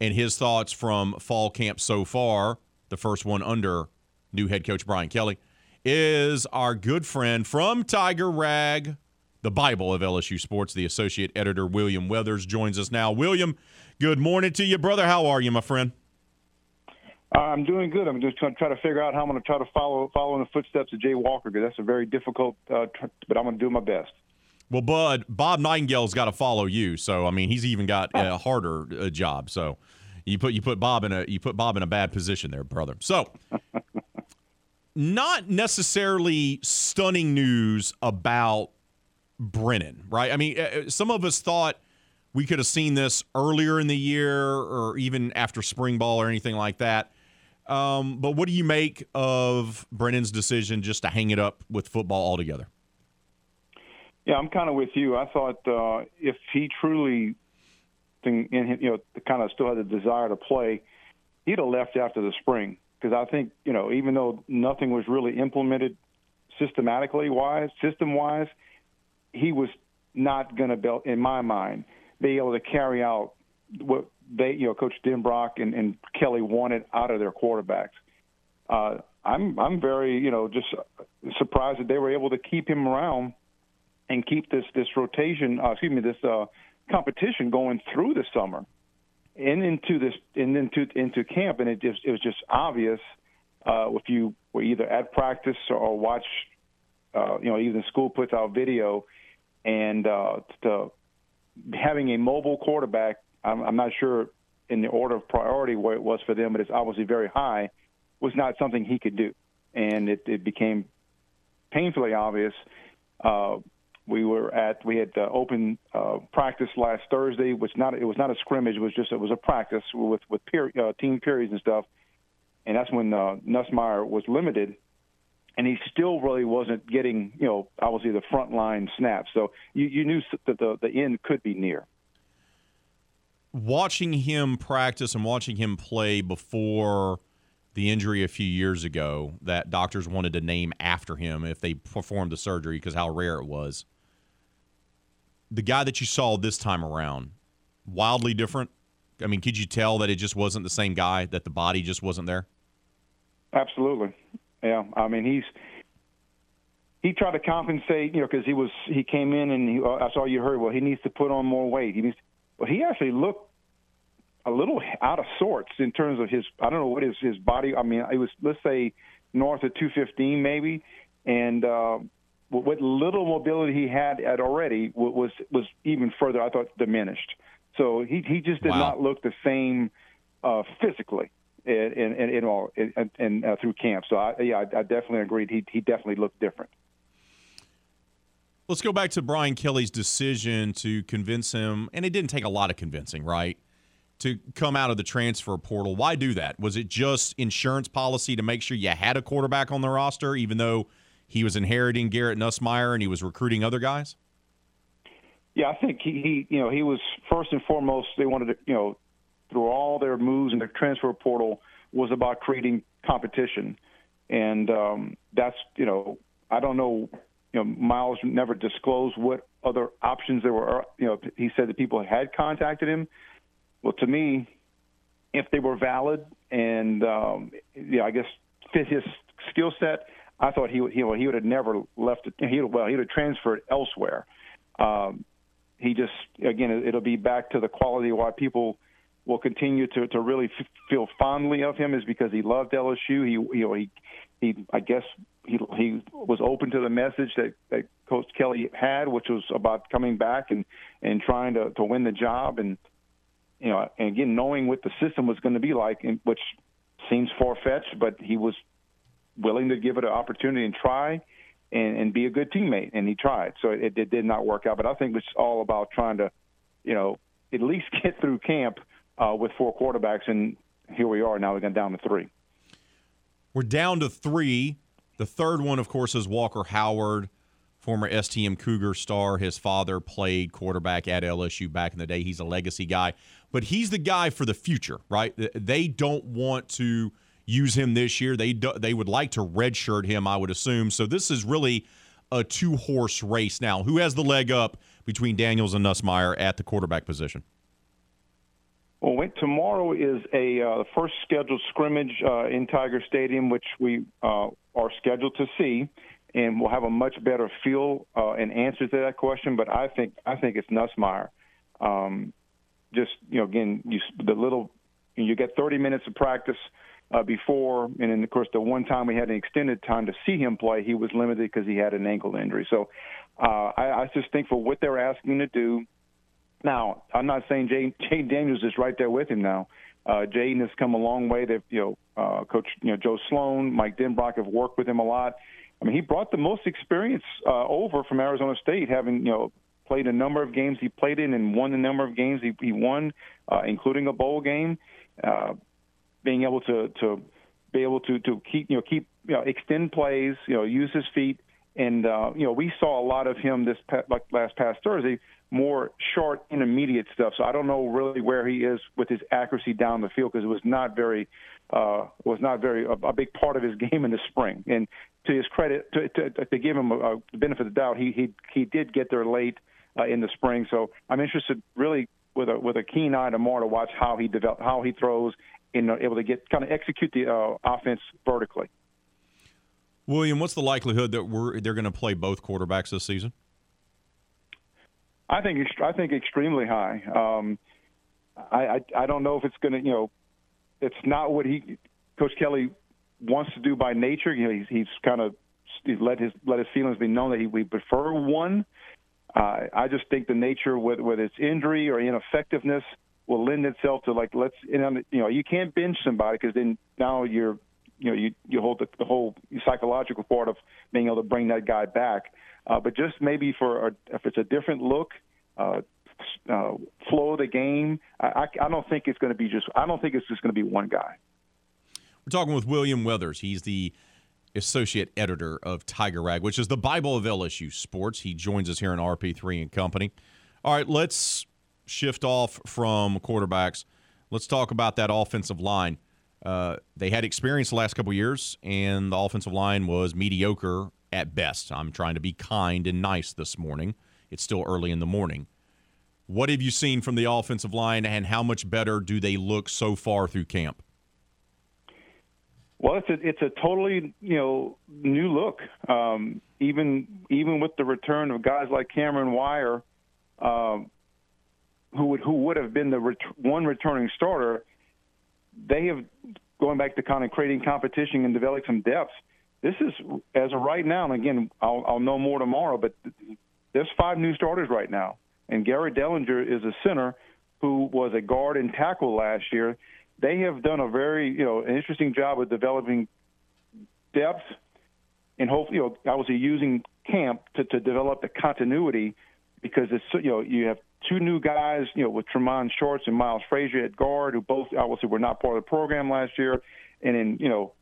and his thoughts from fall camp so far, the first one under new head coach Brian Kelly, is our good friend from Tiger Rag, the Bible of LSU sports, the associate editor William Weathers joins us now. William, good morning to you, brother. How are you, my friend? I'm doing good. I'm just trying to try to figure out how I'm going to try to follow follow in the footsteps of Jay Walker because that's a very difficult, uh, but I'm going to do my best. Well, Bud, Bob Nightingale's got to follow you, so I mean he's even got a harder uh, job. So you put you put Bob in a you put Bob in a bad position there, brother. So not necessarily stunning news about Brennan, right? I mean, uh, some of us thought we could have seen this earlier in the year or even after spring ball or anything like that. Um, but what do you make of Brennan's decision just to hang it up with football altogether? Yeah, I'm kind of with you. I thought uh, if he truly, in, you know, kind of still had the desire to play, he'd have left after the spring. Because I think, you know, even though nothing was really implemented systematically wise, system wise, he was not going to, be, in my mind, be able to carry out what they, you know, Coach Denbrock and, and Kelly wanted out of their quarterbacks. Uh, I'm I'm very you know just surprised that they were able to keep him around and keep this this rotation, uh, excuse me, this uh, competition going through the summer and into this and into into camp, and it just it was just obvious uh, if you were either at practice or, or watch, uh, you know, even school puts out video, and uh, to, having a mobile quarterback, I'm, I'm not sure in the order of priority where it was for them, but it's obviously very high, was not something he could do, and it, it became painfully obvious. Uh, we were at we had uh, open uh, practice last Thursday, which not it was not a scrimmage, it was just it was a practice with with peer, uh, team periods and stuff, and that's when uh, Nussmeier was limited, and he still really wasn't getting you know obviously the front line snaps, so you, you knew that the the end could be near. Watching him practice and watching him play before the injury a few years ago that doctors wanted to name after him if they performed the surgery because how rare it was the guy that you saw this time around, wildly different? I mean, could you tell that it just wasn't the same guy, that the body just wasn't there? Absolutely. Yeah. I mean, he's he tried to compensate, you know, because he was he came in and he, uh, that's all you heard. Well, he needs to put on more weight. He needs. Well, he actually looked a little out of sorts in terms of his. I don't know what his his body. I mean, it was let's say north of 215 maybe, and uh, what little mobility he had at already was was even further, I thought, diminished. So he he just did wow. not look the same uh, physically in in, in all in, in uh, through camp. So I, yeah, I, I definitely agreed. He he definitely looked different. Let's go back to Brian Kelly's decision to convince him, and it didn't take a lot of convincing, right? To come out of the transfer portal. Why do that? Was it just insurance policy to make sure you had a quarterback on the roster, even though he was inheriting Garrett Nussmeier and he was recruiting other guys? Yeah, I think he, he you know, he was first and foremost. They wanted to, you know, through all their moves in the transfer portal was about creating competition, and um, that's you know, I don't know, you know, Miles never disclosed what other options there were. You know, he said that people had contacted him. Well, to me, if they were valid and um, yeah, I guess fit his skill set I thought he would he, he would have never left it. He well he would have transferred elsewhere. Um, he just again it'll be back to the quality of why people will continue to to really f- feel fondly of him is because he loved LSU. He you know he he I guess he he was open to the message that that Coach Kelly had, which was about coming back and and trying to to win the job and you know and again knowing what the system was going to be like, which seems far fetched, but he was willing to give it an opportunity and try and, and be a good teammate. And he tried. So it, it did not work out. But I think it's all about trying to, you know, at least get through camp uh, with four quarterbacks. And here we are. Now we're down to three. We're down to three. The third one, of course, is Walker Howard, former STM Cougar star. His father played quarterback at LSU back in the day. He's a legacy guy, but he's the guy for the future, right? They don't want to – use him this year. They do, they would like to redshirt him, I would assume. So this is really a two horse race now. Who has the leg up between Daniels and Nussmeier at the quarterback position? Well, wait, tomorrow is a uh, first scheduled scrimmage uh, in Tiger Stadium, which we uh, are scheduled to see, and we'll have a much better feel uh, and answer to that question. But I think I think it's Nussmeier. Um, just you know, again, you, the little you get 30 minutes of practice uh, before, and then of course the one time we had an extended time to see him play, he was limited because he had an ankle injury. So uh, I, I just think for what they're asking to do. Now, I'm not saying Jay, Jay Daniels is right there with him now. Uh, Jayden has come a long way. They've, you know, uh, Coach, you know, Joe Sloan, Mike Denbrock have worked with him a lot. I mean, he brought the most experience uh, over from Arizona State, having you know played a number of games he played in and won a number of games he, he won, uh, including a bowl game. Uh, being able to to be able to to keep you know keep you know extend plays, you know use his feet, and uh, you know we saw a lot of him this like last past Thursday, more short intermediate stuff. So I don't know really where he is with his accuracy down the field because it was not very uh, was not very a, a big part of his game in the spring. And to his credit, to, to, to give him a, a benefit of the doubt, he he he did get there late uh, in the spring. So I'm interested really with a with a keen eye tomorrow to watch how he develop how he throws and able to get kind of execute the uh, offense vertically. William, what's the likelihood that we're they're going to play both quarterbacks this season? I think I think extremely high. Um, I, I I don't know if it's going to you know, it's not what he Coach Kelly wants to do by nature. You know, he's he's kind of let his let his feelings be known that he we prefer one. Uh, I just think the nature, whether, whether it's injury or ineffectiveness, will lend itself to like let's you know you can't bench somebody because then now you're you know you you hold the, the whole psychological part of being able to bring that guy back. Uh, but just maybe for a, if it's a different look, uh, uh, flow of the game, I, I, I don't think it's going to be just. I don't think it's just going to be one guy. We're talking with William Weathers. He's the associate editor of Tiger Rag, which is the Bible of LSU sports. He joins us here in RP3 and Company. All right, let's shift off from quarterbacks. Let's talk about that offensive line. Uh, they had experience the last couple years, and the offensive line was mediocre at best. I'm trying to be kind and nice this morning. It's still early in the morning. What have you seen from the offensive line, and how much better do they look so far through camp? Well, it's a it's a totally you know new look. Um, even even with the return of guys like Cameron Wire, um, who would who would have been the ret- one returning starter, they have going back to kind of creating competition and developing some depth. This is as of right now, and again, I'll, I'll know more tomorrow. But there's five new starters right now, and Gary Dellinger is a center who was a guard and tackle last year. They have done a very you know an interesting job of developing depth, and hopefully, you know, obviously using camp to, to develop the continuity because it's you know you have two new guys, you know, with Tre'Mond Shorts and Miles Frazier at guard, who both obviously were not part of the program last year, and in you know,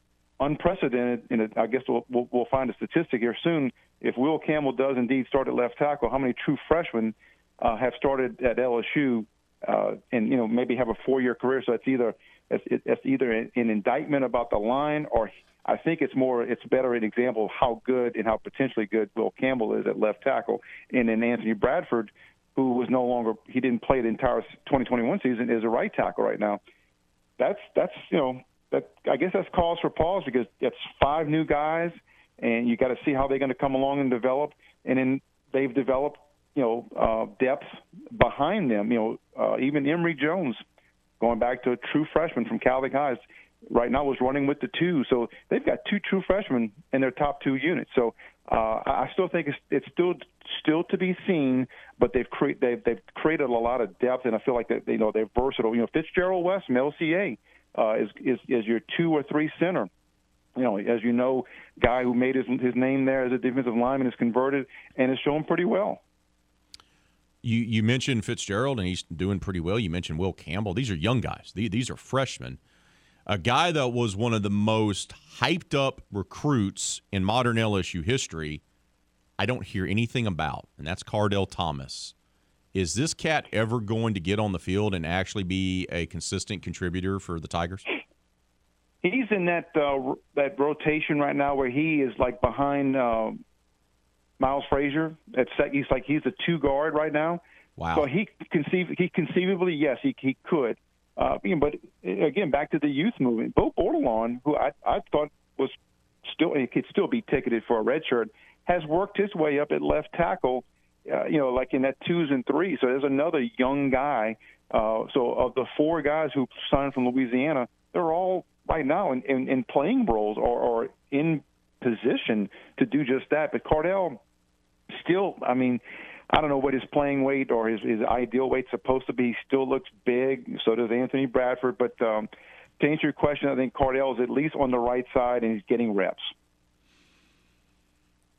unprecedented. And I guess we'll, we'll, we'll find a statistic here soon. If Will Campbell does indeed start at left tackle, how many true freshmen uh, have started at LSU, uh, and you know, maybe have a four-year career? So it's either it's, it's either an, an indictment about the line, or I think it's more it's better an example of how good and how potentially good Will Campbell is at left tackle, and then Anthony Bradford who was no longer he didn't play the entire 2021 season is a right tackle right now. That's that's you know that I guess that's cause for pause because it's five new guys and you got to see how they're going to come along and develop. And then they've developed you know uh, depth behind them. You know uh, even Emery Jones going back to a true freshman from Catholic High right now was running with the two. So they've got two true freshmen in their top two units. So uh, I still think it's, it's still still to be seen, but they've created they've, they've created a lot of depth, and I feel like you know they're versatile. You know, Fitzgerald West from LCA uh, is, is is your two or three center. You know, as you know, guy who made his his name there as a defensive lineman is converted and is showing pretty well. You you mentioned Fitzgerald and he's doing pretty well. You mentioned Will Campbell. These are young guys. These are freshmen a guy that was one of the most hyped up recruits in modern LSU history, I don't hear anything about, and that's Kardell Thomas. Is this cat ever going to get on the field and actually be a consistent contributor for the Tigers? He's in that uh, that rotation right now where he is like behind uh, Miles Frazier. At sec- he's like he's a two guard right now. Wow. So he conceive he conceivably yes he he could. Uh, but again, back to the youth movement. Bo Bordelon, who I, I thought was still he could still be ticketed for a red shirt, has worked his way up at left tackle. Uh, you know, like in that twos and threes. So there's another young guy. Uh, so of the four guys who signed from Louisiana, they're all right now in, in, in playing roles or, or in position to do just that. But Kardell, still, I mean, I don't know what his playing weight or his, his ideal weight's supposed to be. He still looks big. So does Anthony Bradford. But um, to answer your question, I think Kardell is at least on the right side and he's getting reps.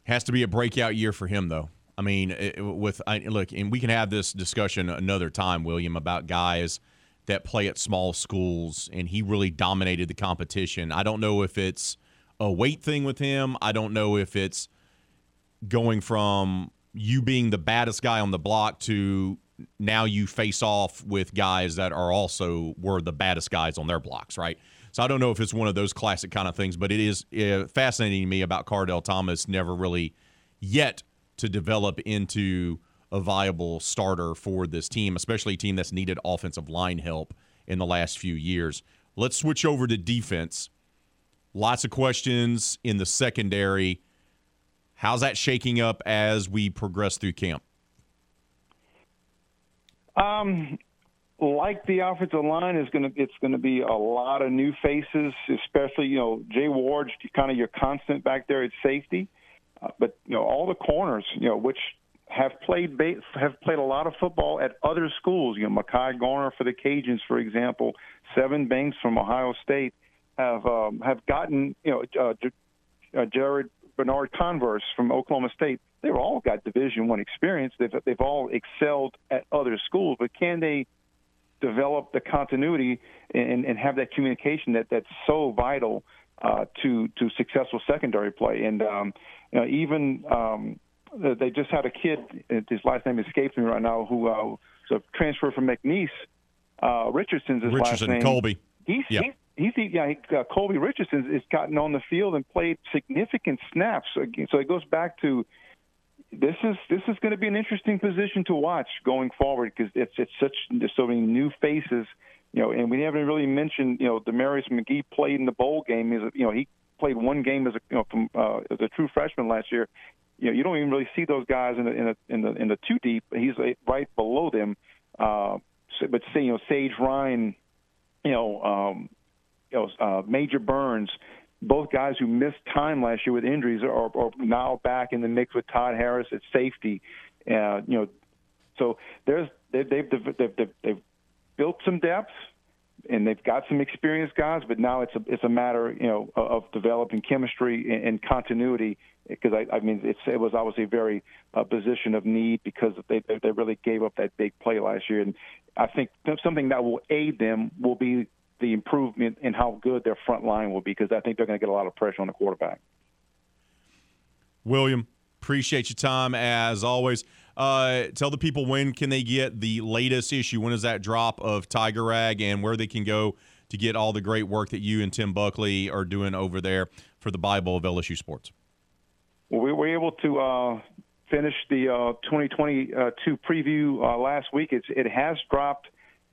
Has to be a breakout year for him, though. I mean, with I, look, and we can have this discussion another time, William, about guys that play at small schools, and he really dominated the competition. I don't know if it's a weight thing with him. I don't know if it's going from you being the baddest guy on the block to now you face off with guys that are also were the baddest guys on their blocks, right? So I don't know if it's one of those classic kind of things, but it is uh, fascinating to me about Kardell Thomas never really yet to develop into a viable starter for this team, especially a team that's needed offensive line help in the last few years. Let's switch over to defense. Lots of questions in the secondary. How's that shaking up as we progress through camp? Um, like the offensive line is going to, it's going to be a lot of new faces, especially you know Jay Ward, kind of your constant back there at safety, uh, but you know all the corners, you know which have played have played a lot of football at other schools. You know, Mekhi Garner for the Cajuns, for example, Sevyn Banks from Ohio State have um, have gotten you know uh, uh, Jared Bernard Converse from Oklahoma State. They've all got Division One experience. They've they've all excelled at other schools, but can they develop the continuity and, and have that communication that that's so vital uh, to to successful secondary play? And um, you know, even um, they just had a kid. His last name escapes me right now. Who uh, was a transfer from McNeese. Uh, Richardson's his Richardson, last name. Colby. He's, yeah. he's he's yeah, uh, Colby Richardson has gotten on the field and played significant snaps. So it goes back to this is this is going to be an interesting position to watch going forward because it's it's such there's so many new faces, you know, and we haven't really mentioned you know Damarius McGhee played in the bowl game. Is you know he played one game as a you know from uh, as a true freshman last year. You know you don't even really see those guys in the in the in the, in the two deep. He's right below them. Uh, but say you know Sage Ryan, you know um, you know, uh, Major Burns, both guys who missed time last year with injuries are, are now back in the mix with Todd Harris at safety. Uh, you know, so there's they, they've, they've they've they've built some depth and they've got some experienced guys, but now it's a it's a matter you know of developing chemistry and, and continuity. Because I, I mean, it's, it was obviously a very uh, position of need because they they really gave up that big play last year, and I think something that will aid them will be the improvement in how good their front line will be because I think they're going to get a lot of pressure on the quarterback. William, appreciate your time as always. Uh, tell the people when can they get the latest issue? When is that drop of Tiger Rag and where they can go to get all the great work that you and Tim Buckley are doing over there for the Bible of LSU sports? Well, we were able to uh, finish the uh, 2022 preview uh, last week. It's, it has dropped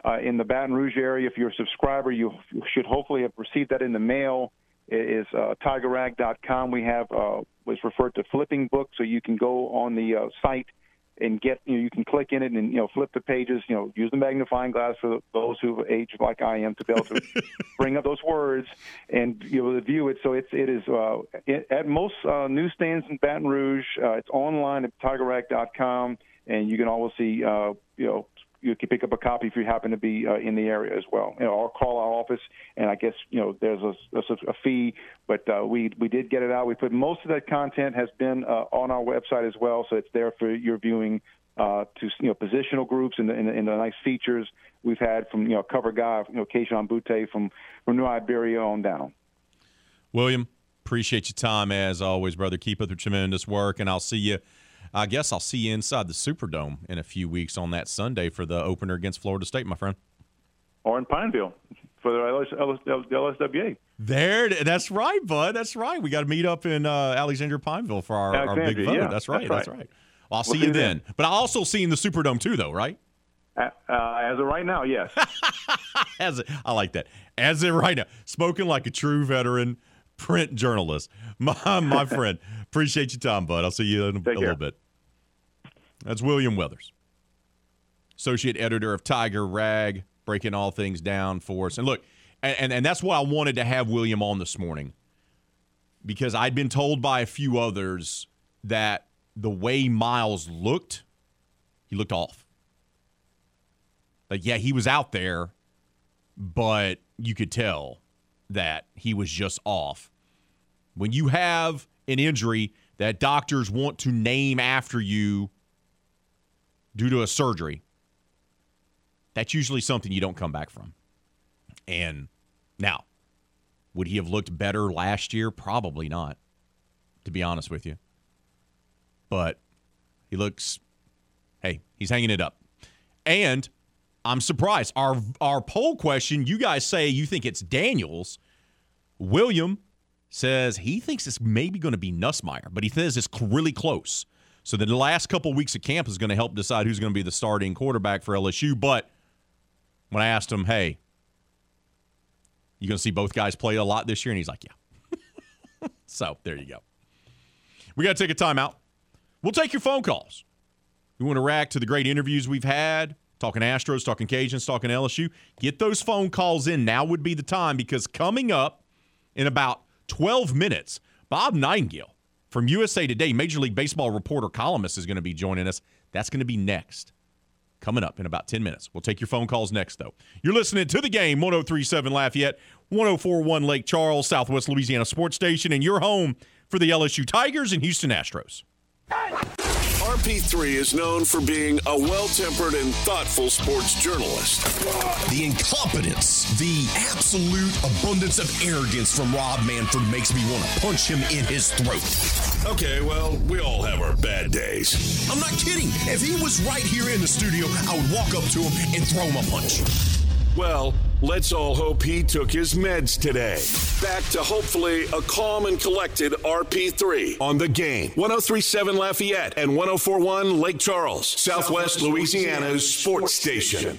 uh, in the Baton Rouge area. If you're a subscriber, you should hopefully have received that in the mail. It is uh, tigerrag.com. We have uh, was referred to flipping book, so you can go on the uh, site and get you know you can click in it and you know flip the pages. You know use the magnifying glass for those who age like I am to be able to bring up those words and you know view it. So it's it is uh, it, at most uh, newsstands in Baton Rouge. Uh, it's online at tigerrag.com, and you can always see uh, you know you can pick up a copy if you happen to be uh, in the area as well. You know, or call our office, and I guess you know there's a, a, a fee, but uh, we we did get it out. We put most of that content has been uh, on our website as well, so it's there for your viewing. Uh, to you know, positional groups and the, and, the, and the nice features we've had from you know cover guy, you know, Kayshon Boutte from from New Iberia on down. William, appreciate your time as always, brother. Keep up the tremendous work, and I'll see you I guess I'll see you inside the Superdome in a few weeks on that Sunday for the opener against Florida State, my friend. Or in Pineville for the LSWA. There, that's right, bud. That's right. We got to meet up in uh, Alexandria Pineville for our, our big vote. Yeah, that's right. That's right. That's right. Well, I'll we'll see you then. then. But I'll also see you in the Superdome too, though, right? Uh, as of right now, yes. as I like that. As of right now, spoken like a true veteran print journalist. My my friend, appreciate your time, bud. I'll see you in a, a little bit. That's William Weathers, associate editor of Tiger Rag, breaking all things down for us. And look, and, and, that's why I wanted to have William on this morning because I'd been told by a few others that the way Miles looked, he looked off. Like, yeah, he was out there, but you could tell that he was just off. When you have an injury that doctors want to name after you due to a surgery, that's usually something you don't come back from. And now, would he have looked better last year? Probably not, to be honest with you. But he looks, hey, he's hanging it up. And I'm surprised. Our our poll question, you guys say you think it's Daniels. William says he thinks it's maybe going to be Nussmeier, but he says it's really close. So the last couple of weeks of camp is going to help decide who's going to be the starting quarterback for LSU. But when I asked him, hey, you going to see both guys play a lot this year? And he's like, yeah. So there you go. We got to take a timeout. We'll take your phone calls. You want to react to the great interviews we've had, talking Astros, talking Cajuns, talking LSU? Get those phone calls in. Now would be the time because coming up in about 12 minutes, Bob Nightingale from USA Today, Major League Baseball reporter columnist, is going to be joining us. That's going to be next. Coming up in about 10 minutes. We'll take your phone calls next, though. You're listening to the game 1037 Lafayette, 1041 Lake Charles, Southwest Louisiana Sports Station, and your home for the LSU Tigers and Houston Astros. RP3 is known for being a well tempered and thoughtful sports journalist. The incompetence, the absolute abundance of arrogance from Rob Manfred makes me want to punch him in his throat. Okay, well, we all have our bad days. I'm not kidding. If he was right here in the studio, I would walk up to him and throw him a punch. Well, let's all hope he took his meds today. Back to hopefully a calm and collected RP3 on the game. 1037 Lafayette and 1041 Lake Charles, Southwest Louisiana's sports station.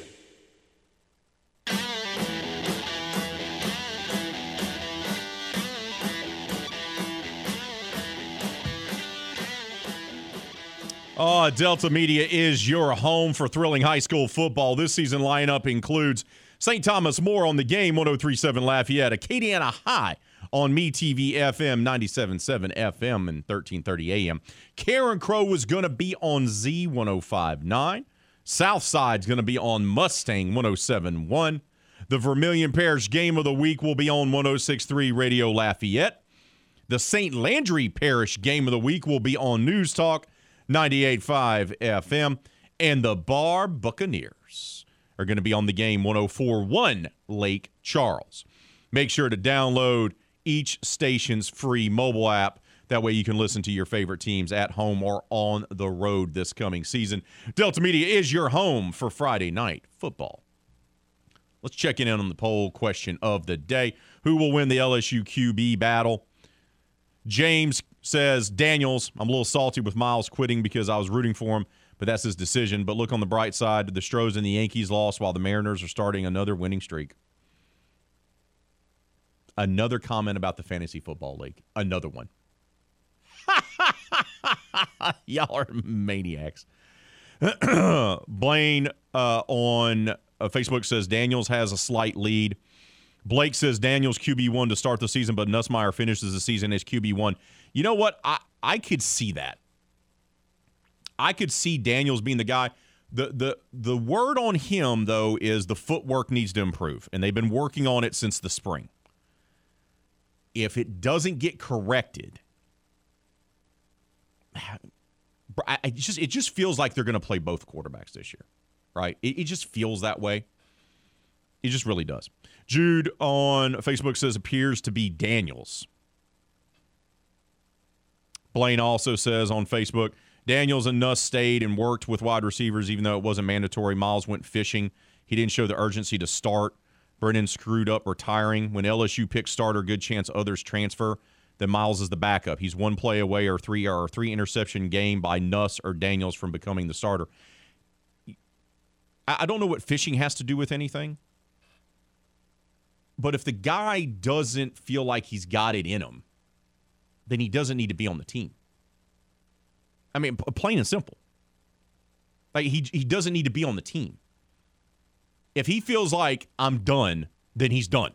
Oh, Delta Media is your home for thrilling high school football. This season lineup includes St. Thomas More on the game, 1037 Lafayette, Acadiana High on Me TV FM 97.7 FM and 1330 AM. Carencro was going to be on Z 1059. Southside's going to be on Mustang 1071. The Vermilion Parish Game of the Week will be on 1063 Radio Lafayette. The St. Landry Parish Game of the Week will be on News Talk 98.5 FM. And the Barbe Buccaneers are going to be on the game 1041 Lake Charles. Make sure to download each station's free mobile app. That way you can listen to your favorite teams at home or on the road this coming season. Delta Media is your home for Friday night football. Let's check in on the poll question of the day. Who will win the LSU QB battle? James says Daniels. I'm a little salty with Miles quitting because I was rooting for him, but that's his decision. But look on the bright side: the Stros and the Yankees lost while the Mariners are starting another winning streak. Another comment about the fantasy football league. Another one. Y'all are maniacs. Blaine uh, on uh, Facebook says Daniels has a slight lead. Blake says Daniels QB1 to start the season, but Nussmeier finishes the season as QB1. You know what? I, I could see that. I could see Daniels being the guy. The, the the word on him though is the footwork needs to improve, and they've been working on it since the spring. If it doesn't get corrected, I, just it just feels like they're going to play both quarterbacks this year, right? It, it just feels that way. It just really does. Jude on Facebook says appears to be Daniels. Blaine also says on Facebook Daniels and Nuss stayed and worked with wide receivers even though it wasn't mandatory. Miles went fishing. He didn't show the urgency to start. Brennan screwed up retiring. When LSU picks starter, good chance others transfer. Then Miles is the backup. He's one play away or three or three interception game by Nuss or Daniels from becoming the starter. I don't know what fishing has to do with anything. But if the guy doesn't feel like he's got it in him, then he doesn't need to be on the team. I mean, plain and simple. Like he he doesn't need to be on the team. If he feels like I'm done, then he's done.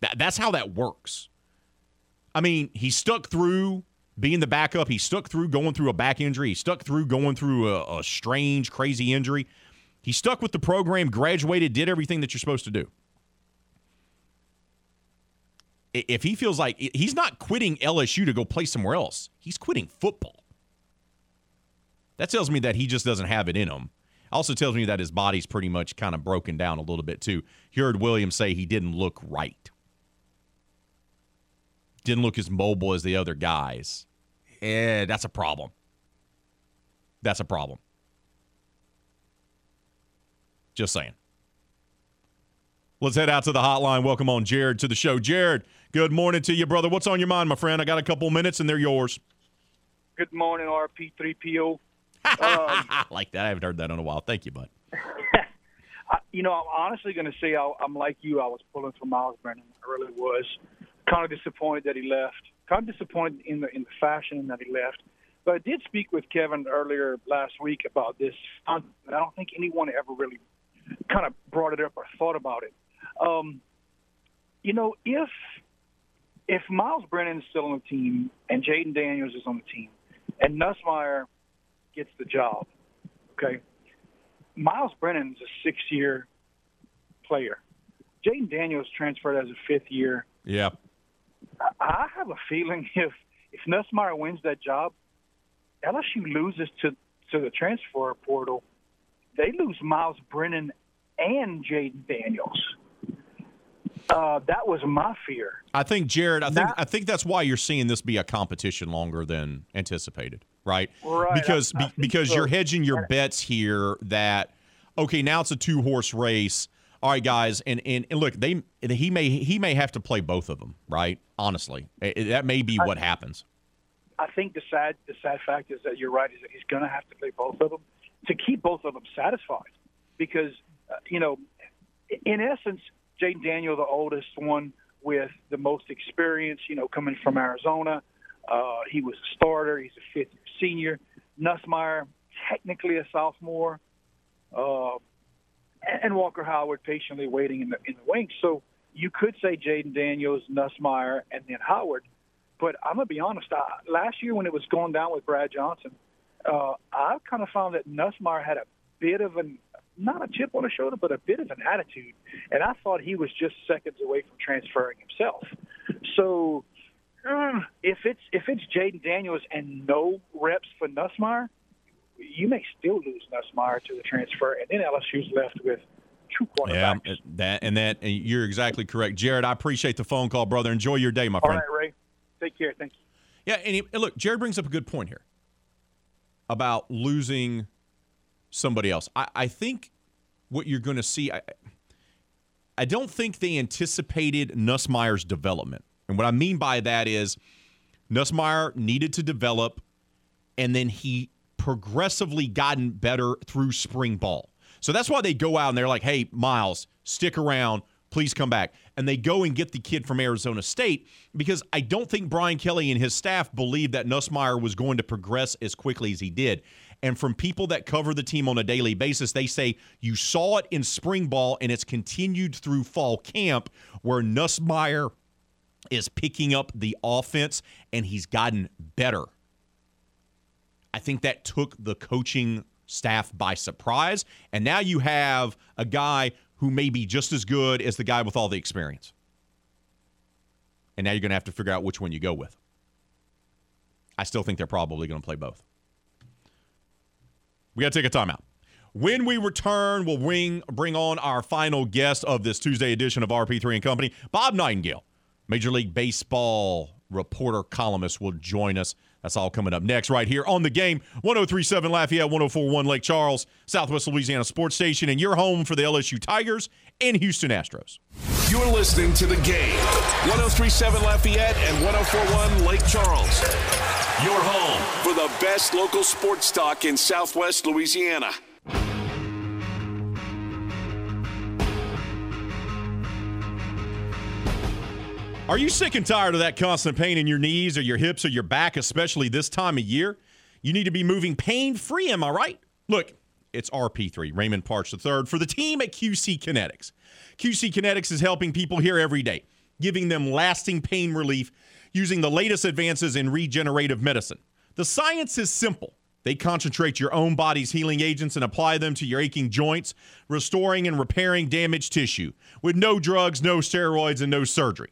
That, that's how that works. I mean, he stuck through being the backup. He stuck through going through a back injury. He stuck through going through a, a strange, crazy injury. He stuck with the program, graduated, did everything that you're supposed to do. If he feels like he's not quitting LSU to go play somewhere else, he's quitting football. That tells me that he just doesn't have it in him. Also tells me that his body's pretty much kind of broken down a little bit too. Heard Williams say he didn't look right. Didn't look as mobile as the other guys. Yeah, that's a problem. That's a problem. Just saying. Let's head out to the hotline. Welcome on Jared to the show. Jared, good morning to you, brother. What's on your mind, my friend? I got a couple minutes and they're yours. Good morning, RP3PO. Um, I like that. I haven't heard that in a while. Thank you, bud. I, you know, I'm honestly going to say I, I'm like you. I was pulling for Miles Brennan. I really was. Kind of disappointed that he left. kind of disappointed in the in the fashion that he left. But I did speak with Kevin earlier last week about this. I don't think anyone ever really kind of brought it up or thought about it. Um, you know, if if Miles Brennan is still on the team and Jayden Daniels is on the team, and Nussmeier gets the job, okay, Miles Brennan is a six-year player. Jayden Daniels transferred as a fifth year. Yeah. I have a feeling if if Nussmeier wins that job, LSU loses to to the transfer portal. They lose Miles Brennan and Jayden Daniels. Uh, that was my fear. I think Jared. I think I think that's why you're seeing this be a competition longer than anticipated, right? Right. Because I- I be- because so. you're hedging your bets here. That okay, now it's a two horse race. All right, guys, and, and and look, they he may he may have to play both of them, right? Honestly, that may be what happens. I think the sad the sad fact is that you're right is that he's going to have to play both of them to keep both of them satisfied, because uh, you know, in essence, Jayden Daniel, the oldest one with the most experience, you know, coming from Arizona, uh, he was a starter. He's a fifth year senior. Nussmeier, technically a sophomore, uh, and and Walker Howard patiently waiting in the in the wings. So you could say Jayden Daniels, Nussmeier, and then Howard. But I'm gonna be honest. I, last year when it was going down with Brad Johnson, uh, I kind of found that Nussmeier had a bit of an not a chip on his shoulder, but a bit of an attitude, and I thought he was just seconds away from transferring himself. So uh, if it's if it's Jayden Daniels and no reps for Nussmeier, you may still lose Nussmeier to the transfer, and then LSU's left with two quarterbacks. Yeah, that and that. And you're exactly correct, Jared. I appreciate the phone call, brother. Enjoy your day, my All friend. right, Ray. Take care. Thank you. Yeah, and, he, and look, Jared brings up a good point here about losing somebody else. I, I think what you're going to see, I, I don't think they anticipated Nussmeier's development. And what I mean by that is Nussmeier needed to develop, and then he progressively gotten better through spring ball. So that's why they go out and they're like, hey, Miles, stick around. Please come back. And they go and get the kid from Arizona State because I don't think Brian Kelly and his staff believed that Nussmeier was going to progress as quickly as he did. And from people that cover the team on a daily basis, they say you saw it in spring ball and it's continued through fall camp where Nussmeier is picking up the offense and he's gotten better. I think that took the coaching staff by surprise. And now you have a guy who may be just as good as the guy with all the experience. And now you're going to have to figure out which one you go with. I still think they're probably going to play both. We got to take a timeout. When we return, we'll bring, bring on our final guest of this Tuesday edition of RP3 and Company, Bob Nightingale, Major League Baseball reporter, columnist, will join us. That's all coming up next, right here on the game. 1037 Lafayette, 1041 Lake Charles, Southwest Louisiana Sports Station, and your home for the LSU Tigers and Houston Astros. You're listening to the game. 1037 Lafayette and 1041 Lake Charles. Your home for the best local sports talk in Southwest Louisiana. Are you sick and tired of that constant pain in your knees or your hips or your back, especially this time of year? You need to be moving pain free, am I right? Look, it's RP3, Raymond Parks III, for the team at QC Kinetics. QC Kinetics is helping people here every day, giving them lasting pain relief using the latest advances in regenerative medicine. The science is simple. They concentrate your own body's healing agents and apply them to your aching joints, restoring and repairing damaged tissue with no drugs, no steroids, and no surgery.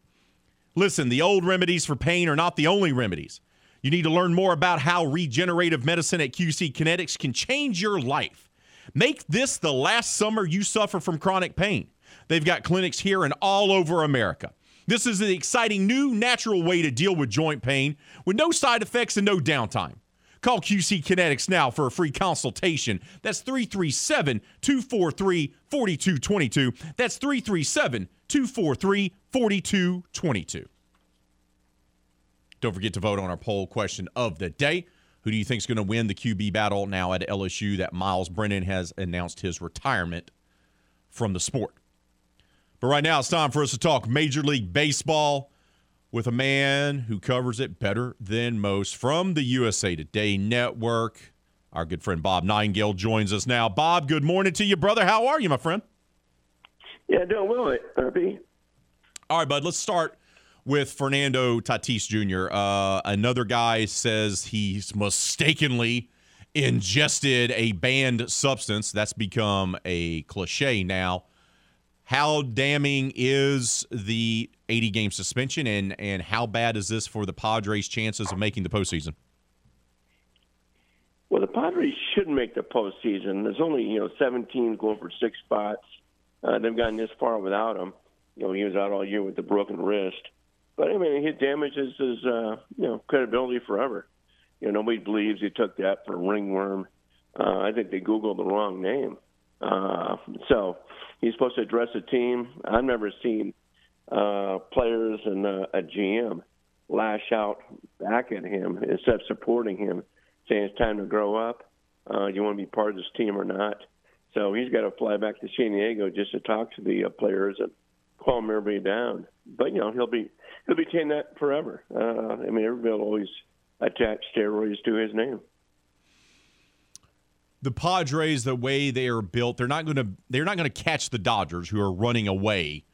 Listen, the old remedies for pain are not the only remedies. You need to learn more about how regenerative medicine at QC Kinetics can change your life. Make this the last summer you suffer from chronic pain. They've got clinics here and all over America. This is an exciting new natural way to deal with joint pain with no side effects and no downtime. Call QC Kinetics now for a free consultation. That's 337 243 4222. That's 337 243 4222. Don't forget to vote on our poll question of the day. Who do you think is going to win the QB battle now at LSU that Miles Brennan has announced his retirement from the sport? But right now, it's time for us to talk Major League Baseball with a man who covers it better than most from the USA Today Network. Our good friend Bob Nightingale joins us now. Bob, good morning to you, brother. How are you, my friend? Yeah, doing well, RB. All right, bud. Let's start with Fernando Tatis Jr. Uh, another guy says he's mistakenly ingested a banned substance. That's become a cliche now. How damning is the 80 game suspension, and, and how bad is this for the Padres' chances of making the postseason? Well, the Padres should make the postseason. There's only you know 17 going for six spots. Uh, they've gotten this far without him. You know, he was out all year with the broken wrist. But I mean, he damages his uh, you know credibility forever. You know, nobody believes he took that for ringworm. Uh, I think they googled the wrong name. Uh, so he's supposed to address a team. I've never seen uh, players and uh, a GM lash out back at him instead of supporting him, saying it's time to grow up. Uh, you want to be part of this team or not? So he's got to fly back to San Diego just to talk to the uh, players and calm everybody down. But you know he'll be he'll be saying that forever. Uh, I mean everybody will always attach steroids to his name. The Padres, the way they are built, they're not going to they're not going to catch the Dodgers, who are running away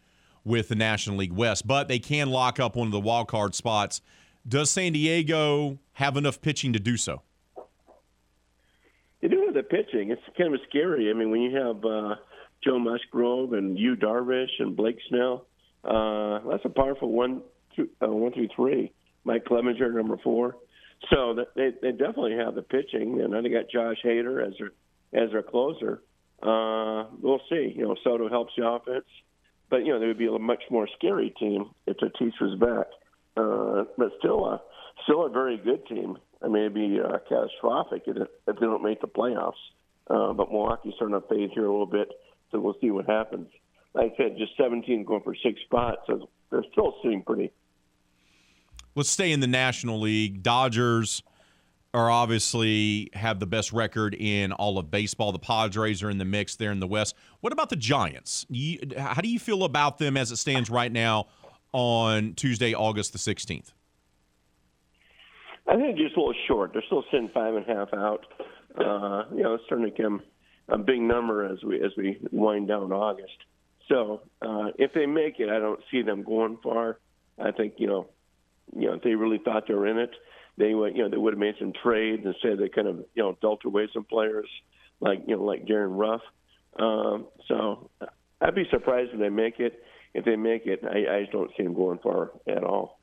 with the National League West, but they can lock up one of the wild card spots. Does San Diego have enough pitching to do so? They do have the pitching. It's kind of scary. I mean, when you have uh, Joe Musgrove and Yu Darvish and Blake Snell, uh, that's a powerful one, two, uh, one through three. Mike Clevinger, number four. So they they definitely have the pitching, and then they got Josh Hader as their as their closer. Uh, we'll see. You know, Soto helps the offense, but you know they would be a much more scary team if Tatis was back. Uh, but still, a still a very good team. I mean, it'd be uh, catastrophic if, if they don't make the playoffs. Uh, but Milwaukee's starting to fade here a little bit, so we'll see what happens. Like I said, just 17 going for six spots, so they're still sitting pretty let's stay in the National League. Dodgers are obviously have the best record in all of baseball. The Padres are in the mix there in the West. What about the Giants? You, how do you feel about them as it stands right now on Tuesday, August the 16th? I think just a little short. They're still sitting five and a half out. Uh, you know, it's starting to become a big number as we as we wind down August. So uh, if they make it, I don't see them going far. I think you know you know, if they really thought they were in it, they would, you know, they would have made some trades and said they kind of, you know, dealt away some players like, you know, like Darin Ruff. Um, so I'd be surprised if they make it. If they make it, I, I just don't see them going far at all.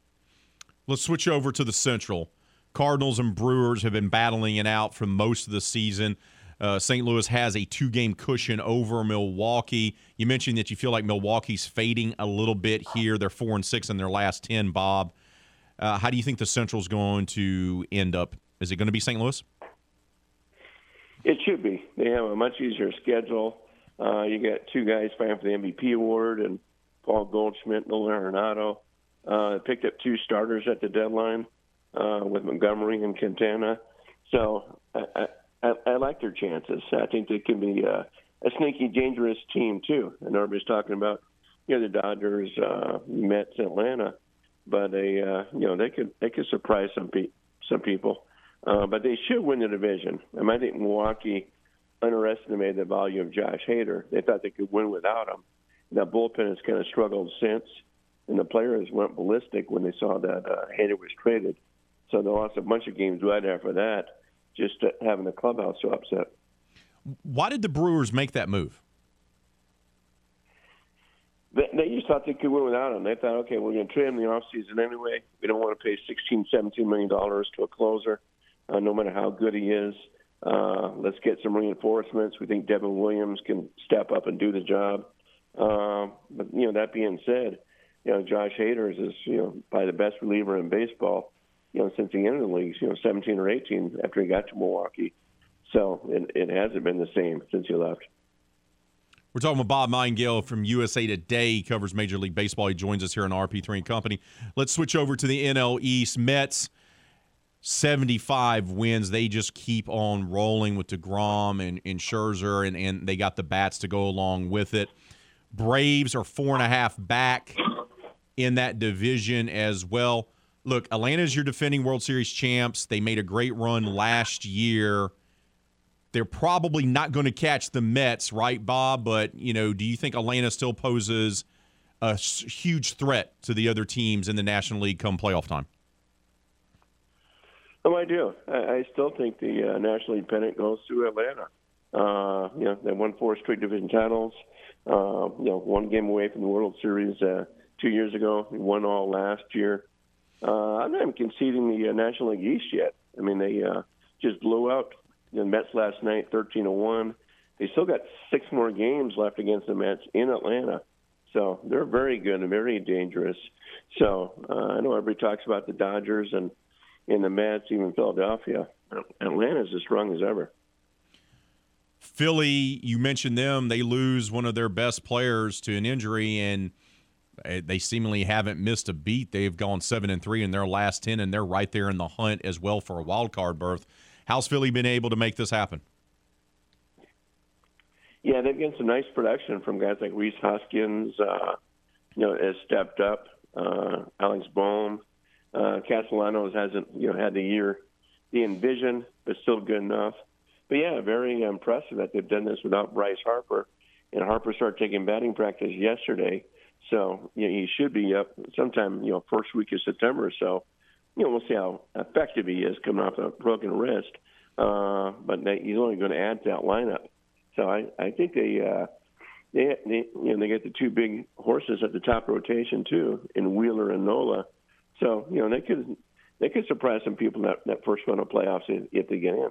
Let's switch over to the Central. Cardinals and Brewers have been battling it out for most of the season. Uh, St. Louis has a two game cushion over Milwaukee. You mentioned that you feel like Milwaukee's fading a little bit here. They're four and six in their last 10, Bob. Uh, how do you think the Central's going to end up? Is it going to be St. Louis? It should be. They have a much easier schedule. Uh, you got two guys fighting for the MVP award, and Paul Goldschmidt, Nolan Arenado. Uh, picked up two starters at the deadline uh, with Montgomery and Quintana. So I, I, I like their chances. I think they can be uh, a sneaky, dangerous team too. And everybody's talking about you know the Dodgers, uh, Mets, Atlanta but they uh, you know they could they could surprise some pe- some people. Uh, but they should win the division. I, I think Milwaukee underestimated the value of Josh Hader. They thought they could win without him. That bullpen has kind of struggled since, and the players went ballistic when they saw that uh, Hader was traded. So they lost a bunch of games right after that, just having the clubhouse so upset. Why did the Brewers make that move? They, they just thought they could win without him. They thought, okay, we're going to trade him the off season anyway. We don't want to pay sixteen, seventeen million dollars to a closer, uh, no matter how good he is. Uh, let's get some reinforcements. We think Devin Williams can step up and do the job. Uh, but you know, that being said, you know, Josh Hader is you know probably the best reliever in baseball. You know, since he entered the leagues, you know, 17 or 18 after he got to Milwaukee. So it, it hasn't been the same since he left. We're talking with Bob Nightingale from USA Today. He covers Major League Baseball. He joins us here on RP3 and Company. Let's switch over to the NL East. Mets, 75 wins. They just keep on rolling with DeGrom and, and Scherzer, and, and they got the bats to go along with it. Braves are four and a half back in that division as well. Look, Atlanta's your defending World Series champs. They made a great run last year. They're probably not going to catch the Mets, right, Bob? But, you know, do you think Atlanta still poses a huge threat to the other teams in the National League come playoff time? Oh, I do. I, I still think the uh, National League pennant goes to Atlanta. Uh, you know, they won four straight division titles. Uh, you know, one game away from the World Series uh, two years ago. They won all last year. Uh, I'm not even conceding the uh, National League East yet. I mean, they uh, just blew out the Mets last night, 13 to one. They still got six more games left against the Mets in Atlanta. So they're very good and very dangerous. So uh, I know everybody talks about the Dodgers and in the Mets, even Philadelphia. Atlanta's as strong as ever. Philly, you mentioned them. They lose one of their best players to an injury, and eh, they seemingly haven't missed a beat. They've gone seven and three in their last ten, and they're right there in the hunt as well for a wild card berth. How's Philly been able to make this happen? Yeah, they've gotten some nice production from guys like Rhys Hoskins. Uh, you know, has stepped up. Uh, Alex Bohm, uh, Castellanos hasn't you know had the year he envisioned, but still good enough. But yeah, very impressive that they've done this without Bryce Harper. And Harper started taking batting practice yesterday, so you know, he should be up sometime you know first week of September or so. You know, we'll see how effective he is coming off a broken wrist. Uh, but they, he's only going to add to that lineup. So I, I think they, uh, they, they, you know, they get the two big horses at the top rotation too, in Wheeler and Nola. So you know they could they could surprise some people in that, that first round of playoffs if, if they get in.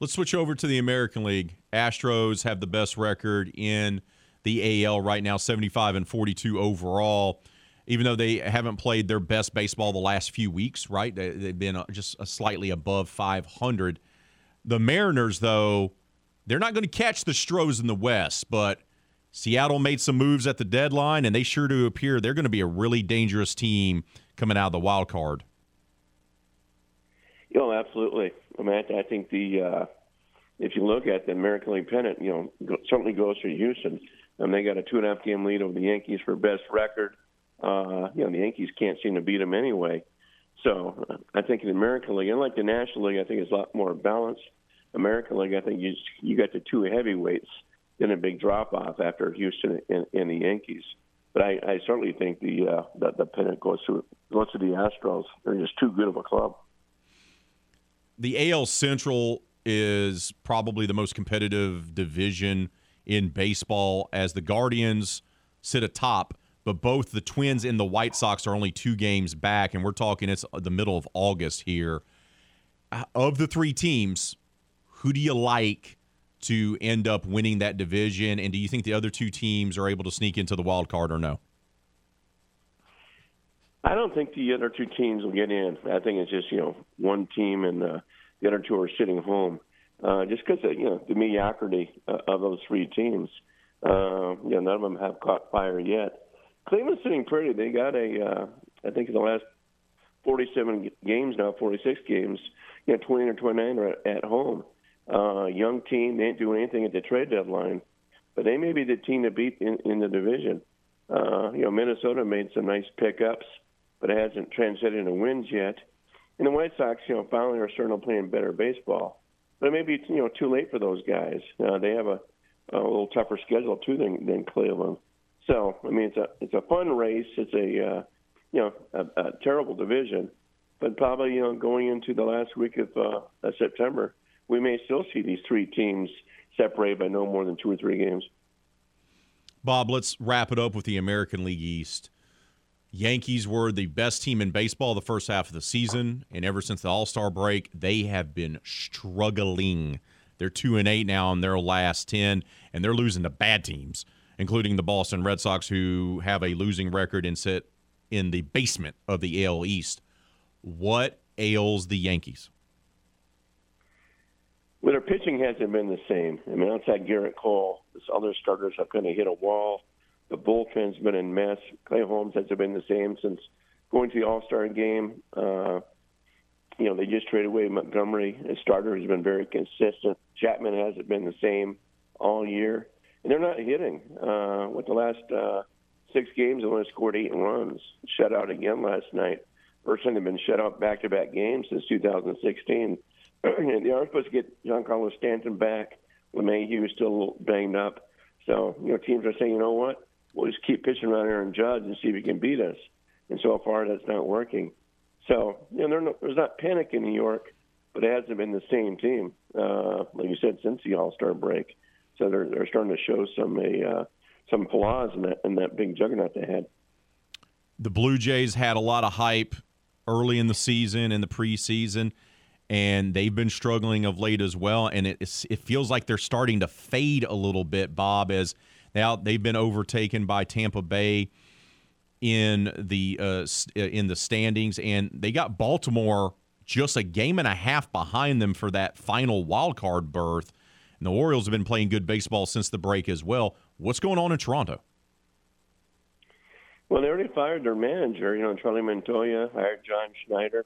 Let's switch over to the American League. Astros have the best record in the AL right now, 75 and 42 overall. Even though they haven't played their best baseball the last few weeks, right? They, have been uh, just slightly above 500. The Mariners, though, they're not going to catch the Stros in the West, but Seattle made some moves at the deadline, and they sure do appear they're going to be a really dangerous team coming out of the wild card. You know, absolutely. I mean, I, think the uh, if you look at the American League pennant, you know, certainly goes for Houston. And they got a two and a half game lead over the Yankees for best record. Uh, you know, the Yankees can't seem to beat them anyway. So uh, I think in the American League, unlike the National League, I think it's a lot more balanced. American League, I think you you got the two heavyweights then a big drop off after Houston and, and the Yankees. But I, I certainly think the, uh, the the pennant goes to goes to the Astros. They're just too good of a club. The AL Central is probably the most competitive division in baseball as the Guardians sit atop, but both the Twins and the White Sox are only two games back, and we're talking it's the middle of August here. Of the three teams, who do you like to end up winning that division? And do you think the other two teams are able to sneak into the wild card or no? I don't think the other two teams will get in. I think it's just you know one team and uh, the other two are sitting home, uh, just because you know the mediocrity uh, of those three teams. Uh, you know none of them have caught fire yet. Cleveland's sitting pretty. They got a uh, I think in the last 47 games now, 46 games, you know 20 or 29 are at home uh, young team. They didn't do anything at the trade deadline, but they may be the team to beat in, in the division. Uh, you know, Minnesota made some nice pickups, but it hasn't translated into wins yet. And the White Sox, you know, finally are starting to play better baseball. But it may be, you know, too late for those guys. Uh, they have a, a little tougher schedule too than, than Cleveland. So, I mean, it's a it's a fun race. It's a uh, you know a, a terrible division, but probably you know going into the last week of, uh, of September, we may still see these three teams separated by no more than two or three games. Bob, let's wrap it up with the American League East. Yankees were the best team in baseball the first half of the season, and ever since the All Star break, they have been struggling. They're two and eight now in their last ten, and they're losing to bad teams, including the Boston Red Sox, who have a losing record and sit in the basement of the AL East. What ails the Yankees? Well, their pitching hasn't been the same. I mean, outside Gerrit Cole, this other starters have kind of hit a wall. The bullpen's been a mess. Clay Holmes hasn't been the same since going to the All Star game. Uh, you know, they just traded away Montgomery. His starter has been very consistent. Chapman hasn't been the same all year, and they're not hitting. Uh, with the last uh, six games and only scored eight runs. Shut out again last night. First time they've been shut out back-to-back games since 2016. they are supposed to get Giancarlo Stanton back. LeMahieu is still banged up. So, you know, teams are saying, you know what? We'll just keep pitching around Aaron Judge and see if he can beat us. And so far, that's not working. So, you know, no, there's not panic in New York, but it hasn't been the same team, uh, like you said, since the All Star break. So they're they're starting to show some a uh, some flaws in that in that big juggernaut they had. The Blue Jays had a lot of hype early in the season in the preseason, and they've been struggling of late as well. And it it feels like they're starting to fade a little bit, Bob, as now they've been overtaken by Tampa Bay in the uh, in the standings, and they got Baltimore just a game and a half behind them for that final wild card berth. And the Orioles have been playing good baseball since the break as well. What's going on in Toronto? Well, they already fired their manager. You know, Charlie Montoyo hired John Schneider,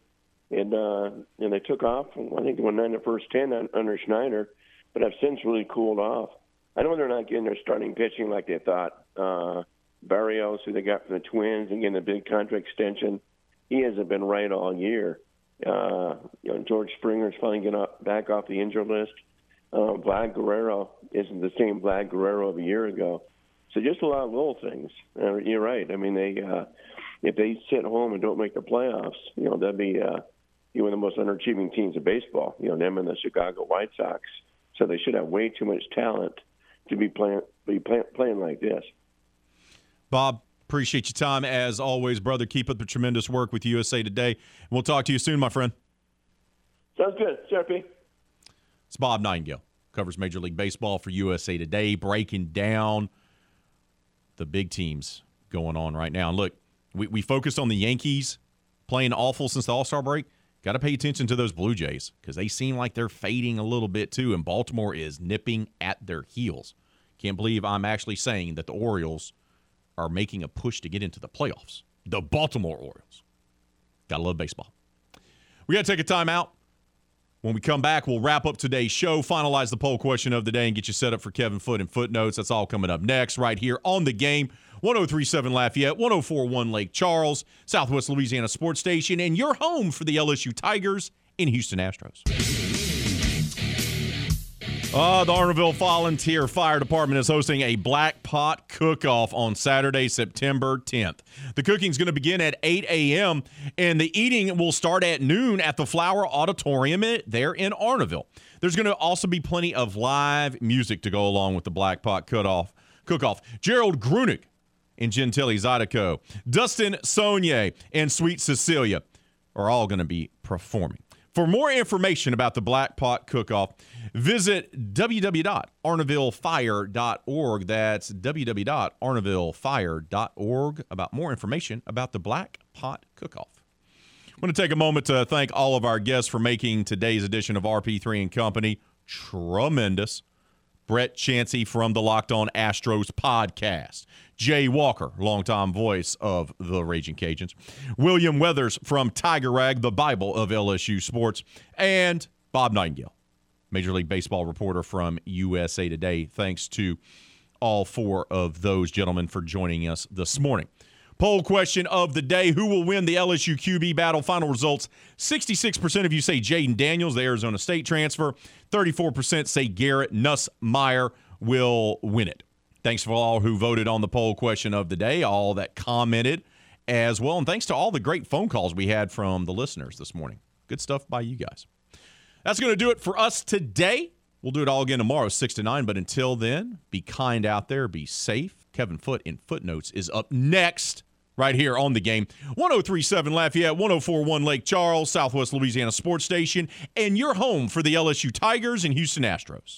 and uh, and they took off. I think they won nine to first ten under Schneider, but have since really cooled off. I know they're not getting their starting pitching like they thought. Uh, Berrios, who they got from the Twins, and getting a big contract extension, he hasn't been right all year. Uh, you know, George Springer's finally getting up, back off the injured list. Uh, Vlad Guerrero isn't the same Vlad Guerrero of a year ago. So just a lot of little things. Uh, you're right. I mean, they uh, if they sit home and don't make the playoffs, you know, that'd be uh, you know, one of the most underachieving teams of baseball. You know, them and the Chicago White Sox. So they should have way too much talent to be playing be play, playing like this. Bob, appreciate your time as always, brother. Keep up the tremendous work with USA Today. We'll talk to you soon, my friend. Sounds good, Sharpie. It's Bob Nightingale, covers Major League Baseball for USA Today, breaking down the big teams going on right now. And look, we, we focused on the Yankees playing awful since the All Star break. Got to pay attention to those Blue Jays because they seem like they're fading a little bit too, and Baltimore is nipping at their heels. Can't believe I'm actually saying that the Orioles are making a push to get into the playoffs. The Baltimore Orioles. Gotta love baseball. We got to take a timeout. When we come back, we'll wrap up today's show, finalize the poll question of the day, and get you set up for Kevin Foote and footnotes. That's all coming up next, right here on the game. 1037 Lafayette, 1041 Lake Charles, Southwest Louisiana Sports Station, and your home for the LSU Tigers in Houston Astros. Uh, the Arnaudville Volunteer Fire Department is hosting a Black Pot Cook-Off on Saturday, September 10th. The cooking is going to begin at 8 a.m., and the eating will start at noon at the Flower Auditorium there in Arnaudville. There's going to also be plenty of live music to go along with the Black Pot Cook-Off. Cook-Off. Gerald Grunick and Gentili Zydeco, Dustin Sonnier, and Sweet Cecilia are all going to be performing. For more information about the Black Pot Cook-Off, visit www.arnaudvillefire.org. That's www.arnaudvillefire.org about more information about the Black Pot Cook-Off. I want to take a moment to thank all of our guests for making today's edition of RP3 and Company tremendous. Brett Chansey from the Locked On Astros podcast. Jay Walker, longtime voice of the Raging Cajuns. William Weathers from Tiger Rag, the Bible of LSU sports. And Bob Nightingale, Major League Baseball reporter from USA Today. Thanks to all four of those gentlemen for joining us this morning. Poll question of the day Who will win the LSU QB battle? Final results 66% of you say Jayden Daniels, the Arizona State transfer. 34% say Garrett Nussmeier will win it. Thanks for all who voted on the poll question of the day, all that commented as well. And thanks to all the great phone calls we had from the listeners this morning. Good stuff by you guys. That's going to do it for us today. We'll do it all again tomorrow, 6 to 9. But until then, be kind out there, be safe. Kevin Foote in Footnotes is up next right here on the game. 1037 Lafayette, 1041 Lake Charles, Southwest Louisiana Sports Station, and your home for the LSU Tigers and Houston Astros.